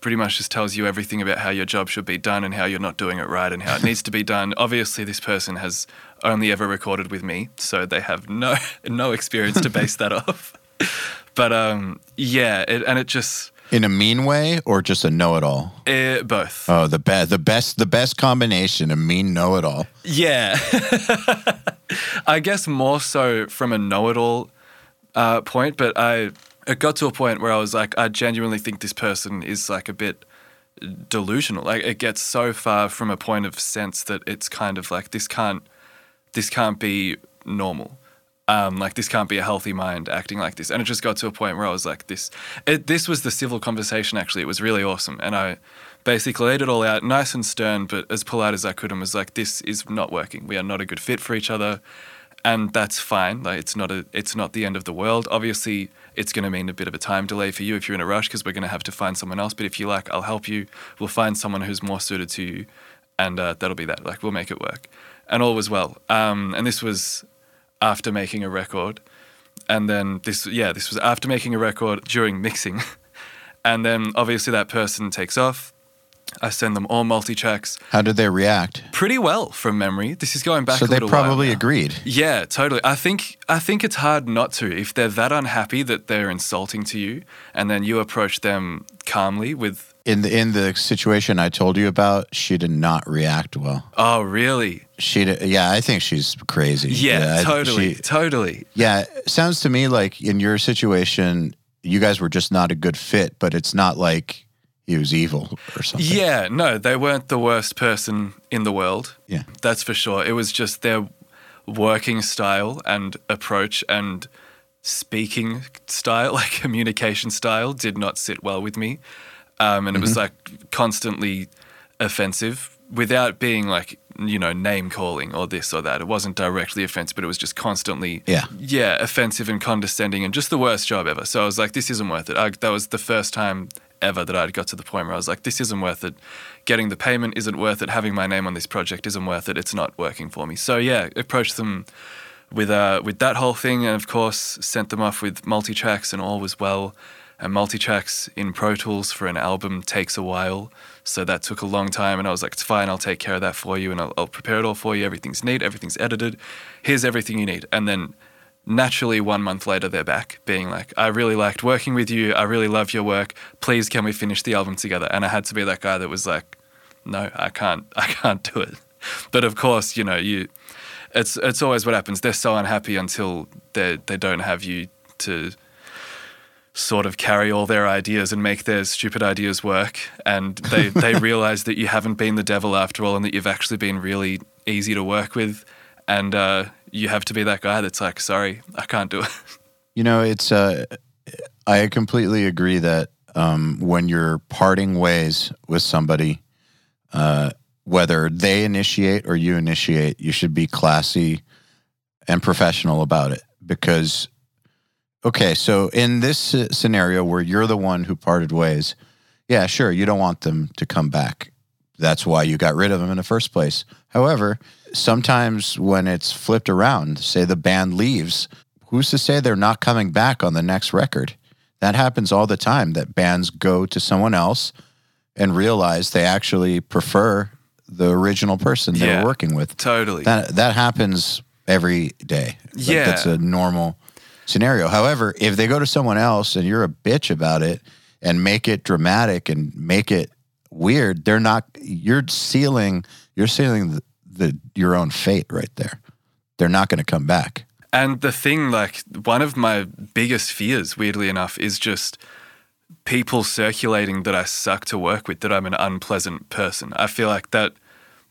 pretty much just tells you everything about how your job should be done and how you're not doing it right and how it needs to be done. Obviously, this person has only ever recorded with me, so they have no no experience to base that off. But um yeah, it, and it just in a mean way or just a know-it-all eh, both. oh the best the best the best combination a mean know-it-all Yeah. I guess more so from a know it all uh, point, but I it got to a point where I was like, I genuinely think this person is like a bit delusional. Like it gets so far from a point of sense that it's kind of like this can't this can't be normal. Um, like this can't be a healthy mind acting like this, and it just got to a point where I was like, "This, it, this was the civil conversation. Actually, it was really awesome, and I basically laid it all out, nice and stern, but as polite as I could, and was like, "This is not working. We are not a good fit for each other, and that's fine. Like it's not a, it's not the end of the world. Obviously, it's going to mean a bit of a time delay for you if you're in a rush because we're going to have to find someone else. But if you like, I'll help you. We'll find someone who's more suited to you, and uh, that'll be that. Like we'll make it work." And all was well. Um, and this was after making a record. And then this, yeah, this was after making a record during mixing. and then obviously that person takes off. I send them all multi checks. how did they react pretty well from memory. This is going back so a they little while probably agreed Yeah, totally. I think I think it's hard not to if they're that unhappy that they're insulting to you, and then you approach them calmly with, in the in the situation I told you about, she did not react well. "Oh, really? She, did, yeah, I think she's crazy. Yeah, I- totally, she- totally." yeah, sounds to me like in your situation, you guys were just not a good fit. But it's not like he was evil or something. Yeah, no, they weren't the worst person in the world. Yeah. That's for sure. It was just their working style and approach and speaking style, like communication style, did not sit well with me. Um, and it was like constantly offensive without being like, you know, name calling or this or that. It wasn't directly offensive, but it was just constantly, Yeah. yeah, offensive and condescending and just the worst job ever. So I was like, this isn't worth it. I, that was the first time ever that I'd got to the point where I was like, this isn't worth it. Getting the payment isn't worth it. Having my name on this project isn't worth it. It's not working for me. So yeah, approached them with uh, with that whole thing, and of course sent them off with multi tracks, and all was well. And multi tracks in Pro Tools for an album takes a while, so that took a long time. And I was like, it's fine, I'll take care of that for you, and I'll, I'll prepare it all for you. Everything's neat, everything's edited. Here's everything you need. And then naturally, one month later, they're back, being like, I really liked working with you. I really love your work. Please, can we finish the album together? And I had to be that guy that was like, no, I can't, I can't do it. But of course, you know, you, it's it's always what happens. They're so unhappy until they they don't have you to sort of carry all their ideas and make their stupid ideas work. And they they realize that you haven't been the devil after all, and that you've actually been really easy to work with. And uh, you have to be that guy that's like, sorry, I can't do it. You know, it's uh, I completely agree that um, when you're parting ways with somebody, uh, whether they initiate or you initiate, you should be classy and professional about it because okay, so in this scenario where you're the one who parted ways, yeah, sure, you don't want them to come back. That's why you got rid of them in the first place. However, sometimes when it's flipped around, say the band leaves, who's to say they're not coming back on the next record? That happens all the time that bands go to someone else and realize they actually prefer the original person they Yeah. were working with. Totally. That that happens every day. Like, Yeah. that's a normal scenario. However, if they go to someone else and you're a bitch about it and make it dramatic and make it weird, they're not. You're sealing. You're sealing the, your own fate right there. They're not going to come back. And the thing, like, one of my biggest fears, weirdly enough, is just people circulating that I suck to work with, that I'm an unpleasant person. I feel like that,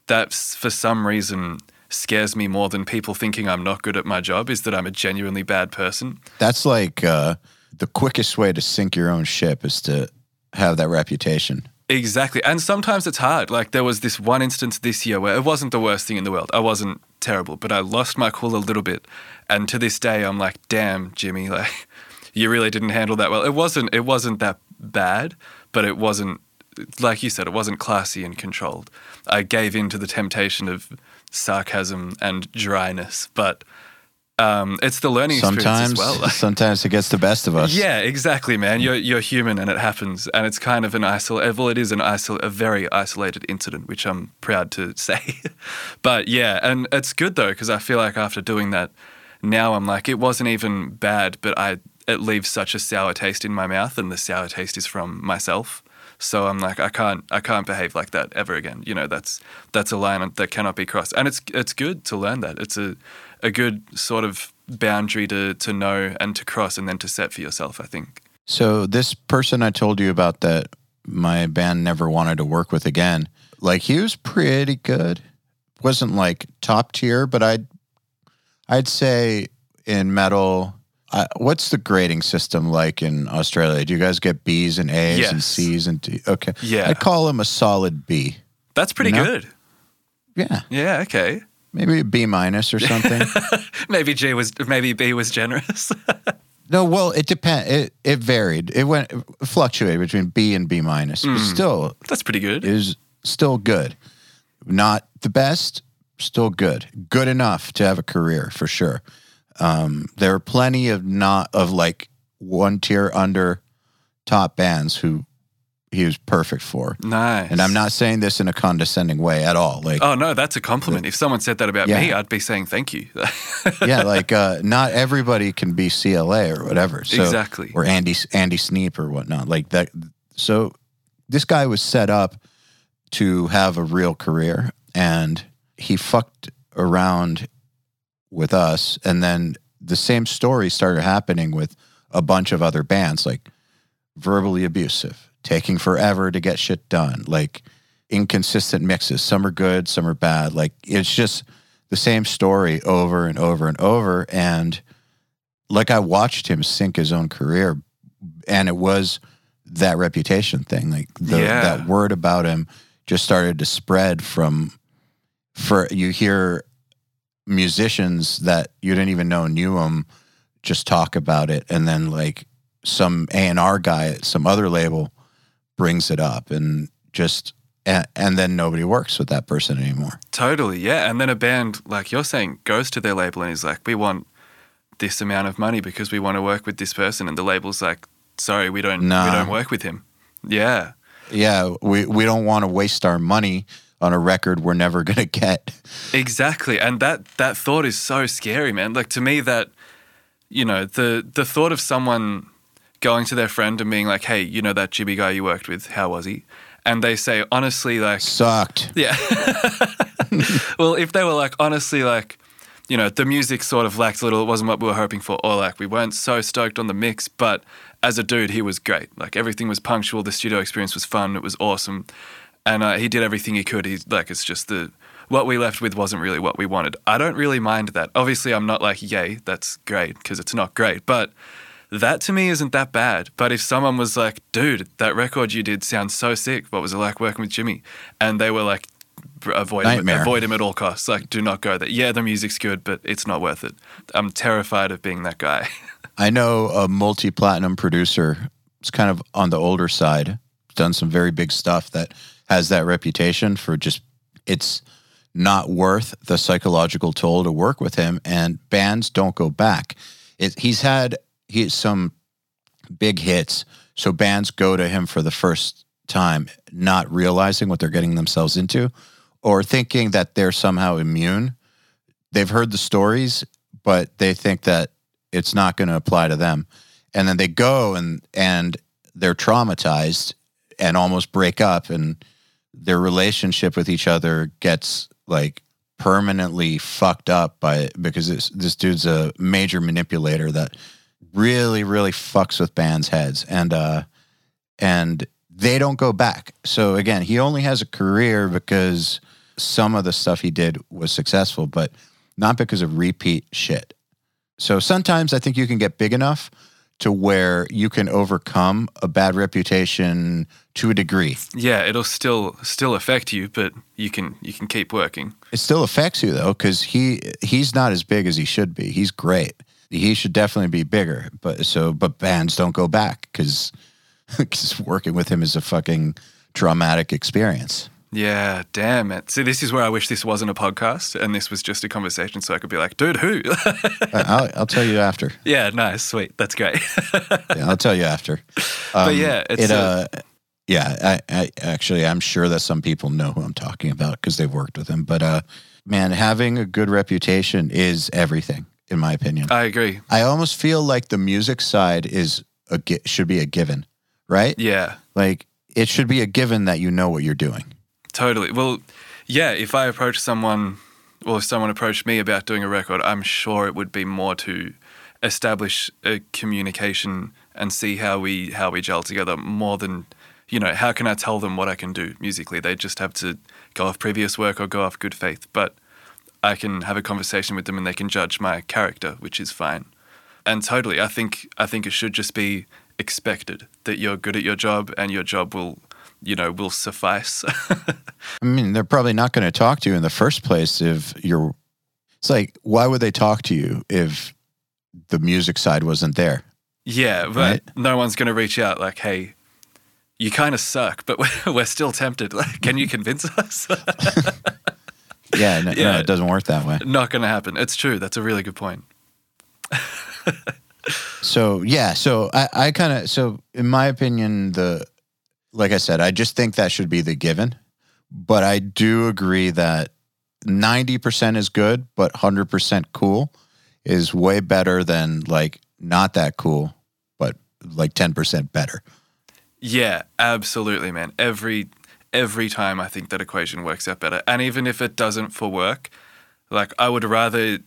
that for some reason scares me more than people thinking I'm not good at my job, is that I'm a genuinely bad person. That's like uh, the quickest way to sink your own ship is to have that reputation. Exactly. And sometimes it's hard. Like there was this one instance this year where it wasn't the worst thing in the world. I wasn't terrible, but I lost my cool a little bit. And to this day I'm like, "Damn, Jimmy, like you really didn't handle that well." It wasn't it wasn't that bad, but it wasn't like you said, it wasn't classy and controlled. I gave in to the temptation of sarcasm and dryness, but um, it's the learning Sometimes, experience as well. sometimes it gets the best of us. Yeah, exactly, man. You're you're human, and it happens, and it's kind of an isol. Well, it is an isol, a very isolated incident, which I'm proud to say. but yeah, and it's good though because I feel like after doing that, now I'm like it wasn't even bad, but I it leaves such a sour taste in my mouth, and the sour taste is from myself. So I'm like I can't I can't behave like that ever again. You know that's that's a line that cannot be crossed, and it's it's good to learn that. It's a a good sort of boundary to to know and to cross, and then to set for yourself. I think. So this person I told you about that my band never wanted to work with again, like he was pretty good. Wasn't like top tier, but I'd I'd say in metal. I, what's the grading system like in Australia? Do you guys get B's and A's and C's and D? Okay, Yeah. I'd call him a solid B. That's pretty No. good. Yeah, Yeah. Okay. Maybe a B minus or something. Maybe G was maybe B was generous. No, well, it depend. It it varied. It went it fluctuated between B and B minus. But still, That's pretty good. is still good. Not the best, still good. Good enough to have a career for sure. Um, there are plenty of not of like one tier under top bands who he was perfect for. nice. And I'm not saying this in a condescending way at all. Like Oh no, that's a compliment. If someone said that about Yeah. me, I'd be saying thank you. yeah, like uh, not everybody can be CLA or whatever. So, Exactly. Or Andy Andy Sneap or whatnot. Like that. So this guy was set up to have a real career, and he fucked around with us, and then the same story started happening with a bunch of other bands, like verbally abusive, taking forever to get shit done, like inconsistent mixes. Some are good, some are bad. Like it's just the same story over and over and over. And like I watched him sink his own career, and it was that reputation thing. Like the, Yeah. that word about him just started to spread from. For you hear musicians that you didn't even know knew him just talk about it, and then like some A and R guy at some other label brings it up, and just and, and then nobody works with that person anymore. totally, yeah. And then a band like you're saying goes to their label and is like, "We want this amount of money because we want to work with this person," and the label's like, "Sorry, we don't. Nah. We don't work with him." Yeah. Yeah, we we don't want to waste our money on a record we're never gonna get. Exactly. And that that thought is so scary, man. Like to me that you know, the the thought of someone going to their friend and being like, "Hey, you know that Jimmy guy you worked with, how was he?" And they say, "Honestly, like Sucked. yeah. well, if they were like, honestly, like, you know, the music sort of lacked a little, it wasn't what we were hoping for, or like, we weren't so stoked on the mix, but as a dude, he was great. Like, everything was punctual, the studio experience was fun, it was awesome. And uh, he did everything he could. He's like, it's just the, what we left with wasn't really what we wanted. I don't really mind that. Obviously, I'm not like, yay, that's great, because it's not great, but that to me isn't that bad. But if someone was like, dude, that record you did sounds so sick. What was it like working with Jimmy? And they were like avoid him, avoid him at all costs. Like, do not go there. Yeah, the music's good, but it's not worth it. I'm terrified of being that guy. I know a multi platinum producer. It's kind of on the older side. Done some very big stuff that has that reputation for just it's not worth the psychological toll to work with him. And bands don't go back. It, he's had he some big hits, so bands go to him for the first time, not realizing what they're getting themselves into, or thinking that they're somehow immune. They've heard the stories, but they think that it's not going to apply to them. And then they go and and they're traumatized and almost break up and their relationship with each other gets like permanently fucked up by because this this dude's a major manipulator that really really fucks with bands heads and uh and they don't go back. So again, he only has a career because some of the stuff he did was successful, but not because of repeat shit. So sometimes I think you can get big enough to where you can overcome a bad reputation to a degree. yeah, it'll still still affect you, but you can you can keep working. It still affects you though, because he he's not as big as he should be. He's great. He should definitely be bigger. But so but bands don't go back because working with him is a fucking traumatic experience. Yeah, damn it. See, this is where I wish this wasn't a podcast and this was just a conversation so I could be like, dude, who? I'll, I'll tell you after. yeah, nice, sweet. That's great. Yeah, I'll tell you after. but Um, yeah, it's it, a- uh, yeah, I, I actually, I'm sure that some people know who I'm talking about because they've worked with him. But uh, man, having a good reputation is everything, in my opinion. I agree. I almost feel like the music side is a should be a given, right? Yeah, Like it should be a given that you know what you're doing. totally. Well, yeah, if I approach someone or if someone approached me about doing a record, I'm sure it would be more to establish a communication and see how we how we gel together more than you know how can I tell them what I can do musically? They just have to go off previous work or go off good faith. But I can have a conversation with them and they can judge my character, which is fine. And totally, I think I think it should just be expected that you're good at your job and your job will, you know, will suffice. I mean, they're probably not going to talk to you in the first place if you're. It's like, why would they talk to you if the music side wasn't there? yeah, but Right. no one's going to reach out like, "Hey, you kind of suck, but we're, we're still tempted. Like, can you convince us?" Yeah, no, no, it doesn't work that way. Not going to happen. It's true. That's a really good point. So yeah, so I, I kind of so in my opinion, the like I said, I just think that should be the given. But I do agree that ninety percent is good, but hundred percent cool is way better than like not that cool, but like ten percent better. Yeah, absolutely, man. Every every time I think that equation works out better. And even if it doesn't for work, like I would rather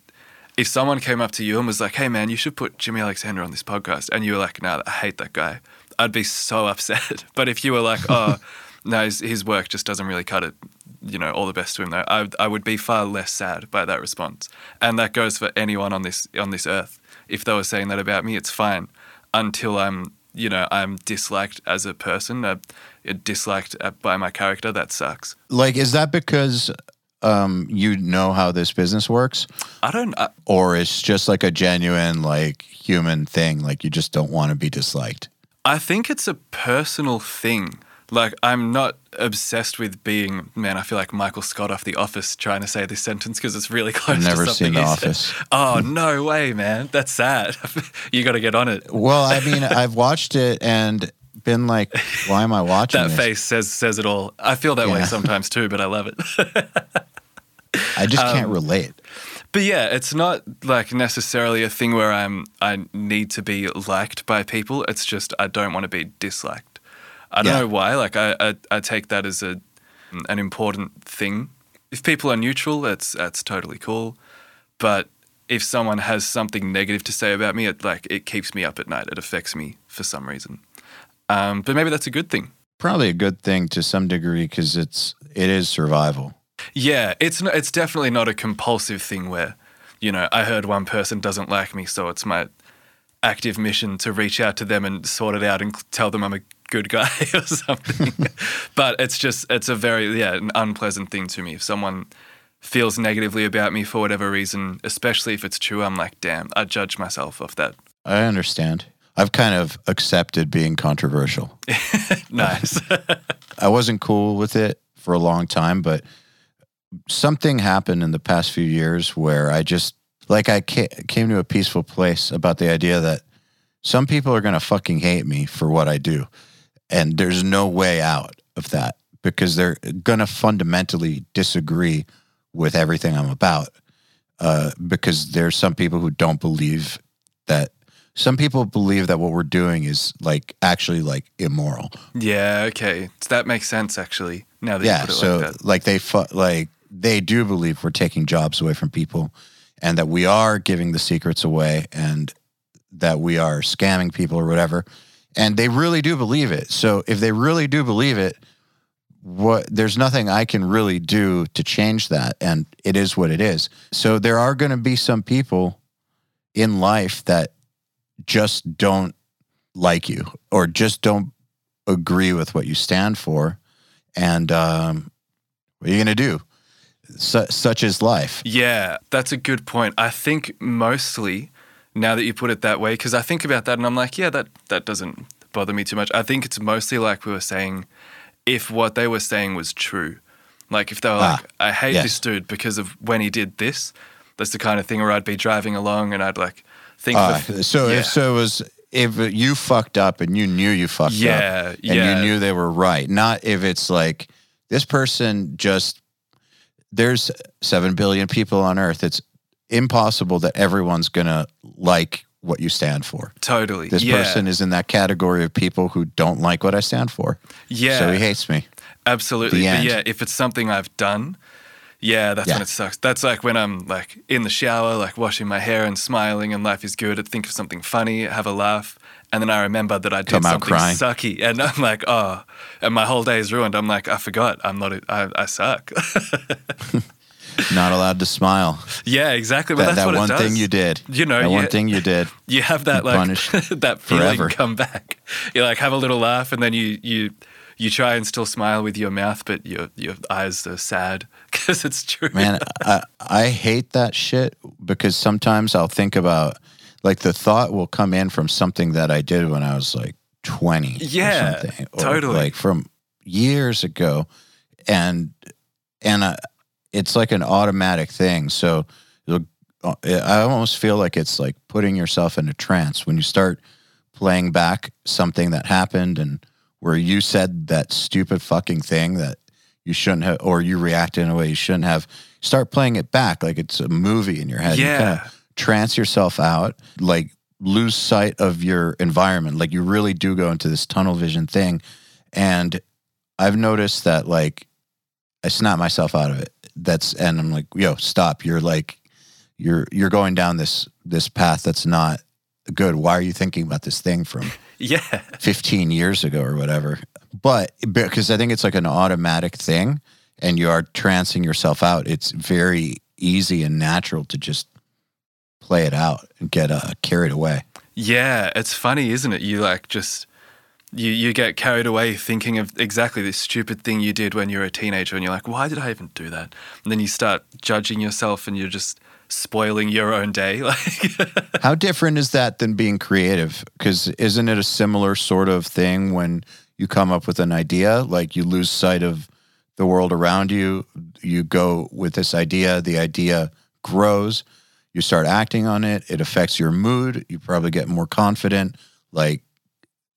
if someone came up to you and was like, "Hey man, you should put Jimmy Alexander on this podcast." And you were like, "No, I hate that guy." I'd be so upset. But if you were like, "Oh, no, his, his work just doesn't really cut it." You know, all the best to him though. I I would be far less sad by that response. And that goes for anyone on this on this earth. If they were saying that about me, it's fine until I'm, you know, I'm disliked as a person, uh, disliked uh, by my character. That sucks. Like, is that because um, you know how this business works, I don't. I, or it's just like a genuine like human thing? Like you just don't want to be disliked. I think it's a personal thing. Like I'm not obsessed with being man. I feel like Michael Scott off The Office trying to say this sentence because it's really close. I've never to something seen The. Office. Oh no way, man! That's sad. you got to get on it. Well, I mean, I've watched it and been like, why am I watching That this? face says says it all. I feel that way sometimes too, but I love it. I just can't Um, relate. But yeah, it's not like necessarily a thing where I'm I need to be liked by people. It's just I don't want to be disliked. I don't Yeah. know why. Like I, I I take that as a an important thing. If people are neutral, that's that's totally cool. But if someone has something negative to say about me, it like it keeps me up at night. It affects me for some reason. Um, but maybe that's a good thing. Probably a good thing to some degree because it's it is survival. Yeah, it's not, it's definitely not a compulsive thing where, you know, I heard one person doesn't like me, so it's my active mission to reach out to them and sort it out and tell them I'm a good guy or something. but it's just it's a very yeah an unpleasant thing to me if someone feels negatively about me for whatever reason, especially if it's true. I'm like, damn, I judge myself off that. I understand. I've kind of accepted being controversial. nice. I wasn't cool with it for a long time, but something happened in the past few years where I just like I came to a peaceful place about the idea that some people are going to fucking hate me for what I do. And there's no way out of that because they're going to fundamentally disagree with everything I'm about. Uh, because there's some people who don't believe that some people believe that what we're doing is like actually like immoral. yeah. Okay. So that makes sense actually. Now that yeah you put it so like that. like they fu- like they do believe we're taking jobs away from people and that we are giving the secrets away and that we are scamming people or whatever and they really do believe it so if they really do believe it what there's nothing i can really do to change that and it is what it is so there are going to be some people in life that just don't like you or just don't agree with what you stand for and um, what are you going to do? Su- such is life. Yeah, that's a good point. I think mostly now that you put it that way, because I think about that and I'm like, yeah, that that doesn't bother me too much. I think it's mostly like we were saying, if what they were saying was true, like if they were Ah, like, I hate yes. this dude because of when he did this. That's the kind of thing where I'd be driving along and I'd like think. Uh, for- so yeah. if so it was if you fucked up and you knew you fucked Yeah, up and yeah. you knew they were right, not if it's like this person just there's 7 billion people on earth. It's impossible that everyone's going to like what you stand for. totally. This yeah. person is in that category of people who don't like what I stand for. Yeah. So he hates me. Absolutely. The But end. yeah, if it's something I've done, yeah, that's when it sucks. That's like when I'm like in the shower, like washing my hair and smiling and life is good. I think of something funny, have a laugh, and then I remember that I did Come something sucky. And I'm like, oh, and my whole day is ruined. I'm like, I forgot. I'm not, a, I, I suck. Not allowed to smile. yeah, exactly. But that, that's that what one it does. thing you did. You know, that one thing you did. you have that like that feeling forever. come back. You like have a little laugh, and then you you you try and still smile with your mouth, but your your eyes are sad because it's true. Man, I, I hate that shit because sometimes I'll think about like the thought will come in from something that I did when I was like 20 Yeah, or something. Or totally. Like from years ago. And and I, it's like an automatic thing. So uh, I almost feel like it's like putting yourself in a trance when you start playing back something that happened and where you said that stupid fucking thing that you shouldn't have, or you reacted in a way you shouldn't have. Start playing it back like it's a movie in your head. You Yeah. kind of trance yourself out, like lose sight of your environment. Like you really do go into this tunnel vision thing. And I've noticed that like I snap myself out of it. That's and I'm like, yo, stop. You're like you're you're going down this this path that's not good. Why are you thinking about this thing from yeah, 15 years ago or whatever? But because I think it's like an automatic thing and you are trancing yourself out, it's very easy and natural to just play it out and get uh, carried away. yeah. It's funny, isn't it? You like just you you get carried away thinking of exactly this stupid thing you did when you were a teenager, and you're like, why did I even do that? And then you start judging yourself, and you're just spoiling your own day. Like, How different is that than being creative? Because isn't it a similar sort of thing when you come up with an idea, like you lose sight of the world around you, you go with this idea, the idea grows, you start acting on it, it affects your mood, you probably get more confident, like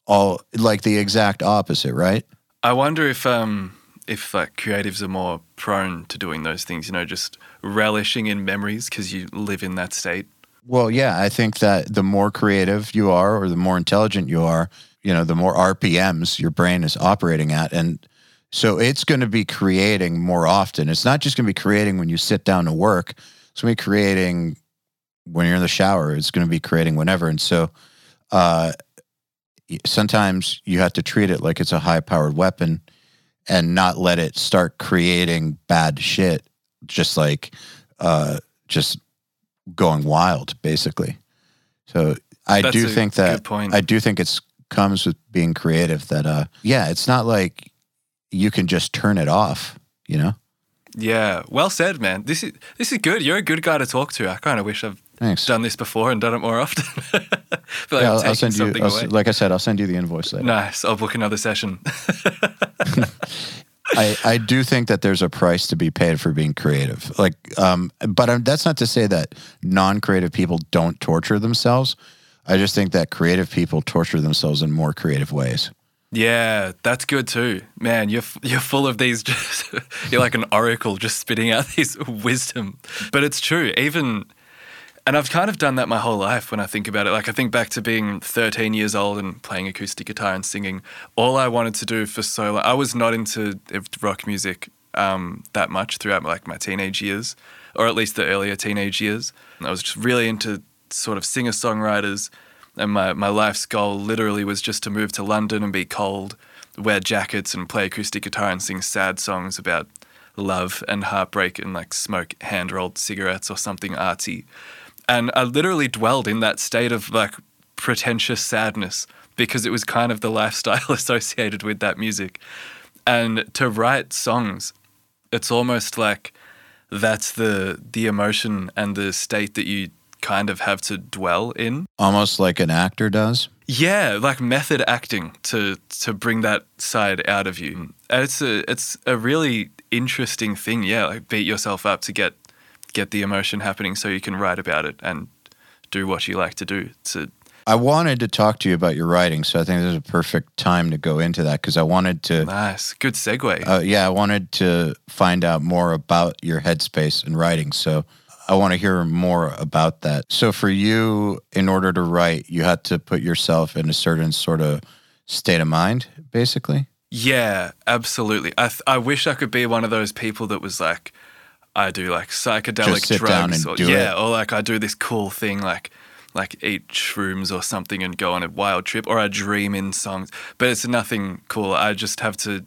all like the exact opposite, right? I wonder if um if like creatives are more prone to doing those things, you know, just relishing in memories because you live in that state. Well, yeah, I think that the more creative you are or the more intelligent you are, you know, the more RPMs your brain is operating at. And so it's going to be creating more often. It's not just going to be creating when you sit down to work, it's going to be creating when you're in the shower. It's going to be creating whenever. And so uh, sometimes you have to treat it like it's a high powered weapon and not let it start creating bad shit, just like, uh, just going wild, basically. So I That's do think that. I do think it's comes with being creative that uh yeah, it's not like you can just turn it off, you know? Yeah, well said, man. This is this is good. You're a good guy to talk to. I kind of wish I've Thanks. done this before and done it more often. Like Yeah, I'll, I'll send you. I'll, like I said, I'll send you the invoice later. nice. I'll book another session. I, I do think that there's a price to be paid for being creative. Like, um, but um, that's not to say that non-creative people don't torture themselves. I just think that creative people torture themselves in more creative ways. yeah, that's good too, man. You're you're full of these. Just you're like an oracle, just spitting out these wisdom. But it's true. Even and I've kind of done that my whole life when I think about it. Like I think back to being 13 years old and playing acoustic guitar and singing. All I wanted to do for so long, I was not into rock music um, that much throughout like my teenage years, or at least the earlier teenage years. I was just really into sort of singer songwriters, and my my life's goal literally was just to move to London and be cold, wear jackets and play acoustic guitar and sing sad songs about love and heartbreak and like smoke hand rolled cigarettes or something artsy. And I literally dwelled in that state of like pretentious sadness because it was kind of the lifestyle associated with that music. And to write songs, it's almost like that's the the emotion and the state that you kind of have to dwell in. Almost like an actor does. Yeah, like method acting to to bring that side out of you. And it's a it's a really interesting thing. Yeah, like beat yourself up to get get the emotion happening so you can write about it and do what you like to do. To I wanted to talk to you about your writing, so I think this is a perfect time to go into that because I wanted to. nice, good segue. Uh, yeah, I wanted to find out more about your headspace and writing. So I want to hear more about that. So for you, in order to write, you had to put yourself in a certain sort of state of mind, basically. Yeah, absolutely. I th- I wish I could be one of those people that was like, I do like psychedelic drugs, or yeah, it. or like I do this cool thing, like like eat shrooms or something and go on a wild trip, or I dream in songs. But it's nothing cool. I just have to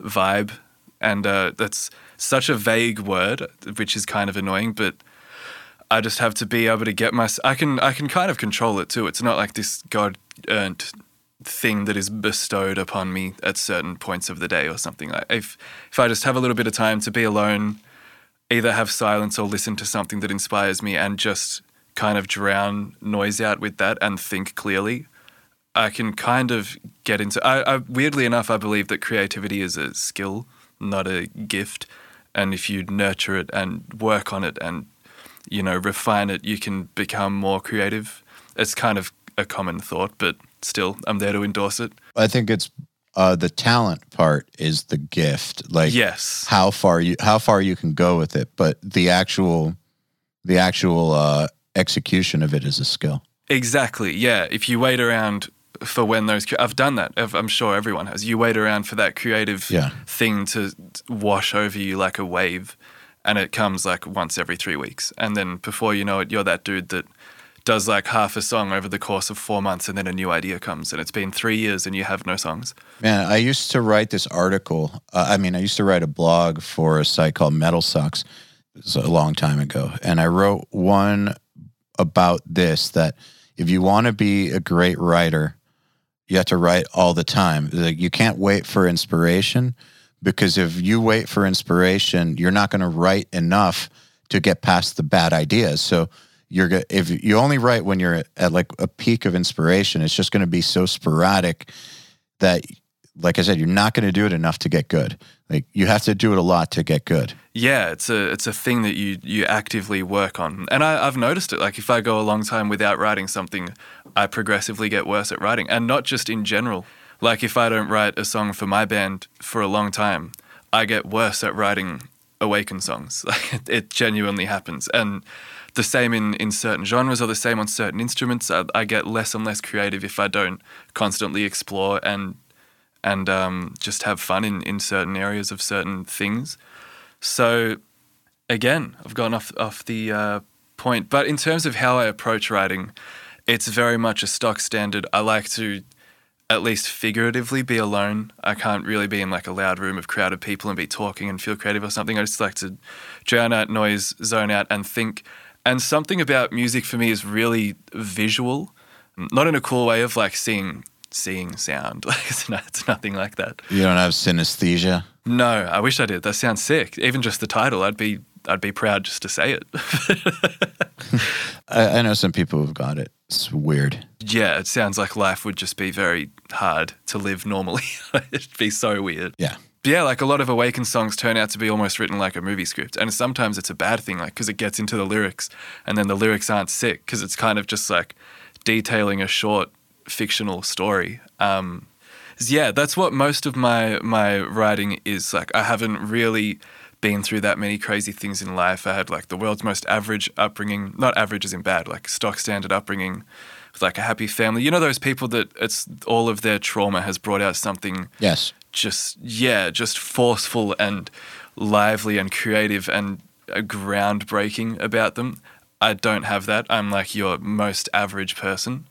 vibe, and uh, that's such a vague word, which is kind of annoying, but. I just have to be able to get my. I can I can kind of control it too. It's not like this God earned thing that is bestowed upon me at certain points of the day or something. Like if if I just have a little bit of time to be alone, either have silence or listen to something that inspires me and just kind of drown noise out with that and think clearly, I can kind of get into. I, I weirdly enough, I believe that creativity is a skill, not a gift, and if you nurture it and work on it and you know refine it, you can become more creative. It's kind of a common thought, but still, I'm there to endorse it. I think it's uh, the talent part is the gift. Like Yes. how far you how far you can go with it, but the actual the actual uh, execution of it is a skill. Exactly. Yeah. If you wait around for when those, I've done that. I've- I'm sure everyone has. You wait around for that creative Yeah. thing to wash over you like a wave, and it comes like once every three weeks, and then before you know it, you're that dude that does like half a song over the course of four months, and then a new idea comes, and it's been three years, and you have no songs. Man, I used to write this article. Uh, I mean, I used to write a blog for a site called Metal Sucks. Was a long time ago, and I wrote one about this that if you want to be a great writer, you have to write all the time. Like you can't wait for inspiration because if you wait for inspiration, you're not going to write enough to get past the bad ideas. So you're go- if you only write when you're at like a peak of inspiration, it's just going to be so sporadic that like I said, you're not going to do it enough to get good. Like you have to do it a lot to get good. Yeah, it's a it's a thing that you you actively work on, and I, I've noticed it. Like if I go a long time without writing something, I progressively get worse at writing, and not just in general. Like if I don't write a song for my band for a long time, I get worse at writing Awaken songs. Like it, it genuinely happens, and the same in in certain genres, or the same on certain instruments. I, I get less and less creative if I don't constantly explore and and um, just have fun in, in certain areas of certain things. So, again, I've gone off off the uh, point. But in terms of how I approach writing, it's very much a stock standard. I like to, at least figuratively, be alone. I can't really be in like a loud room of crowded people and be talking and feel creative or something. I just like to drown out noise, zone out, and think. And something about music for me is really visual, not in a cool way of like seeing seeing sound. Like it's, not, it's nothing like that. You don't have synesthesia. No, I wish I did. That sounds sick. Even just the title, I'd be I'd be proud just to say it. I, I know some people who've got it. It's weird. yeah, it sounds like life would just be very hard to live normally. It'd be so weird. Yeah. Yeah, like a lot of Awakened songs turn out to be almost written like a movie script. And sometimes it's a bad thing, like, because it gets into the lyrics and then the lyrics aren't sick because it's kind of just like detailing a short fictional story. Um, yeah, that's what most of my, my writing is. Like, I haven't really been through that many crazy things in life. I had like the world's most average upbringing, not average as in bad, like stock standard upbringing with like a happy family. You know, those people that it's all of their trauma has brought out something Yes. Just yeah, just forceful and lively and creative and groundbreaking about them. I don't have that. I'm like your most average person.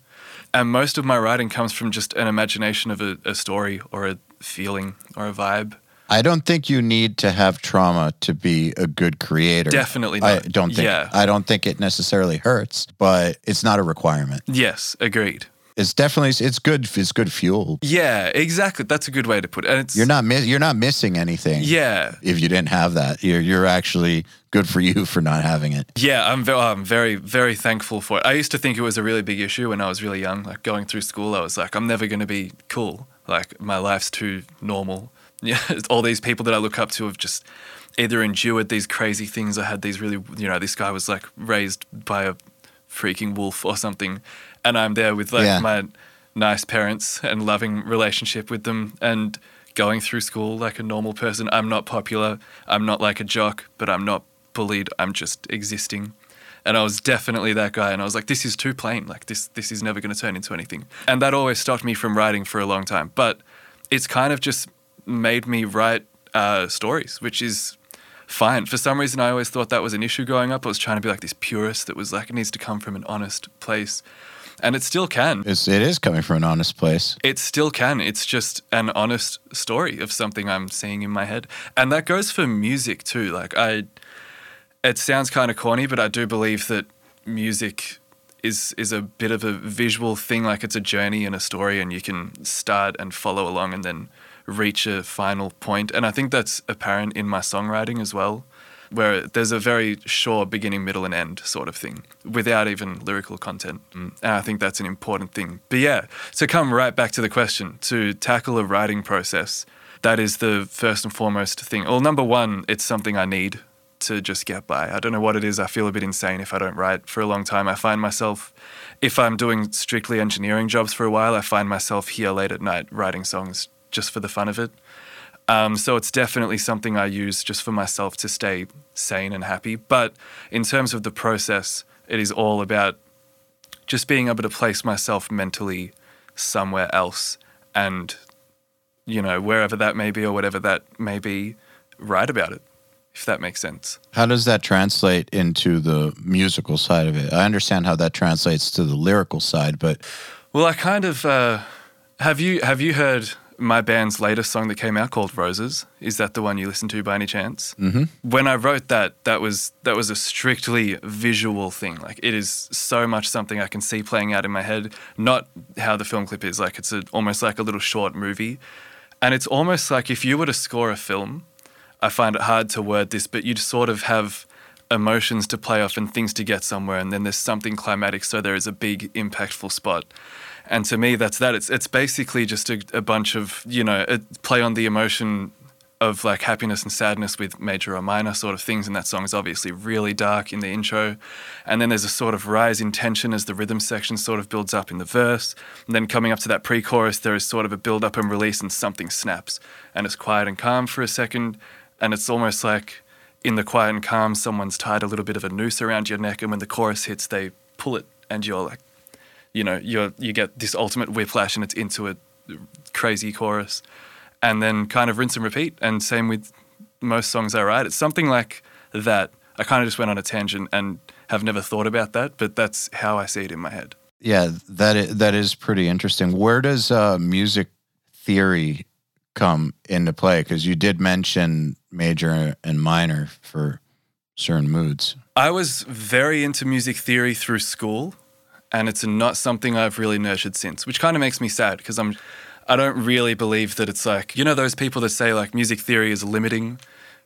And most of my writing comes from just an imagination of a, a story or a feeling or a vibe. I don't think you need to have trauma to be a good creator. Definitely not. I don't think Yeah. I don't think it necessarily hurts, but it's not a requirement. Yes, agreed. It's definitely it's good it's good fuel. Yeah, exactly. That's a good way to put it. And it's You're not mi- you're not missing anything. Yeah. If you didn't have that, you're you're actually good for you for not having it. Yeah, I'm, ve- I'm very, very thankful for it. I used to think it was a really big issue when I was really young. Like going through school, I was like, I'm never going to be cool. Like my life's too normal. Yeah, all these people that I look up to have just either endured these crazy things or had these really, you know, this guy was like raised by a freaking wolf or something, and I'm there with like Yeah. my nice parents and loving relationship with them and going through school like a normal person. I'm not popular. I'm not like a jock, but I'm not bullied. I'm just existing. And I was definitely that guy. And I was like, this is too plain. Like this, this is never going to turn into anything. And that always stopped me from writing for a long time. But it's kind of just made me write uh, stories, which is fine. For some reason, I always thought that was an issue growing up. I was trying to be like this purist that was like, it needs to come from an honest place. And it still can. It's it is coming from an honest place. It still can. It's just an honest story of something I'm seeing in my head. And that goes for music too. Like I it sounds kind of corny, but I do believe that music is is a bit of a visual thing like it's a journey and a story and you can start and follow along and then reach a final point. And I think that's apparent in my songwriting as well. Where there's a very sure beginning, middle, and end sort of thing without even lyrical content. Mm. And I think that's an important thing. But yeah, to come right back to the question, to tackle a writing process, that is the first and foremost thing. Well, number one, it's something I need to just get by. I don't know what it is. I feel a bit insane if I don't write for a long time. I find myself, if I'm doing strictly engineering jobs for a while, I find myself here late at night writing songs just for the fun of it. Um, so it's definitely something I use just for myself to stay sane and happy. But in terms of the process, it is all about just being able to place myself mentally somewhere else and, you know, wherever that may be or whatever that may be, write about it, if that makes sense. How does that translate into the musical side of it? I understand how that translates to the lyrical side, but Well, I kind of uh, have you have you heard my band's latest song that came out called Roses? Is that the one you listened to by any chance? Mm-hmm. When I wrote that, that was that was a strictly visual thing. Like it is so much something I can see playing out in my head. Not how the film clip is. Like it's a, almost like a little short movie, and it's almost like if you were to score a film. I find it hard to word this, but you'd sort of have emotions to play off and things to get somewhere, and then there's something climatic, so there is a big, impactful spot. And to me, that's that. It's it's basically just a, a bunch of you know play on the emotion of like happiness and sadness with major or minor sort of things. And that song is obviously really dark in the intro, and then there's a sort of rise in tension as the rhythm section sort of builds up in the verse. And then coming up to that pre-chorus, there is sort of a build up and release, and something snaps, and it's quiet and calm for a second, and it's almost like in the quiet and calm, someone's tied a little bit of a noose around your neck, and when the chorus hits, they pull it, and you're like you know, you're you get this ultimate whiplash and it's into a crazy chorus, and then kind of rinse and repeat. And same with most songs I write. It's something like that. I kind of just went on a tangent and have never thought about that, but that's how I see it in my head. yeah, that is, that is pretty interesting. Where does uh, music theory come into play? Because you did mention major and minor for certain moods. I was very into music theory through school, and it's not something I've really nurtured since, which kind of makes me sad because I'm I don't really believe that it's like you know those people that say like music theory is limiting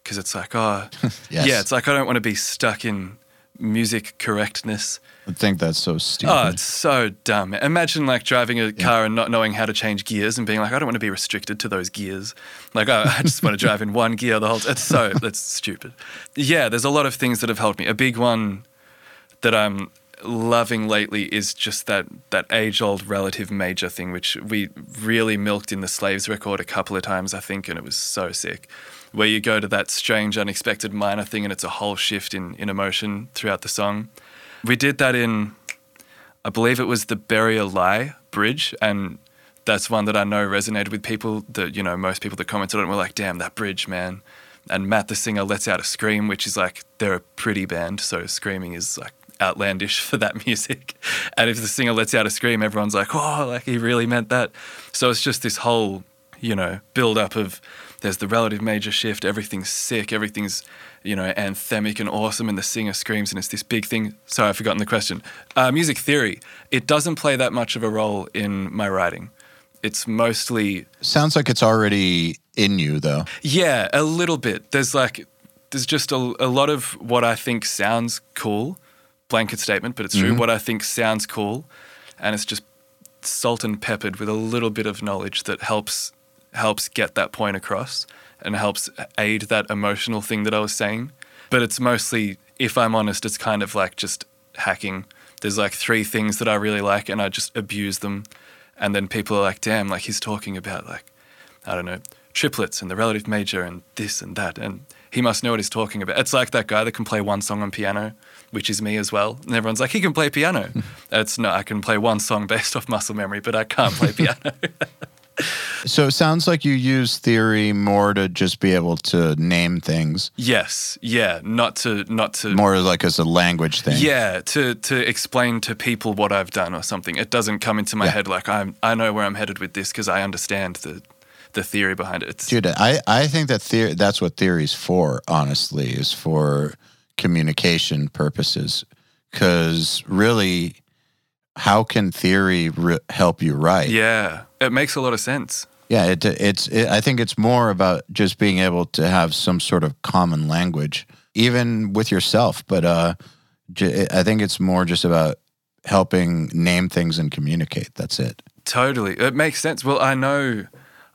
because it's like oh Yes. yeah it's like I don't want to be stuck in music correctness. I think that's so stupid. Oh, it's so dumb. Imagine like driving a car and not knowing how to change gears and being like, I don't want to be restricted to those gears. Like, oh, I just want to drive in one gear the whole time. It's so, that's stupid. Yeah, there's a lot of things that have helped me. A big one that I'm loving lately is just that, that age old relative major thing, which we really milked in the Slaves record a couple of times, I think, and it was so sick. Where you go to that strange, unexpected minor thing and it's a whole shift in, in emotion throughout the song. We did that in, I believe it was the Bury a Lie bridge, and that's one that I know resonated with people. That you know, most people that commented on it were like, "Damn, that bridge, man!" And Matt, the singer, lets out a scream, which is like they're a pretty band, so screaming is like outlandish for that music. And if the singer lets out a scream, everyone's like, "Oh, like he really meant that." So it's just this whole, you know, build up of there's the relative major shift, everything's sick, everything's, you know, anthemic and awesome, and the singer screams, and it's this big thing. Sorry, I've forgotten the question. Uh, music theory, it doesn't play that much of a role in my writing. It's mostly, Sounds like it's already in you, though. yeah, a little bit. There's like, there's just a, a lot of what I think sounds cool, blanket statement, but it's true. Mm-hmm. What I think sounds cool, and it's just salt and peppered with a little bit of knowledge that helps helps get that point across and helps aid that emotional thing that I was saying. But it's mostly, if I'm honest, it's kind of like just hacking. There's like three things that I really like, and I just abuse them. And then people are like, damn, like he's talking about like, I don't know, triplets and the relative major and this and that. And he must know what he's talking about. It's like that guy that can play one song on piano, which is me as well. And everyone's like, he can play piano. it's no, I can play one song based off muscle memory, but I can't play piano. So it sounds like you use theory more to just be able to name things, yes, yeah, not to, not to, more like as a language thing. yeah, to to explain to people what I've done or something. It doesn't come into my Yeah. head like I'm, I know where I'm headed with this because I understand the, the theory behind it. It's, Dude, I, I think that theory, that's what theory's for, honestly, is for communication purposes. Because really, how can theory re- help you write? yeah, it makes a lot of sense. Yeah, it, it's. It, I think it's more about just being able to have some sort of common language, even with yourself. But uh, j- I think it's more just about helping name things and communicate. That's it. Totally. It makes sense. Well, I know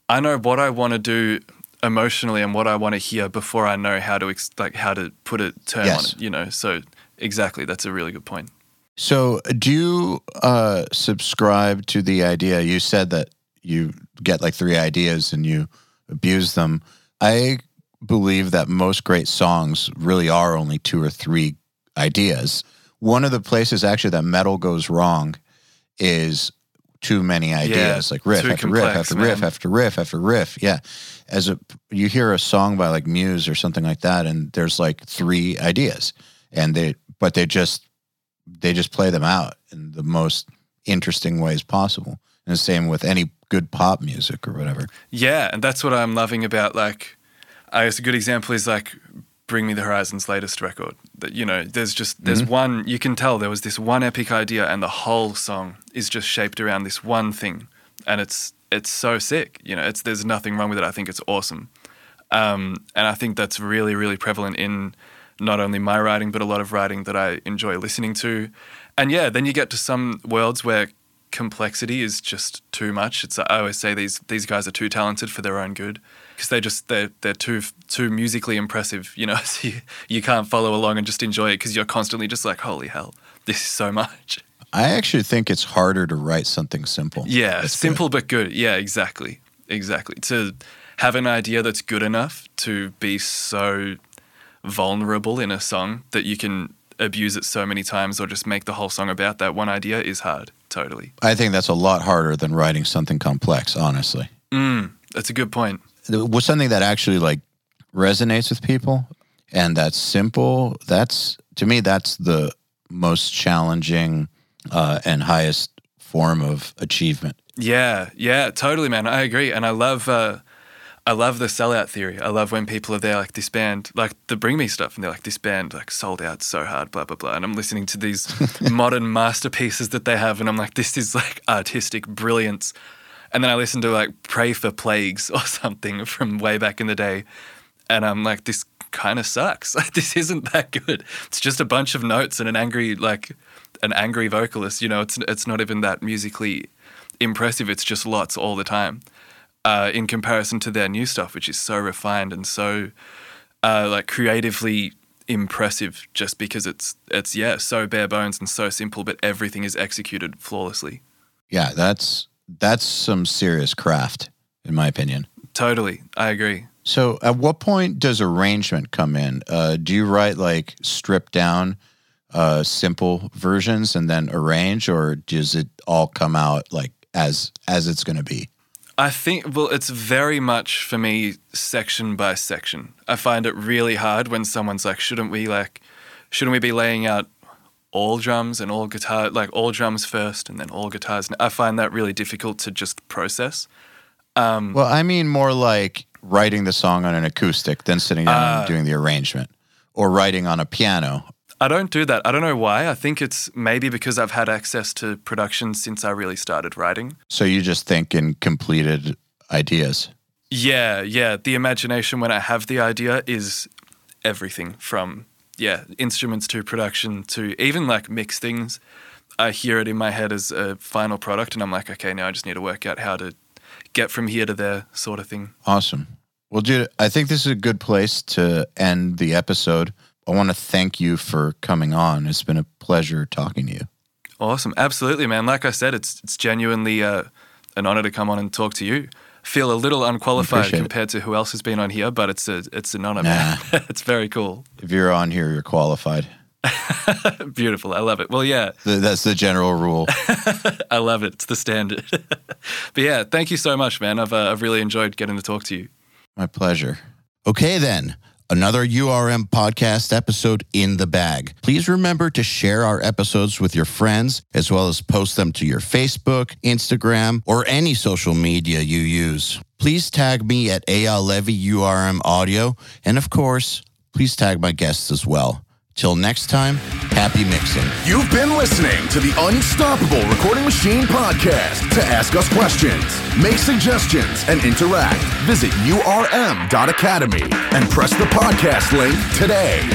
I know what I want to do emotionally and what I want to hear before I know how to ex- like how to put a term on it, you know. So exactly, that's a really good point. So, do you uh, subscribe to the idea? You said that you get like three ideas and you abuse them. I believe that most great songs really are only two or three ideas. One of the places actually that metal goes wrong is too many ideas, like riff after riff complex, after riff after riff after riff. Yeah, as a you hear a song by like Muse or something like that, and there's like three ideas, and they but they just they just play them out in the most interesting ways possible. And the same with any good pop music or whatever. Yeah, and that's what I'm loving about like I guess a good example is like Bring Me the Horizon's latest record. That you know, there's just there's Mm-hmm. one you can tell there was this one epic idea and the whole song is just shaped around this one thing. And it's it's so sick. You know, it's there's nothing wrong with it. I think it's awesome. Um, and I think that's really, really prevalent in not only my writing, but a lot of writing that I enjoy listening to. And yeah, then you get to some worlds where complexity is just too much. It's I always say these these guys are too talented for their own good because they just they're they're too too musically impressive. You know, so you, you can't follow along and just enjoy it because you're constantly just like, holy hell, this is so much. I actually think it's harder to write something simple. Yeah, That's simple but good. Yeah, exactly. Exactly. To have an idea that's good enough to be so vulnerable in a song that you can abuse it so many times or just make the whole song about that one idea is hard. Totally. I think that's a lot harder than writing something complex, honestly. Mm, that's a good point. was something that actually like resonates with people and that's simple that's to me that's the most challenging uh, and highest form of achievement Yeah, yeah, totally, man. I agree, and I love, uh, I love the sellout theory. I love when people are there like this band, like the Bring Me stuff, and they're like this band like sold out so hard, blah blah blah. And I'm listening to these modern masterpieces that they have, and I'm like, this is like artistic brilliance. And then I listen to like Pray for Plagues or something from way back in the day, and I'm like, this kind of sucks. Like this isn't that good. It's just a bunch of notes and an angry like an angry vocalist. You know, it's it's not even that musically impressive. It's just lots all the time uh, in comparison to their new stuff, which is so refined and so uh, like creatively impressive. Just because it's it's yeah so bare bones and so simple, but everything is executed flawlessly. Yeah, that's that's some serious craft, in my opinion. Totally, I agree. So, at what point does arrangement come in? Uh, do you write like stripped down, uh, simple versions and then arrange, or does it all come out like as as it's going to be? I think, well, it's very much for me section by section. I find it really hard when someone's like, shouldn't we like, shouldn't we be laying out all drums and all guitar, like all drums first and then all guitars? I find that really difficult to just process. Um, well, I mean more like writing the song on an acoustic, then sitting down uh, and doing the arrangement, or writing on a piano. I don't do that. I don't know why. I think it's maybe because I've had access to production since I really started writing. So you just think in completed ideas? Yeah, yeah. The imagination when I have the idea is everything from, yeah, instruments to production to even like mix things. I hear it in my head as a final product and I'm like, okay, now I just need to work out how to get from here to there, sort of thing. Awesome. Well, Jude, I think this is a good place to end the episode. I want to thank you for coming on. It's been a pleasure talking to you. Awesome. Absolutely, man. Like I said, it's it's genuinely uh, an honor to come on and talk to you. Feel a little unqualified compared it. to who else has been on here, but it's a it's an honor, nah. man. it's very cool. If you're on here, you're qualified. Beautiful. I love it. Well, yeah. That's the general rule. I love it. It's the standard. but yeah, thank you so much, man. I've, uh, I've really enjoyed getting to talk to you. My pleasure. Okay, then. Another URM podcast episode in the bag. Please remember to share our episodes with your friends, as well as post them to your Facebook, Instagram, or any social media you use. Please tag me at Eyal Levy URM Audio, and of course, please tag my guests as well. Till next time, happy mixing. You've been listening to the Unstoppable Recording Machine podcast. To ask us questions, make suggestions, and interact, visit urm.academy and press the podcast link today.